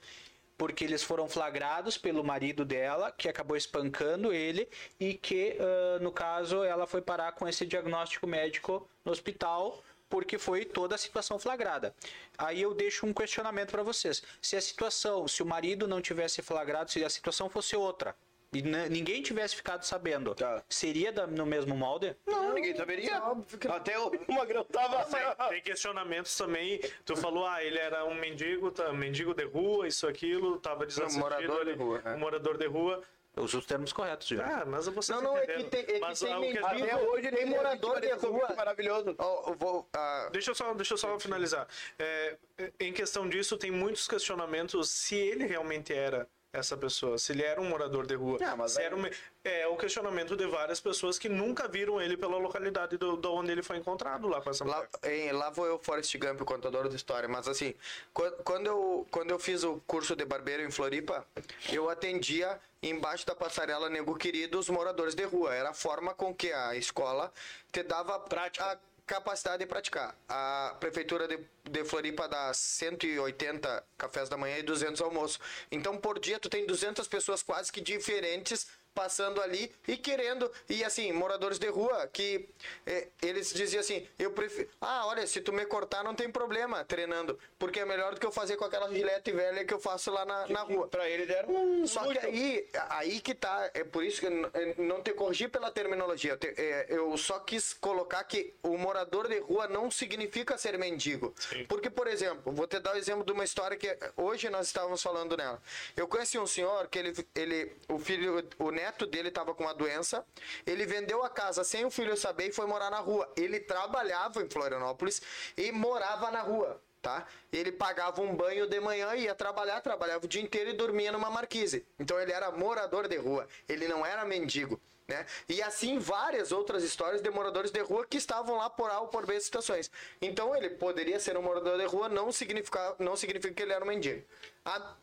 porque eles foram flagrados pelo marido dela, que acabou espancando ele e que, ah, no caso, ela foi parar com esse diagnóstico médico no hospital porque foi toda a situação flagrada. Aí eu deixo um questionamento para vocês. Se a situação, se o marido não tivesse flagrado, se a situação fosse outra e ninguém tivesse ficado sabendo, Tá. seria da- no mesmo molde? Não, ninguém saberia. Óbvio que não. Até o Magrão tava assim. Tem questionamentos também. Tu falou, ah, ele era um mendigo, tá, mendigo de rua, isso, aquilo, tava desassistido. morador de rua, é. Um morador de rua. Eu uso os termos corretos, já. Ah, mas você Não, não, é que tem, é que mas, tem que- mendigo, Até hoje tem é morador de convite rua. maravilhoso. Ó, eu vou, ah, Deixa eu só, deixa eu só finalizar. É, em questão disso, tem muitos questionamentos se ele realmente era essa pessoa, se ele era um morador de rua. Ah, mas aí- era um- é o questionamento de várias pessoas que nunca viram ele pela localidade do, do onde ele foi encontrado lá com essa Lá, em- lá vou eu, Forrest Gump, o contador de história. Mas assim, quan- quando eu, quando eu fiz o curso de barbeiro em Floripa, eu atendia embaixo da passarela Nego Querido os moradores de rua. Era a forma com que a escola te dava Prática. a capacidade de praticar. A prefeitura de, de Floripa dá 180 cafés da manhã e 200 almoço. Então, por dia, tu tem 200 pessoas quase que diferentes passando ali e querendo. E assim, moradores de rua que eh, eles diziam assim: eu prefiro. Ah, olha, se tu me cortar, não tem problema treinando. Porque é melhor do que eu fazer com aquela gilete velha que eu faço lá na, na rua. Pra eles era um. Só que aí, aí que tá, é por isso que eu não te corrigi pela terminologia. Eu, te- é, eu só quis colocar que o morador de rua não significa ser mendigo. Porque, por exemplo, vou te dar o exemplo de uma história que hoje nós estávamos falando nela. Eu conheci um senhor que ele, ele o filho, o neto dele estava com uma doença, ele vendeu a casa sem o filho saber e foi morar na rua. Ele trabalhava em Florianópolis e morava na rua tá? Ele pagava um banho de manhã, ia trabalhar, trabalhava o dia inteiro e dormia numa marquise. Então ele era morador de rua, ele não era mendigo. Né? E assim várias outras histórias de moradores de rua que estavam lá por A ou por B situações. Então ele poderia ser um morador de rua, não significa, não significa que ele era um mendigo.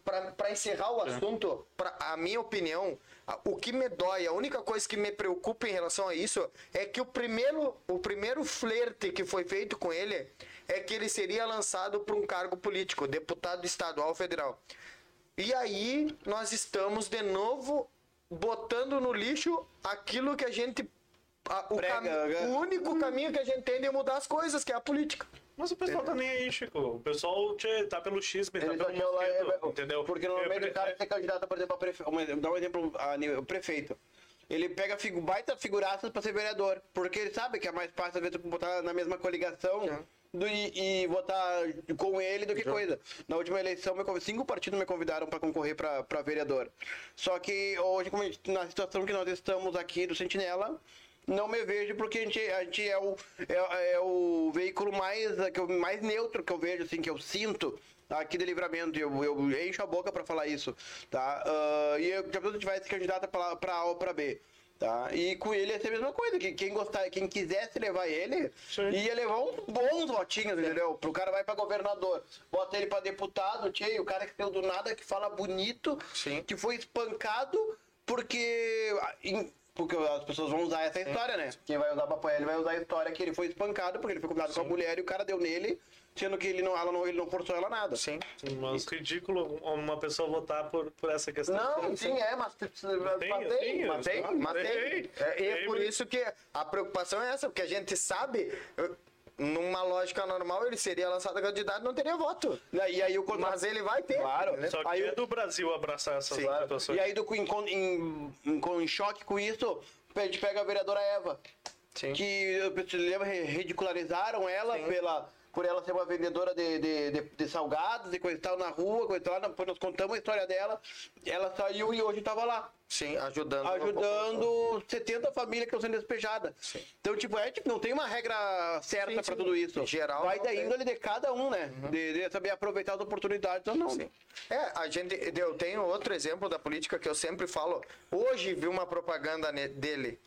Para encerrar o assunto, pra, a minha opinião, a- o que me dói, a única coisa que me preocupa em relação a isso é que o primeiro, o primeiro flerte que foi feito com ele é que ele seria lançado para um cargo político, deputado estadual ou federal. E aí nós estamos de novo botando no lixo aquilo que a gente. a- o, Prega, cami- né? o único caminho que a gente tem de mudar as coisas, que é a política. Mas o pessoal tá nem aí, Chico. O pessoal tchê, tá pelo X, tá pelo lá, mosquito, é, entendeu? Porque normalmente É, o cara que é candidato, por exemplo, a prefe... um- Dá um exemplo, a nível- prefeito. Ele pega figu... baita figuraças pra ser vereador. Porque ele sabe que é mais fácil, às vezes, botar na mesma coligação do- e, e votar com ele do que coisa. Na última eleição, cinco partidos me convidaram para concorrer para vereador. Só que hoje, na situação que nós estamos aqui do Sentinela, não me vejo porque a gente, a gente é, o, é, é o veículo mais, que eu- mais neutro que eu vejo, assim, que eu sinto aqui de livramento. Eu, eu encho a boca para falar isso, tá? Ah, e eu, se tivesse candidato para A ou para B. Tá? E com ele ia ser a mesma coisa, que quem gostar, quem quisesse levar ele, Sim. ia levar uns bons votinhos, entendeu? Pro cara vai pra governador, bota ele pra deputado, tchê, o cara que saiu do nada, que fala bonito, Sim. que foi espancado porque. ah, Porque as pessoas vão usar essa história, né? Quem vai usar pra apoiar ele vai usar a história que ele foi espancado porque ele foi combinado com a mulher e o cara deu nele, sendo que ele não, ela não, ele não forçou ela nada. Sim. Mas ridículo uma pessoa votar por, por essa questão. Não, sim, é, mas, mas Tem, tem, tem, mas tem, exato. mas tem. É, e é por isso que a preocupação é essa, porque a gente sabe, numa lógica normal, ele seria lançado candidato e não teria voto. E aí o. Mas ele vai ter. Claro. né? Só que Aí é do Brasil abraçar essas Sim. situações. E aí, do, em, em, em, com- em choque com isso, a gente pega a vereadora Eva. Sim. Que eu lembro, ridicularizaram ela pela, por ela ser uma vendedora de, de, de, de salgados e coisa e tal na rua, coisa e tal. Depois nós contamos a história dela. Ela saiu e hoje estava lá. Sim, ajudando. Ajudando 70 famílias que estão sendo despejadas. Então, tipo, é, tipo, não tem uma regra certa Sim, sim. tudo isso. Geral, Vai da tem. Uhum. índole de cada um, né? De, de saber aproveitar as oportunidades ou não. Sim. É, a gente. Eu tenho outro exemplo da política que eu sempre falo. Hoje vi uma propaganda dele.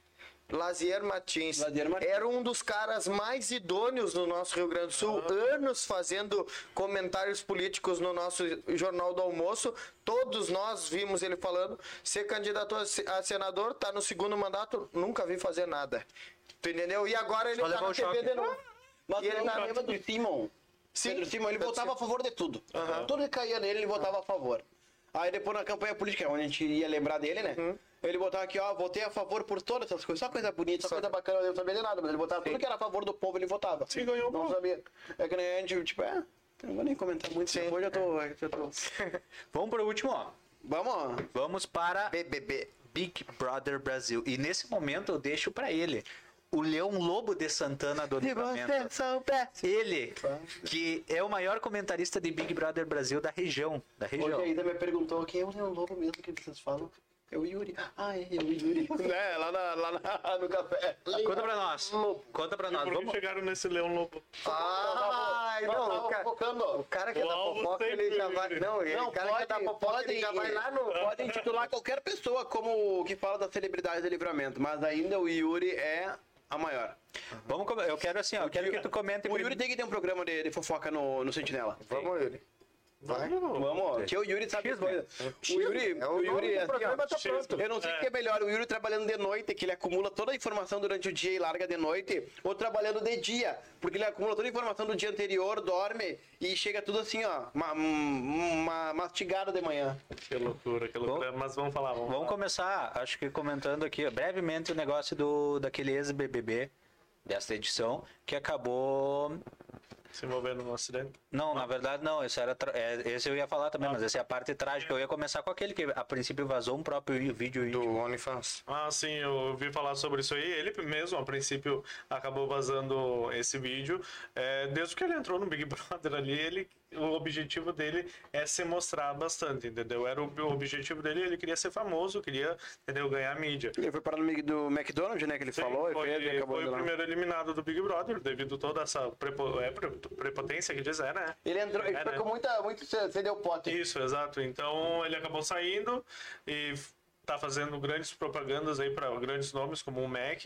Lazier Martins. Lazier Martins. Era um dos caras mais idôneos no nosso Rio Grande do Sul, anos fazendo comentários políticos no nosso Jornal do Almoço. Todos nós vimos ele falando. Se candidatou a se- a senador, tá no segundo mandato, nunca vi fazer nada. Tu entendeu? E agora ele Só tá na TV choque. de novo. Mas E ele ele tá- lembra do Simon. Sim. Pedro Simon, ele Pedro votava Simon. a favor de tudo. Tudo que caía nele, ele votava a favor. Aí depois na campanha política, onde a gente ia lembrar dele, né? Uhum. Ele botava aqui, ó, votei a favor por todas essas coisas. Só coisa bonita, só, Só- coisa bacana, eu não sabia de nada, mas ele botava tudo que era a favor do povo, ele votava. Sim, ganhou o Não povo. sabia. É que nem a gente, tipo, é, não vou nem comentar muito, Sim. depois eu tô, eu tô... <laughs> Vamos pro último, ó. Vamos, ó. Vamos para BBB. Big Brother Brasil. E nesse momento eu deixo pra ele. O Leão Lobo de Santana do Livramento. Ele, que é o maior comentarista de Big Brother Brasil da região. Da Hoje região. a Isa me perguntou quem é o Leão Lobo mesmo que vocês falam. É o Yuri. Ah, é, é o Yuri. <laughs> né, lá, na, lá na- no café. Conta pra nós. Conta pra nós. Por que Vamos. chegaram nesse leão lobo? Ai, Nós não, tava o cara, o cara que é da fofoca, ele já vai. Não, ele, Não, o cara pode, que é da fofoca, ele já vai lá no. Podem titular qualquer pessoa como que fala das celebridades de livramento, mas ainda o Yuri é a maior. Vamos Eu quero assim, ó. Eu quero que tu comente. O Yuri tem que ter um programa de, de fofoca no, no Sentinela. Vamos, Yuri. Vai. Vamos, que o Yuri sabe as coisas. O Yuri, É o o Yuri é assim, programa tá pronto. Eu não sei o que é melhor, o Yuri trabalhando de noite, que ele acumula toda a informação durante o dia e larga de noite, ou trabalhando de dia, porque ele acumula toda a informação do dia anterior, dorme e chega tudo assim, ó, uma, uma mastigada de manhã. Que loucura, que loucura. Mas vamos falar, vamos, Vamos falar. começar, acho que comentando aqui ó, brevemente o negócio do daquele ex-BBB desta edição, que acabou Se envolvendo no acidente. Não, na verdade não, esse, era tra- é, esse eu ia falar também, mas essa é a parte trágica. Eu ia começar com aquele que a princípio vazou um próprio vídeo Do íntimo. OnlyFans. Ah, sim, eu ouvi falar sobre isso aí. Ele mesmo, a princípio, acabou vazando esse vídeo. É, desde que ele entrou no Big Brother ali, ele, o objetivo dele é se mostrar bastante, entendeu? Era o, o objetivo dele, ele queria ser famoso, queria, entendeu, ganhar mídia. Ele foi parar no meio do McDonald's, né, que ele Sim, falou, foi, e e acabou foi o lá. primeiro eliminado do Big Brother, devido toda essa prepo, é, pre- prepotência que diz, é, né? Ele entrou, ele É, foi né? com muita, muito, você deu pote. Isso, exato. Então ele acabou saindo e tá fazendo grandes propagandas aí para grandes nomes como o Mac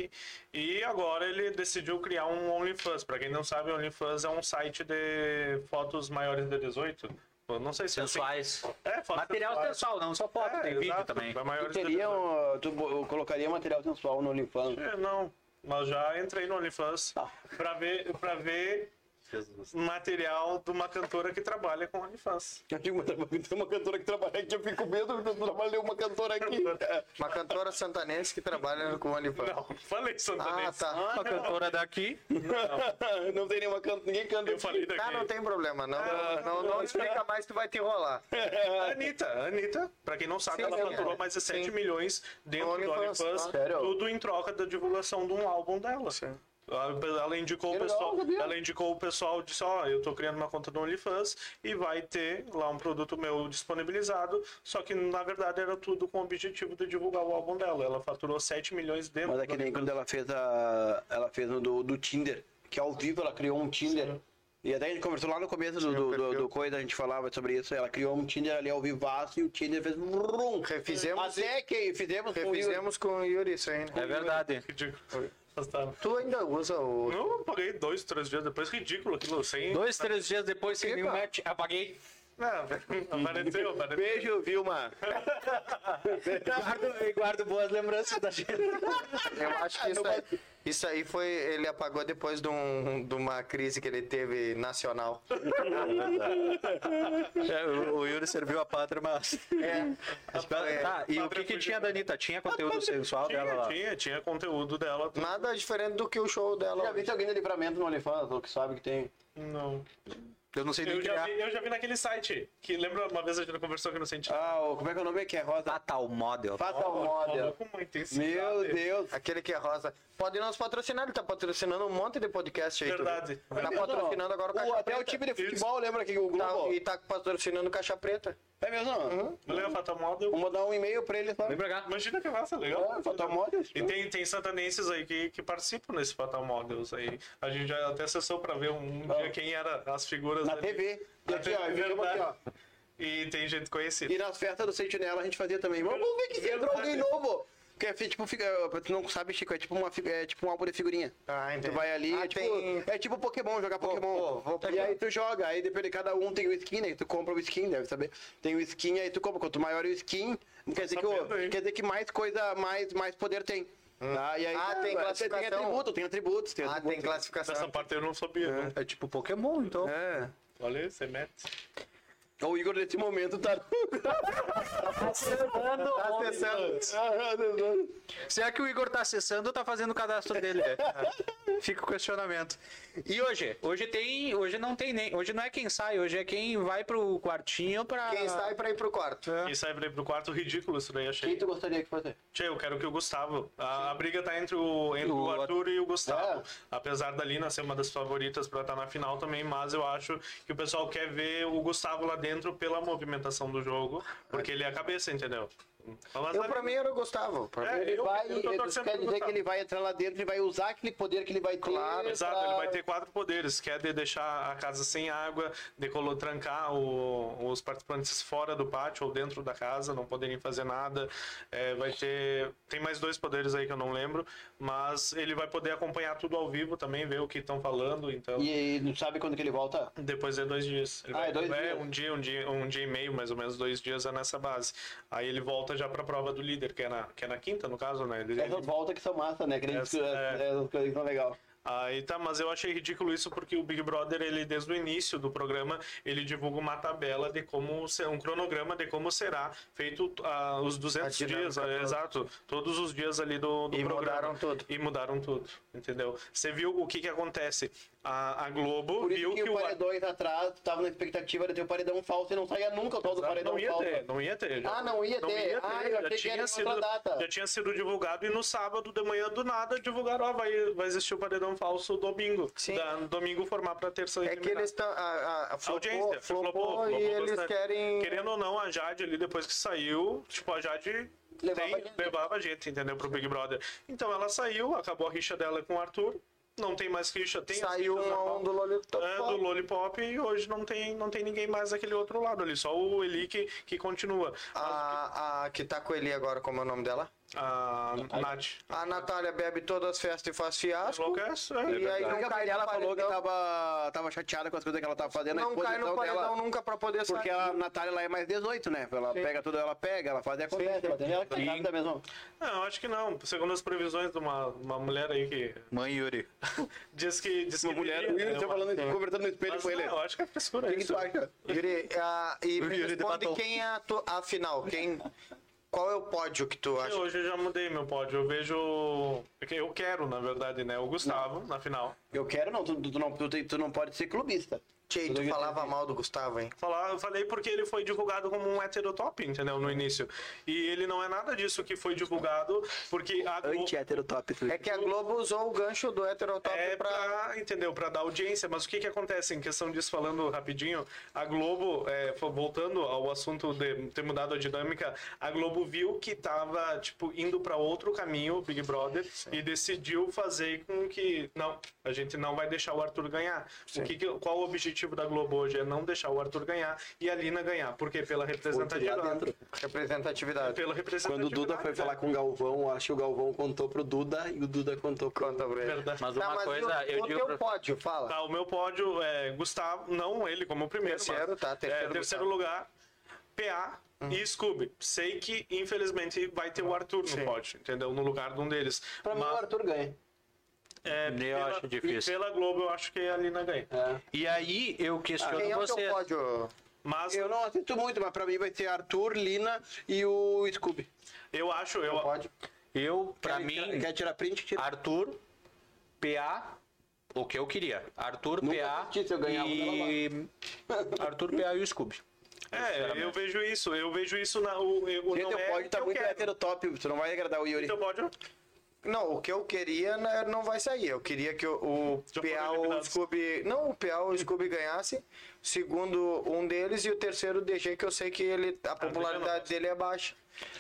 e agora ele decidiu criar um OnlyFans. Para quem não sabe, o OnlyFans é um site de fotos maiores de 18. Eu não sei se é assim. Sensuais. É, fotos Material sensuais. sensual, não só foto, É, tem vídeo exato, também. Tu teria, 18. um, tu colocaria material sensual no OnlyFans. É, não, mas já entrei no OnlyFans Ah. para ver para ver material de uma cantora que trabalha com OnlyFans. Eu digo, mas tem uma cantora que trabalha aqui, eu fico com medo de trabalhar uma cantora aqui. É. <laughs> Uma cantora santanense que trabalha com OnlyFans. Não, falei Ah, santanense. tá. Uma cantora daqui. Não <laughs> tem nenhuma cantora, ninguém canta. Eu falei daqui. Ah, não tem problema. Não, Ah, não, não, não explica mais, tu vai te enrolar. A <laughs> Anitta, a Anitta, pra quem não sabe, Sim, ela sim, faturou é. mais de 7 Sim. milhões dentro do OnlyFans, tá. Tudo em troca da divulgação de um álbum dela. Ela- Ela indicou, o pessoal, ela indicou o pessoal, disse, ó, eu tô criando uma conta do OnlyFans e vai ter lá um produto meu disponibilizado, só que na verdade era tudo com o objetivo de divulgar o álbum dela. Ela faturou 7 milhões dentro Mas é que nem quando ela fez a. Ela fez do, do Tinder, que ao vivo ela criou um Tinder. E até a gente conversou lá no começo do, Sim, do, do, do coisa, a gente falava sobre isso. Ela criou um Tinder ali ao vivaço e o Tinder fez. Brum. Refizemos, Até que fizemos com o Yuri. refizemos com o Yuri isso aí, né? É verdade. Ridículo. Tá. Tu ainda usa o... Não, eu paguei dois, três dias depois, ridículo aquilo, sem... Dois, três dias depois, sem nenhum match, apaguei. Não, <laughs> apareceu, apareceu. Beijo, Vilma. Guardo, e guardo boas lembranças da gente. Eu acho que isso aí, isso aí foi... Ele apagou depois de, um, de uma crise que ele teve nacional. <laughs> É, o, o Yuri serviu a pátria, mas. É. Tá, e o que, que tinha da Anitta? Tinha conteúdo sensual dela Tinha, lá? tinha, tinha conteúdo dela. tudo. Nada diferente do que o show dela. Já vi alguém no livramento no OnlyFans, que sabe que tem. Não. Eu não sei nem Eu já, criar. vi, eu já vi naquele site. Que lembra uma vez a gente conversou aqui no Sentinela? Ah, o- como é que é o nome? Que é Rosa. Fatal Model. Fatal Model. Com uma intensidade. Meu Deus. Aquele que é rosa. Pode nos patrocinar, ele tá patrocinando um monte de podcast aí. tu? Verdade. Tá patrocinando agora o O- Caixa até o Preta. time de futebol, lembra que o Tá, e tá patrocinando Caixa Preta. É mesmo? Uhum. Lembra Fatal Model? Vou mandar um e-mail pra ele. Só. Vem pra cá. Imagina que massa, legal. Ah, Fatal Model. E tem, tem santanenses aí que, que participam nesse Fatal Models aí. A gente já até acessou pra ver um dia quem era as figuras Na ali. TV. E Na aqui, ó, viramos aqui, ó. E tem gente conhecida. E nas festas do Sentinela a gente fazia também. Vamos ver que entrou alguém novo. Que é tipo, fica, tu não sabe, Chico, é tipo, uma, é tipo um álbum de figurinha. Ah, Tu entendi. vai ali, Ah, é, tipo, tem- é tipo Pokémon, jogar Pokémon. e aí tu joga, aí depende de cada um tem o skin, né? Tu compra o skin, deve saber. Tem o skin, aí tu compra. Quanto maior o skin, quer dizer, que, o- sabendo, hein? quer dizer que mais coisa, mais, mais poder tem. Tá? E aí, Ah, tem tem classificação. atributo, tem atributos, tem Ah, atributos. tem classificação. Essa parte eu não sabia. né? É tipo Pokémon, então. É. Olha aí, você mete. O Igor nesse momento tá. Tá acessando. Será que o Igor tá acessando ou tá fazendo o cadastro dele? É. <laughs> Fica o questionamento. E hoje? Hoje tem. Hoje não tem nem. Hoje não é quem sai, hoje é quem vai pro quartinho pra. Quem sai pra ir pro quarto? Quem sai pra ir pro quarto, ridículo isso daí, achei. Quem tu gostaria que fosse? Tchê, eu quero que o Gustavo. A, a briga tá entre o, entre o, O Arthur e o Gustavo. É. Apesar da Lina ser uma das favoritas pra estar na final também, mas eu acho que o pessoal quer ver o Gustavo lá dentro pela movimentação do jogo, porque ele é a cabeça, entendeu? Mas Eu, pra mim, era o Gustavo. Pra É, mim, Ele eu- vai, eu isso torcendo quer dizer que ele vai entrar lá dentro, ele vai usar aquele poder que ele vai ter. Claro, Exato, pra- ele vai ter quatro poderes, que é de deixar a casa sem água, de trancar o- os participantes fora do pátio ou dentro da casa, não poderem fazer nada. É, vai ter. Tem mais dois poderes aí que eu não lembro, mas ele vai poder acompanhar tudo ao vivo também, ver o que estão falando. Então, E, não sabe quando que ele volta? depois é dois dias. Ele Ah, vai- é dois é, dias. um dia, um dia, um dia e meio, mais ou menos, dois dias é nessa base. Aí ele volta já pra prova do líder, que é na, que é na quinta, no caso, né? Ele- Essas voltas que são massa, né? Que Essa- é, é. essas coisas que são legal. Aí tá, mas eu achei ridículo isso porque o Big Brother, ele desde o início do programa, ele divulga uma tabela de como ser, um cronograma de como será feito ah, os 200 A dinâmica dias, toda. exato, todos os dias ali do, do E programa. mudaram tudo. E mudaram tudo, entendeu? Você viu o que que acontece? A, a Globo Por isso viu que, que o o paredões atrás tava na expectativa de ter o paredão falso e não saía nunca o tal do paredão não ia falso. ter, não ia ter. já. Ah, não ia ter. Ah, eu já achei que tinha sido, outra data. Já tinha sido divulgado e no sábado de manhã do nada divulgaram, ó, vai, vai existir o paredão falso domingo. Sim. Da, domingo formar pra terça É que eles estão. A, a, a audiência, flopou, flopou, flopou e eles bastante. querem. Querendo ou não, a Jade ali, depois que saiu, tipo, a Jade Levava tem- gente. levava gente, entendeu? Pro Big Brother. Então ela saiu, acabou a rixa dela com o Arthur. Não tem mais rixa, tem as Saiu um um do Lollipop. É, do Lollipop e hoje não tem, não tem ninguém mais daquele outro lado ali, só o Eli que, que continua. A, a que tá com ele agora, como é o nome dela? A Nath. A Natália bebe todas as festas e faz fiasco. Enlouquece, é. E aí A não cai Gabriela falou que tava, tava chateada com as coisas que ela tava fazendo. Não cai no paredão dela, nunca pra poder sair. Porque a Natália lá é mais 18, né? Ela pega tudo, ela pega, ela faz e acontece. Ela tem ela que tá mesmo. Não, acho que não. Segundo as previsões de uma, uma mulher aí que Mãe Yuri. <laughs> diz que. Diz Uma que mulher, o Yuri né, tá uma- falando, conversando no espelho Mas com ele. não, eu acho que é frescura O que, que tu acha? Yuri, a, e Yuri de responde quem é a, tu, a final. Quem, qual é o pódio que tu acha? Hoje eu já mudei meu pódio. Eu vejo. Eu quero, na verdade, né? O Gustavo na final. Eu quero não, tu, tu não, tu, tu não pode ser clubista. Tchê, tu falava mal do Gustavo, hein? Falar, eu falei porque ele foi divulgado como um heterotop, entendeu? No início. E ele não é nada disso que foi divulgado, porque a Globo- Anti-heterotop. É que a Globo usou o gancho do heterotop É pra... pra, entendeu? Pra dar audiência. Mas o que que acontece em questão disso, falando rapidinho, a Globo, é, voltando ao assunto de ter mudado a dinâmica, a Globo viu que tava, tipo, indo pra outro caminho, o Big Brother, e decidiu fazer com que, não, a gente não vai deixar o Arthur ganhar. O que que- qual o objetivo da Globo hoje? É não deixar o Arthur ganhar e a Lina ganhar. Por quê? Pela representatividade. Representatividade. Pela Quando representatividade. o Duda foi falar com o Galvão, acho que o Galvão contou pro Duda e o Duda contou pro... Conta pra ele. Verdade. Mas Tá, uma mas coisa, o, eu o digo. teu pra- pódio, fala. Tá, o meu pódio é Gustavo, não ele como primeiro, Terceiro, mas, tá, terceiro é, terceiro lugar, PA e Scooby. Sei que, infelizmente, vai ter o Arthur no pódio, entendeu? No lugar de um deles. Pra mim, o Mas, Arthur ganha. É, Eu pela, acho difícil. Pela Globo, eu acho que a Lina ganha. E aí eu questiono Quem é o você. pódio? Mas Eu não assisto muito, mas pra mim vai ser Arthur, Lina e o Scooby. eu acho... Eu, Pódio. Eu, pra Quer mim, tirar- Quer tirar print? Tira. Arthur, PA, o que eu queria. Arthur, Nunca PA assisti, eu ganhava, e... <laughs> Arthur, PA e o Scooby. é, eu vejo isso. Eu vejo isso na... O, eu, Gente, não é pódio o tá muito quero. heterotop, você não vai agradar o Yuri. Teu pódio? Não, o que eu queria né, não vai sair. Eu queria que o, o PA ou o. Scooby. Não, o PA ou o Scooby ganhasse. Segundo um deles e o terceiro o DG, que eu sei que ele, a popularidade dele é baixa.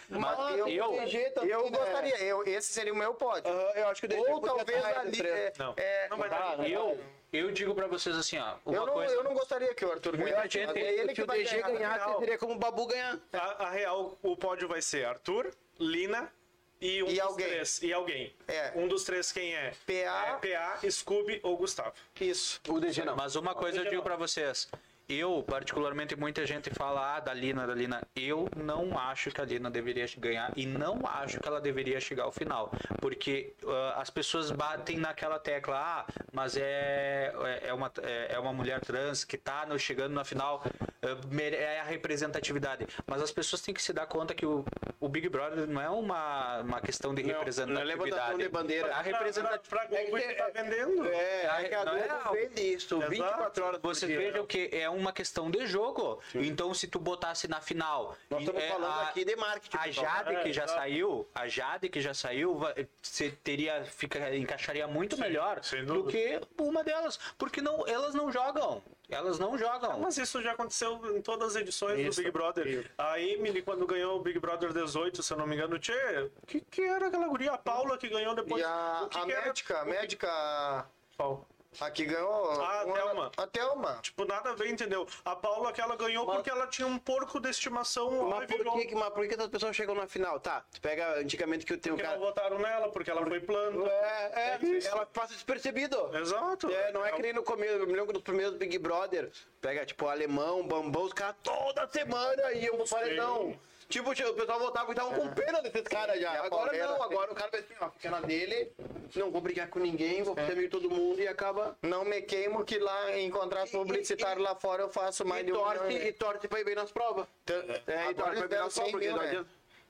Mas Ah, eu, o DG também, eu né? gostaria, eu, esse seria o meu pódio. Aham, eu acho que o DG Ou talvez ali. É, Não, é, não vai Ah, dar. Eu, eu digo pra vocês assim, ó. Uma eu, não, coisa... eu não gostaria que o Arthur ganhasse. gente- mas é ele Se que o DG ganhar. seria como o Babu ganhar. A, a real, o pódio vai ser Arthur, Lina e um E dos alguém. três. E alguém. É. Um dos três quem é? PA. É PA, Scooby ou Gustavo. Isso. O DG não. Mas uma coisa eu digo pra vocês. Eu, particularmente, muita gente fala ah, da Lina, da Lina. Eu não acho que a Lina deveria ganhar e não acho que ela deveria chegar ao final. Porque ah, as pessoas batem naquela tecla, ah, mas é, é, é uma, é, é uma mulher trans que tá no, chegando na final, ah, é a representatividade. Mas as pessoas têm que se dar conta que o, o Big Brother não é uma, uma questão de Não, não é representatividade. levantação de bandeira. A representatividade. Pra, pra Globo É que- tá vendendo. É, é a Não é Globo fez isso, Exato. 24 horas por Vocês dia. vejam que é uma questão de jogo. Então, se tu botasse na final. Nós estamos é, falando a- aqui de marketing. A. Jade É, que já exato. saiu, a Jade que já saiu, você teria, fica, encaixaria muito melhor sem do que uma delas, porque não, elas não jogam. Elas não jogam. Mas isso já aconteceu em todas as edições Isso. do Big Brother. A Emily, quando ganhou o Big Brother 18, se eu não me engano, tchê, o que, que era aquela guria? A Paula que ganhou depois. E a, que a que médica, a médica. Qual? A que ganhou. Ah, a uma- Thelma. A Thelma. Tipo, nada a ver, entendeu? A Paula que ela ganhou Mas- porque ela tinha um porco de estimação. Mas por virou- que, que- mas por que essas pessoas chegam na final? Tá, tu pega antigamente que eu tenho um Porque cara. não votaram nela, porque ela foi planta. É, é, ela passa despercebido. Exato. É, não é que nem no começo, eu me lembro dos primeiros Big Brother, pega tipo alemão, bambão, os caras toda semana iam pro paredão. Tipo, o pessoal votava e estavam com pena desses caras já. Agora não, agora o cara vai assim, ó, fica na dele, não vou brigar com ninguém, vou ser amigo de todo mundo e acaba. Não me queimo que lá em contrato publicitário e- lá fora eu faço mais E de um torce, milhão, né? e torce pra ir bem nas provas. Então, É, e torce pra ir bem nas 100 provas, porque.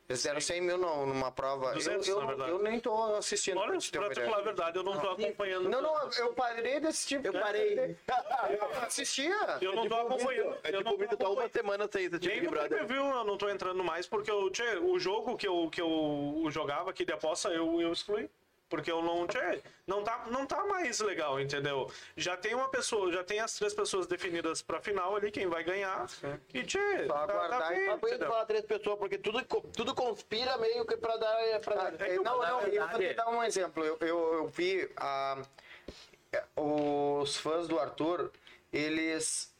Eles deram 100 mil no- numa prova. 200, eu, eu, na verdade. eu nem tô assistindo. Olha, pra te falar a verdade, eu não tô acompanhando. Não, não, eu parei desse tipo. Eu parei. Eu assistia. Eu não tô acompanhando. É Eu tipo, não tô tá uma acompanhando. semana sem tipo Nem de no eu não tô entrando mais, porque eu, tchê, o jogo que eu, que eu jogava aqui de aposta, eu, eu excluí. Porque eu não, tchê, não tá, não tá mais legal, entendeu? Já tem uma pessoa, já tem as três pessoas definidas pra final ali, quem vai ganhar. E, tchê, Só tá, aguardar tá e bem, entendeu? falar três pessoas, porque tudo, tudo conspira meio que pra dar. Pra dar. É, não, não, eu vou te dar um exemplo. Eu, eu, eu vi ah, os fãs do Arthur, eles,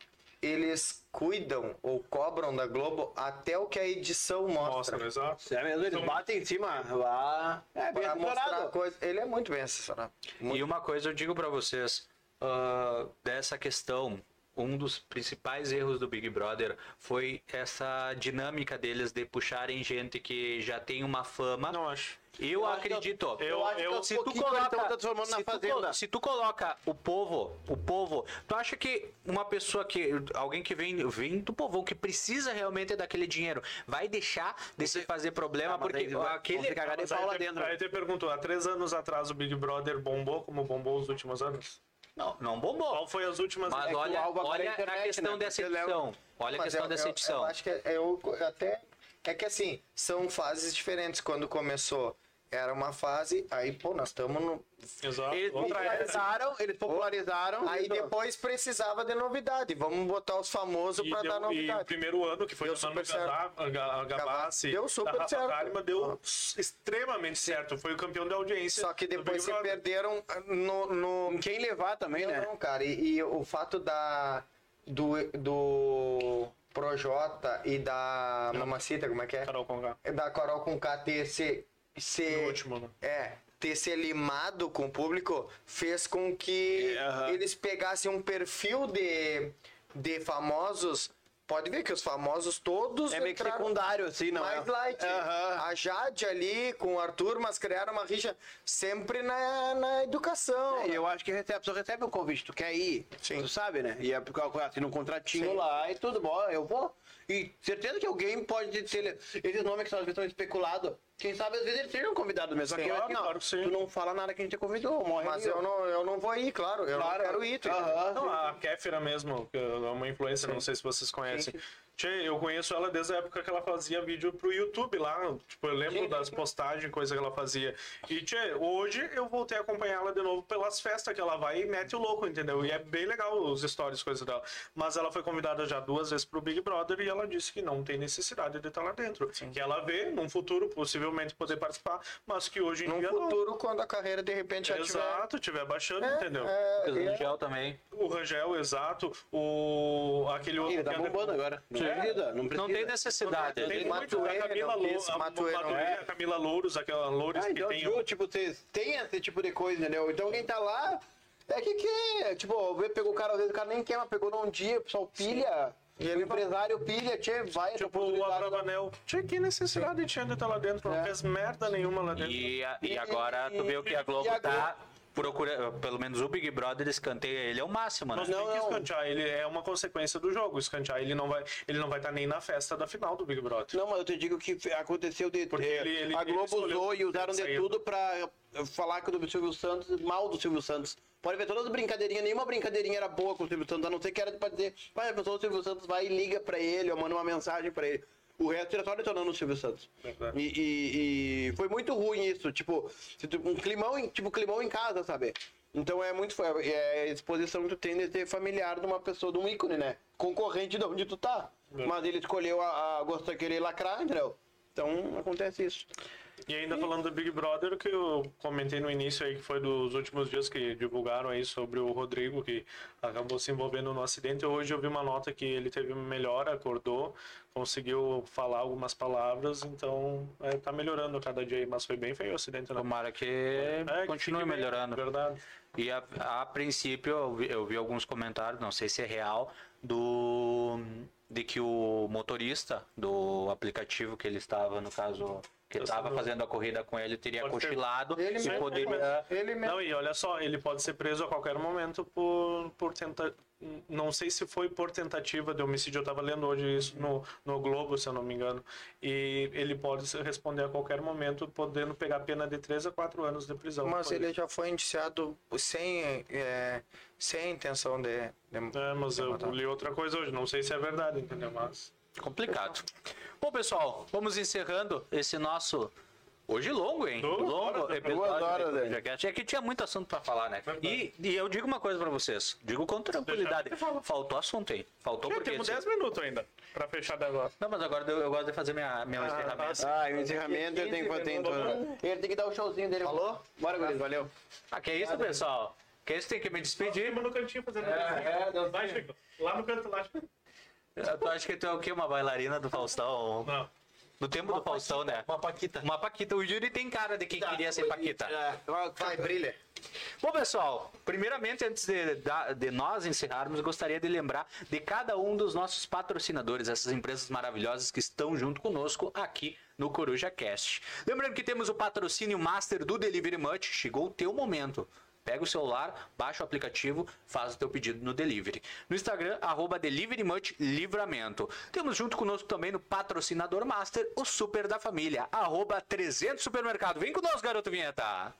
eles cuidam ou cobram da Globo até o que a edição mostra. Mostra, exato. É mesmo, eles batem em cima lá. É bem Pra mostrar coisa. Ele é muito bem assessorado. E uma coisa eu digo pra vocês, ah, dessa questão, um dos principais erros do Big Brother foi essa dinâmica deles de puxarem gente que já tem uma fama. Não acho. Eu, que acredito. eu acho que aos se tu coloca, transformando na se tu fazenda. colo- se tu coloca o povo, o povo, tu acha que uma pessoa que alguém que vem, vem do povão que precisa realmente daquele dinheiro, vai deixar de se fazer problema Ah, porque aquele cagar de pau lá dentro. aí te perguntou, há três anos atrás o Big Brother bombou como bombou os últimos anos? não, não bombou. Qual foi as últimas Mas que o olha, é olha a internet, a questão né? dessa edição. Olha a questão eu- dessa eu- edição. Eu acho que é- eu até. É que assim, são fases diferentes. Quando começou, era uma fase, aí, pô, nós estamos no. Exato. Ele- Outra era. Popularizaram, eles popularizaram. Aí depois precisava de novidade. Vamos botar os famosos pra deu, dar e o novidade. primeiro ano, que foi Deu o ano super certo. Gazá- Ga- Gavassi, Deu super da Rafa certo. Kalimann, deu extremamente certo. Foi o campeão da audiência. Só que depois se Brother. perderam no. no... Quem levar também, né? Não, cara, e, e o fato da. Do, do Projota e da Mamacita, como é que é? Carol Conká. Da Carol com K ter se. se No último, né? É, ter se limado com o público fez com que É, aham. eles pegassem um perfil de, de famosos. Pode ver que os famosos todos É meio que secundário, assim, não mais é? light. Aham. A Jade ali com o Arthur, mas criaram uma rixa sempre na, na educação. E eu acho que recebe, a pessoa recebe um convite, tu quer ir, Sim. tu sabe, né? E é porque assina um contratinho Sim. lá e tudo bom, eu vou. E certeza que alguém pode ter. Esses nomes que às vezes são especulados, quem sabe às vezes eles sejam convidados mesmo. Só que Claro, assim, ó, claro que sim. tu não fala nada que a gente te convidou, morre Mas eu não, eu não vou ir, claro. Eu Claro. não quero ir. tu entendeu? Aham. Não, a Kéfera mesmo, que é uma influencer, não sei se vocês conhecem. Tchê, eu conheço ela desde a época que ela fazia vídeo pro YouTube lá. Tipo, eu lembro Sim. das postagens, coisa que ela fazia. E, tchê, hoje eu voltei a acompanhar ela de novo pelas festas que ela vai e mete o louco, entendeu? E é bem legal os stories, coisa dela. Mas ela foi convidada já duas vezes pro Big Brother e ela disse que não tem necessidade de estar lá dentro. Que ela vê, num futuro, possivelmente poder participar, mas que hoje em Num dia não. futuro, quando a carreira de repente já tiver. Exato, tiver baixando, É, entendeu? é, Lucas é. Rangel também. O Rangel, exato. O. aquele outro. Ele tá é- bombando agora. Não precisa, não precisa. Não tem necessidade. Tem muito. Matuê, A Camila, não Lou, a, Matuê não Matuê, é. a Camila Louros, aquela Louros Ah, que então, tem. viu, tipo, vocês têm esse tipo de coisa, entendeu? Então quem tá lá é que quer. Tipo, vê, pegou o cara, às vezes o cara nem quer, mas pegou num dia, o pessoal pilha. E o empresário pilha, tchê, vai, Tipo, o. Abravanel. Tinha que necessidade tinha de estar lá dentro. Não É. fez merda nenhuma lá dentro. E, a- e agora tu vê o que a Globo E a tá procurando, pelo menos o Big Brother escanteia ele ao máximo, né? Mas Não, tem que não. escantear, ele é uma consequência do jogo. Escantear, ele não vai, ele não vai estar nem na festa da final do Big Brother. Não, mas eu te digo que aconteceu de. Porque é, ele- ele- a Globo usou e usaram de tudo pra eh, falar que o Silvio Santos, mal do Silvio Santos. Pode ver todas as brincadeirinhas, nenhuma brincadeirinha era boa com o Silvio Santos, a não ser que era pra dizer, vai, a pessoa do Silvio Santos vai e liga pra ele, ou manda uma mensagem pra ele. O resto era só detonando o Silvio Santos. E, e- e foi muito ruim isso, tipo, um climão, em- tipo, climão em casa, sabe? Então é muito. É é a exposição que tu tem de ter familiar de uma pessoa, de um ícone, né? Concorrente de onde tu tá. Mas ele escolheu a, a gostou de querer lacrar, entendeu? Então acontece isso. E ainda falando do Big Brother, que eu comentei no início aí, que foi dos últimos dias que divulgaram aí sobre o Rodrigo, que acabou se envolvendo no acidente. Hoje eu vi uma nota que ele teve melhora, acordou, conseguiu falar algumas palavras, então é, tá melhorando cada dia aí, mas foi bem feio o acidente, né? Tomara que É, que continue bem, melhorando. Verdade. E a, a princípio eu vi, eu vi alguns comentários, não sei se é real, do de que o motorista do aplicativo que ele estava, no caso, que estava fazendo a corrida com ele, teria Pode cochilado Ele e mesmo, poderia. Ele mesmo. Não, e olha só, ele pode ser preso a qualquer momento por, por tentar. Não sei se foi por tentativa de homicídio, eu estava lendo hoje isso no, no Globo, se eu não me engano. E ele pode responder a qualquer momento, podendo pegar pena de 3 a 4 anos de prisão. Mas ele isso. já foi indiciado sem, é, sem intenção de. de É, mas de eu matar. li outra coisa hoje, não sei se é verdade, entendeu? Mas. Complicado. Bom, pessoal, vamos encerrando esse nosso. Hoje longo, hein? Duas longo horas, né? episódio. Duas horas, do né? É que tinha muito assunto pra falar, né? E, e eu digo uma coisa pra vocês. Digo com tranquilidade. Faltou assunto, hein? Faltou Já porque. temos 10 minutos ainda para fechar agora. Não, mas agora eu, eu gosto de fazer minha, minha encerramento. Ah, e o encerramento ele tem que ter em tudo. Ele tem que dar o showzinho dele. Falou? Bora, Guriz, valeu. Ah, que é isso, pessoal? Que é isso? Tem que me despedir. Firma no cantinho fazendo. é, Deus Vai, Chico. Lá no canto, lá. Tu acha que tu é o quê? Uma bailarina do Faustão? Não. No tempo do Faustão, né? Uma paquita. Uma Paquita. O Yuri tem cara de quem queria ser Paquita. Vai, brilha. Bom, pessoal, primeiramente, antes de, de nós encerrarmos, eu gostaria de lembrar de cada um dos nossos patrocinadores, essas empresas maravilhosas que estão junto conosco aqui no Coruja Cast. Lembrando que temos o patrocínio master do Delivery Much, chegou o teu momento. Pega o celular, baixa o aplicativo, faz o teu pedido no delivery. No Instagram, arroba Livramento. Temos junto conosco também no patrocinador master, o Super da Família, arroba 300 Supermercado. Vem conosco, garoto vinheta.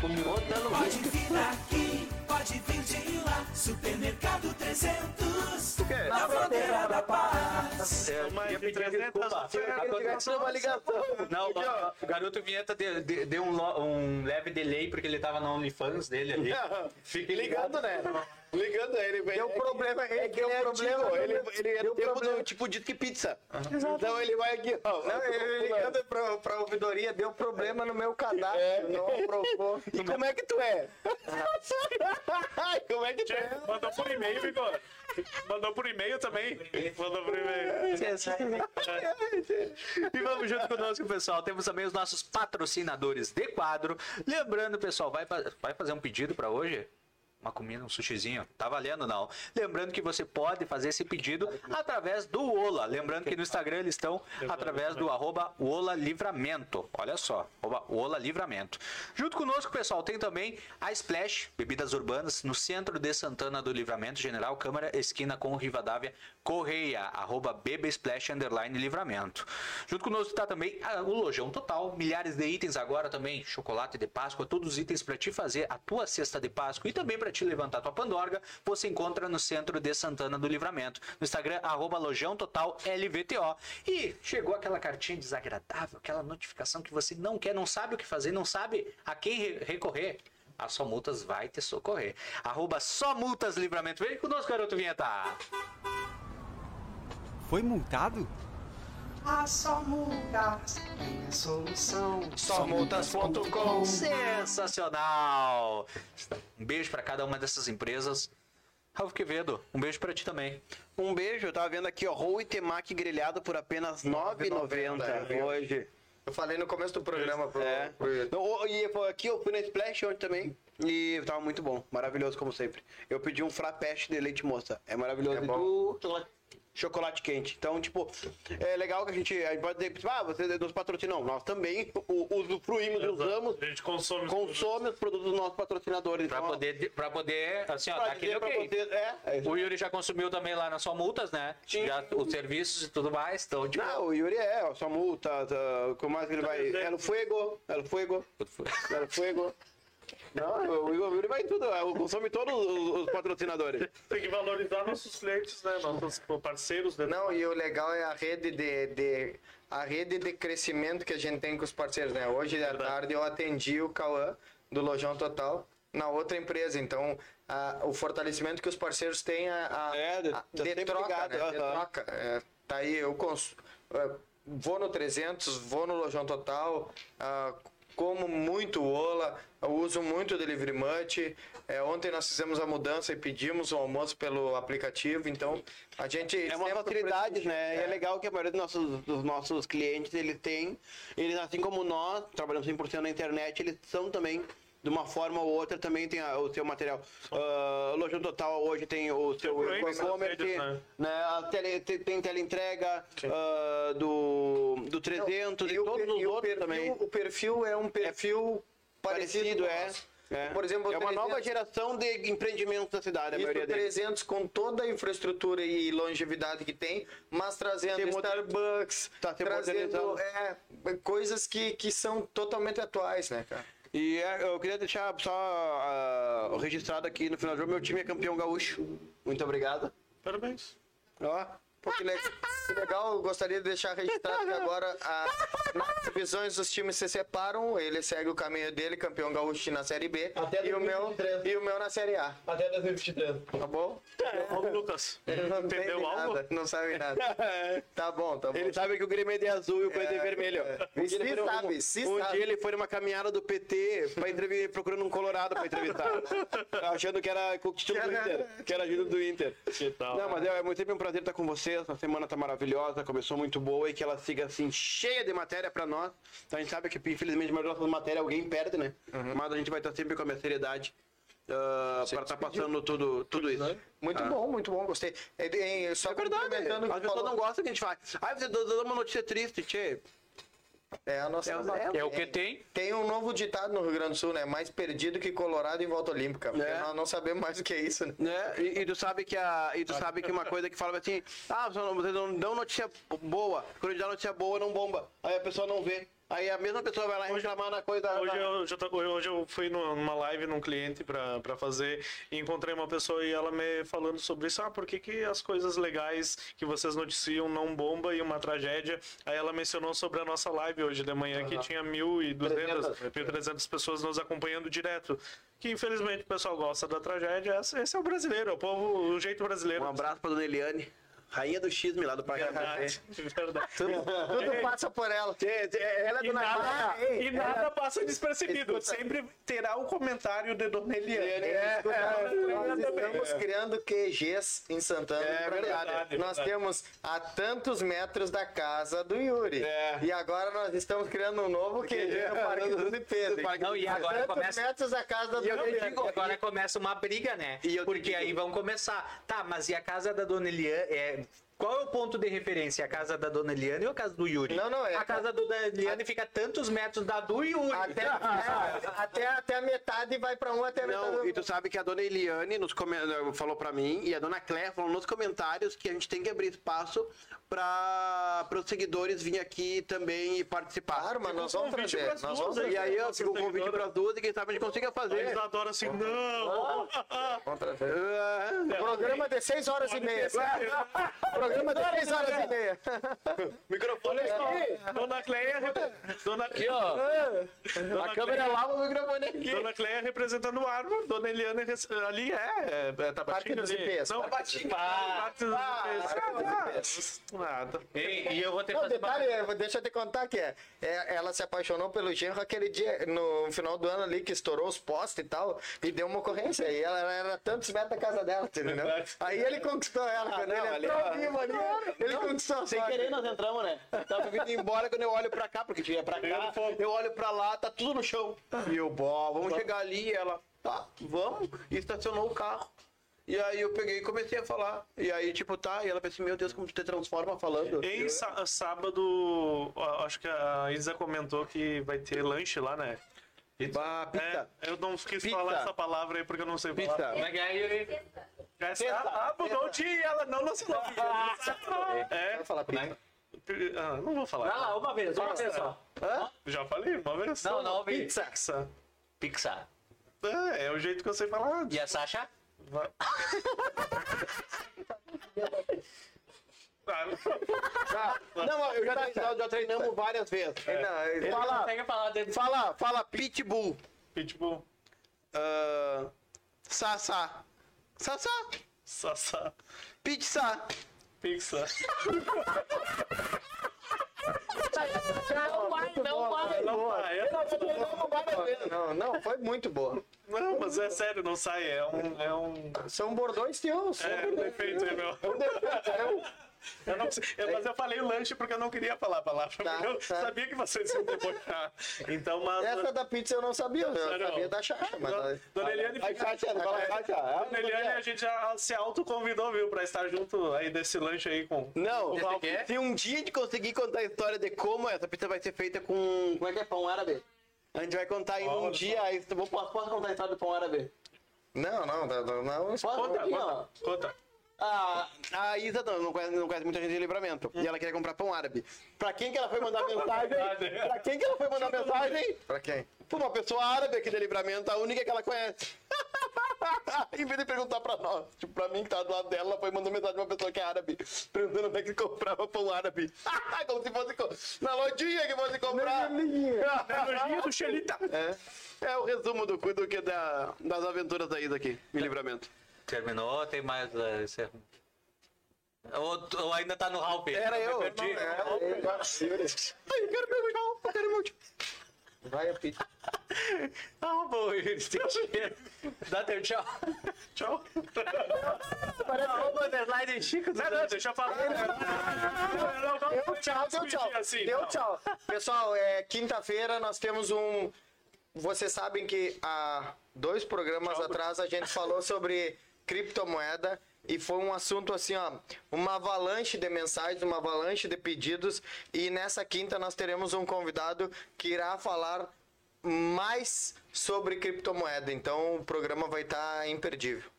Pode vir aqui, pode vir de lá. Supermercado 300. Na fronteira da paz. É, Mais ia de pedir 300 desculpa. Aconteceu uma ligação. Não, o, o garoto vinheta deu, deu- um, um leve delay porque ele tava no OnlyFans dele ali. Fique ligado, né? Ligando ele. Deu problema, ele É que deu ele é problema. Ele, ele é do tempo problema. do tipo disque pizza. Então ele vai aqui, ó. Não, ele ligando pra, pra ouvidoria, deu problema no meu cadastro, É. não aprovou. E como é que tu é? Como é que é? Mandou por e-mail, Vigor. Mandou por e-mail também. Mandou por e-mail. E vamos junto conosco, pessoal. Temos também os nossos patrocinadores de quadro. Lembrando, pessoal, vai, vai fazer um pedido para hoje? Uma comida, um sushizinho? Tá valendo, não. Lembrando que você pode fazer esse pedido através do Ola. Lembrando que no Instagram eles estão através do arroba Ola Livramento. Olha só, arroba Ola Livramento. Junto conosco, pessoal, tem também a Splash, bebidas urbanas, no centro de Santana do Livramento, General Câmara, esquina com o Rivadavia Correia, arroba Beba Splash Underline Livramento. Junto conosco está também ah, o Lojão Total, milhares de itens agora também, chocolate de Páscoa, todos os itens para te fazer a tua cesta de Páscoa e também para te levantar tua pandorga, você encontra no centro de Santana do Livramento. No Instagram, arroba Lojão Total LVTO. E chegou aquela cartinha desagradável, aquela notificação que você não quer, não sabe o que fazer, não sabe a quem re- recorrer. A Só Multas vai te socorrer. Arroba Só Multas Livramento. Vem conosco, garoto vinheta. Foi multado? A só multas tem a solução. Somultas.com Sensacional! Um beijo para cada uma dessas empresas. Raul Quevedo, um beijo para ti também. Um beijo, eu tava vendo aqui, ó, roll e temaki grelhado por apenas R$ 9,90 viu? hoje. Eu falei no começo do programa pro, É. pro- e foi aqui eu fui na Splash ontem também e tava muito bom, maravilhoso como sempre. Eu pedi um frappeste de leite moça, é maravilhoso. É bom. do chocolate- quente. Então, tipo, é legal que a gente, a gente pode dizer, ah, você nos patrocinam. Nós também <laughs> u- usufruímos e usamos, A gente consome. os consome os produtos dos nossos patrocinadores. Pra Então, poder, pra poder, assim, ó, pra tá aquele dizer pra ok. vocês, é, é. O Yuri já consumiu também lá na sua multas, né? Sim. Já os serviços e tudo mais. Então, tipo, Não, o Yuri é, ó, sua multa, tá, como mais que ele vai. El Fuego, El Fuego, El Fuego. <laughs> Não, o Yuri vai em tudo, é, consome todos os, os patrocinadores. Tem que valorizar nossos clientes, né? Nossos parceiros. Né? Não, e o legal é a rede de, de- a rede de crescimento que a gente tem com os parceiros, né? Hoje à tarde eu atendi o Cauã do Lojão Total na outra empresa. Então, a- o fortalecimento que os parceiros têm a, a, É, de- a- tá de troca, ligado, né? De troca. É, tá aí, eu cons... é, vou no 300, vou no Lojão Total, ah, como muito Ola, eu uso muito o Delivery Much. É, ontem nós fizemos a mudança e pedimos o almoço pelo aplicativo, então a gente É uma facilidade, né? E é legal que a maioria dos nossos, dos nossos clientes, eles têm, eles assim como nós, trabalhamos 100% na internet, eles são também, de uma forma ou outra, também tem a- o seu material. Uh, Lojão Total hoje tem o seu e-commerce, né? né? Tele, tem, tem teleentrega uh, do, do 300 e, o todos per- os e o outros perfil, também. O perfil é um perfil parecido, Parecido, com é. É. Por exemplo, é uma 300 nova geração de empreendimentos da cidade, a Isso maioria deles. 300 com toda a infraestrutura e longevidade que tem, mas trazendo Tem moder- Starbucks, Tá trazendo é, coisas que, que são totalmente atuais, né, cara? E é, eu queria deixar só ah, registrado aqui no final do jogo, meu time é campeão gaúcho. Muito obrigado. Parabéns. Ó, Pô, que, le- que legal, eu gostaria de deixar registrado que agora a, nas divisões os times se separam, ele segue o caminho dele, campeão gaúcho na Série B, Até e o, meu, 2023. e o meu na Série A, até 2023. tá bom? Ô, Lucas, <laughs> Ele não entendeu entende algo? nada, não sabe nada. <laughs> Tá bom, tá bom. Ele sabe que o Grêmio é de azul e o coisa é, vermelho. Um Se ele sabe, se um sabe. dia ele foi numa caminhada do PT pra entrevistar, procurando um colorado pra entrevistar. <laughs> achando que era com o título do Que era- Inter. Que era ajuda do Inter. Que tal? Não, mas é, é sempre um prazer estar com vocês. A semana tá maravilhosa, começou muito boa e que ela siga assim, cheia de matéria pra nós. Então a gente sabe que, infelizmente, a maioria das matérias alguém perde, né? Uhum. Mas a gente vai estar sempre com a minha seriedade ah, pra estar passando tudo, tudo isso. Muito bom, muito bom, gostei. É, é, só É verdade, as pessoas não gostam que a gente faz. Ai, você dá uma notícia triste, tchê. É a nossa. É- É o que tem. Tem um novo ditado no Rio Grande do Sul, né? Mais perdido que Colorado em volta olímpica. Porque É. nós não sabemos mais o que é isso, né? né? E, e tu sabe que a, e tu sabe que uma coisa que fala assim, ah, vocês não, dão notícia boa, quando dá notícia boa não bomba. Aí a pessoa não vê. Aí a mesma pessoa vai lá reclamar na coisa Hoje da- eu, já hoje eu fui numa live num cliente pra pra fazer e encontrei uma pessoa e ela me falando sobre isso. Ah, por que, que as coisas legais que vocês noticiam não bomba e uma tragédia? Aí ela mencionou sobre a nossa live hoje de manhã que tinha 1.200, 1.300 pessoas nos acompanhando direto. Que infelizmente o pessoal gosta da tragédia. Esse é o brasileiro, é o povo, o jeito brasileiro. Um abraço pra dona Eliane, rainha do xisme lá do Parque Verdade, verdade. Tudo passa por ela. Ela é E dona nada, e nada passa despercebido. Sempre terá o comentário de Dona Eliane. É, Nós estamos criando QGs em Santana. É do verdade, Nós verdade. temos a tantos metros da casa do Yuri. É. E agora nós estamos criando um novo QG <laughs> no Parque do Pedro. Não, e A agora tantos começa- metros da casa do E eu Yuri. Agora começa uma briga, né? E Porque aí vão começar. Tá, mas e a casa da Dona Eliane? Qual é o ponto de referência? A casa da Dona Eliane ou a casa do Yuri? Não, não, é- A casa da Dona Eliane fica a tantos metros da do Yuri. Até, é, até, até a metade vai pra um, até a metade Não, do e tu sabe que a dona Eliane nos come- falou pra mim e a dona Cléia falou nos comentários que a gente tem que abrir espaço para os seguidores virem aqui também e participar. Claro, mas nós vamos trazer. pras Nós vamos. E aí eu fico o convite para as duas e quem sabe a gente consiga fazer. Eles adoram assim, não! Vamos trazer. Ah, Programa de 6 horas e meia. Programa de 6 horas e meia. <laughs> Microfone aqui. Dona Cleia. rep- Dona, Aqui, ó. Dona A câmera lá, o microfone aqui. Dona Cleia representando o Árvore, Dona Eliane res- ali é, é, é Parque dos ali. IPs. Não, Tabatinga. Parque dos Ah, IPs. Nada. E, eu vou ter que fazer detalhe, é, deixa eu te contar que é, é, ela se apaixonou pelo genro aquele dia, no final do ano ali, que estourou os postes e tal, e deu uma ocorrência. E ela era tantos metros da casa dela, entendeu? Aí ele conquistou ela, quando não, ele ali, entrou ó. Ali, ele conquistou Sem só. querer nós entramos, né? Tava vindo embora quando eu olho pra cá, porque tinha pra cá, eu olho pra lá, tá tudo no chão. E eu, bó, vamos chegar ali, e ela, tá, vamos, e estacionou o carro. E aí eu peguei e comecei a falar. E aí, tipo, tá, e ela pensou, meu Deus, como tu te transforma falando. Em sá- sábado, acho que a Isa comentou que vai ter lanche lá, né? Bah, pizza. É, eu não quis Pizza. falar essa palavra aí porque eu não sei falar. Pizza. <laughs> É é. Ah, mudou o dia e ela não lançou. É. Vai falar. Ah, não vou falar. Vai lá, uma vez, uma vez só. Já falei uma vez. Não, não ouvi. Pizza. Pizza. Pixar. É, é o jeito que eu sei falar. E a Sasha? Vai. <laughs> Ah, Não, eu já, já treinamos várias vezes. Não, ele- Fala, Consegue falar dele. fala, fala pitbull. Pitbull. Ah, Sassá. Sassá. Sassá. Pizza. Pixar. Não vai, não vai. Não, vai, é- Não, não, foi muito boa. não, mas é sério, não sai. É um. É um. São bordões teus. É um bordões. defeito, é meu. <laughs> Eu não, eu, mas eu falei lanche porque eu não queria falar a palavra. Tá, eu tá. sabia que vocês iam debochar. Então, mas. Essa da pizza eu não sabia, eu Sério? sabia da chacha, mas... Dona, Dona Eliane fica- fala, Kátia. Ah, Dona Eliane, a gente já se autoconvidou, viu, pra estar junto aí desse lanche aí com. Não, aqui é? se um dia a gente conseguir contar a história de como essa pizza vai ser feita com. Como é que é pão árabe? A gente vai contar aí um dia. Aí, posso, posso contar a história do pão árabe? Não, não, não, não, não. Posso? Conta, conta, conta. A, a Isa não, não, conhece, não conhece muita gente de livramento. E ela queria comprar pão árabe. Pra quem que ela foi mandar mensagem? pra quem que ela foi mandar mensagem? Pra quem? Pra uma pessoa árabe aqui de livramento, a única que ela conhece. <laughs> em vez de perguntar pra nós, tipo, pra mim que tá do lado dela, ela foi mandar mensagem pra uma pessoa que é árabe, perguntando onde é que comprava pão árabe. <laughs> Como se fosse co- na lojinha que fosse comprar. Elogio <laughs> do Xelita. É, é o resumo do, do que da, das aventuras da Isa aqui, em livramento. Terminou ou tem mais? eh, esse é- Ou, ou ainda tá no Halp? Era eu. perdi. Não, é, Ai, eu quero meu tchau, eu quero tchau. Vai a <laughs> pizza. Ah, bom, Iris, tem que... Dá teu tchau. <laughs> Tchau. Arroba underline Chico. Não, não, deixa eu falar. Deu tchau, deu tchau. Assim, Deu não. tchau. Pessoal, é quinta-feira nós temos um. Vocês sabem que há dois programas atrás a gente falou sobre criptomoeda e foi um assunto assim, ó, uma avalanche de mensagens, uma avalanche de pedidos e nessa quinta nós teremos um convidado que irá falar mais sobre criptomoeda. Então o programa vai estar imperdível.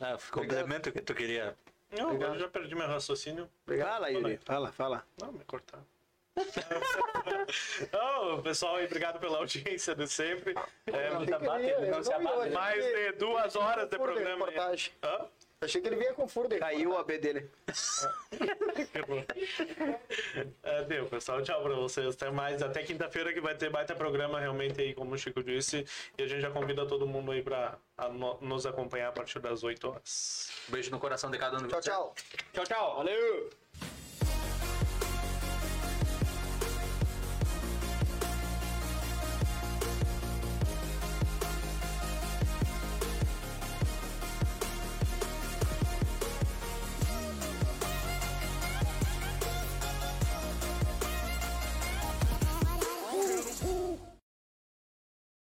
Ah, complemento o que tu queria. Não, eu já perdi meu raciocínio. Fala, Yuri. Fala, fala. Não, me cortaram. Oh, pessoal, obrigado pela audiência de sempre. É, ele não se abate. mais de duas horas de programa. Hã? Achei que ele vinha com furo de Caiu o AB dele. É, deu, pessoal. Tchau pra vocês. Até mais. Até quinta-feira que vai ter baita programa realmente aí, como o Chico disse. E a gente já convida todo mundo aí pra a no- nos acompanhar a partir das 8 horas. Beijo no coração de cada um Tchau, tchau. Tchau, tchau. Valeu.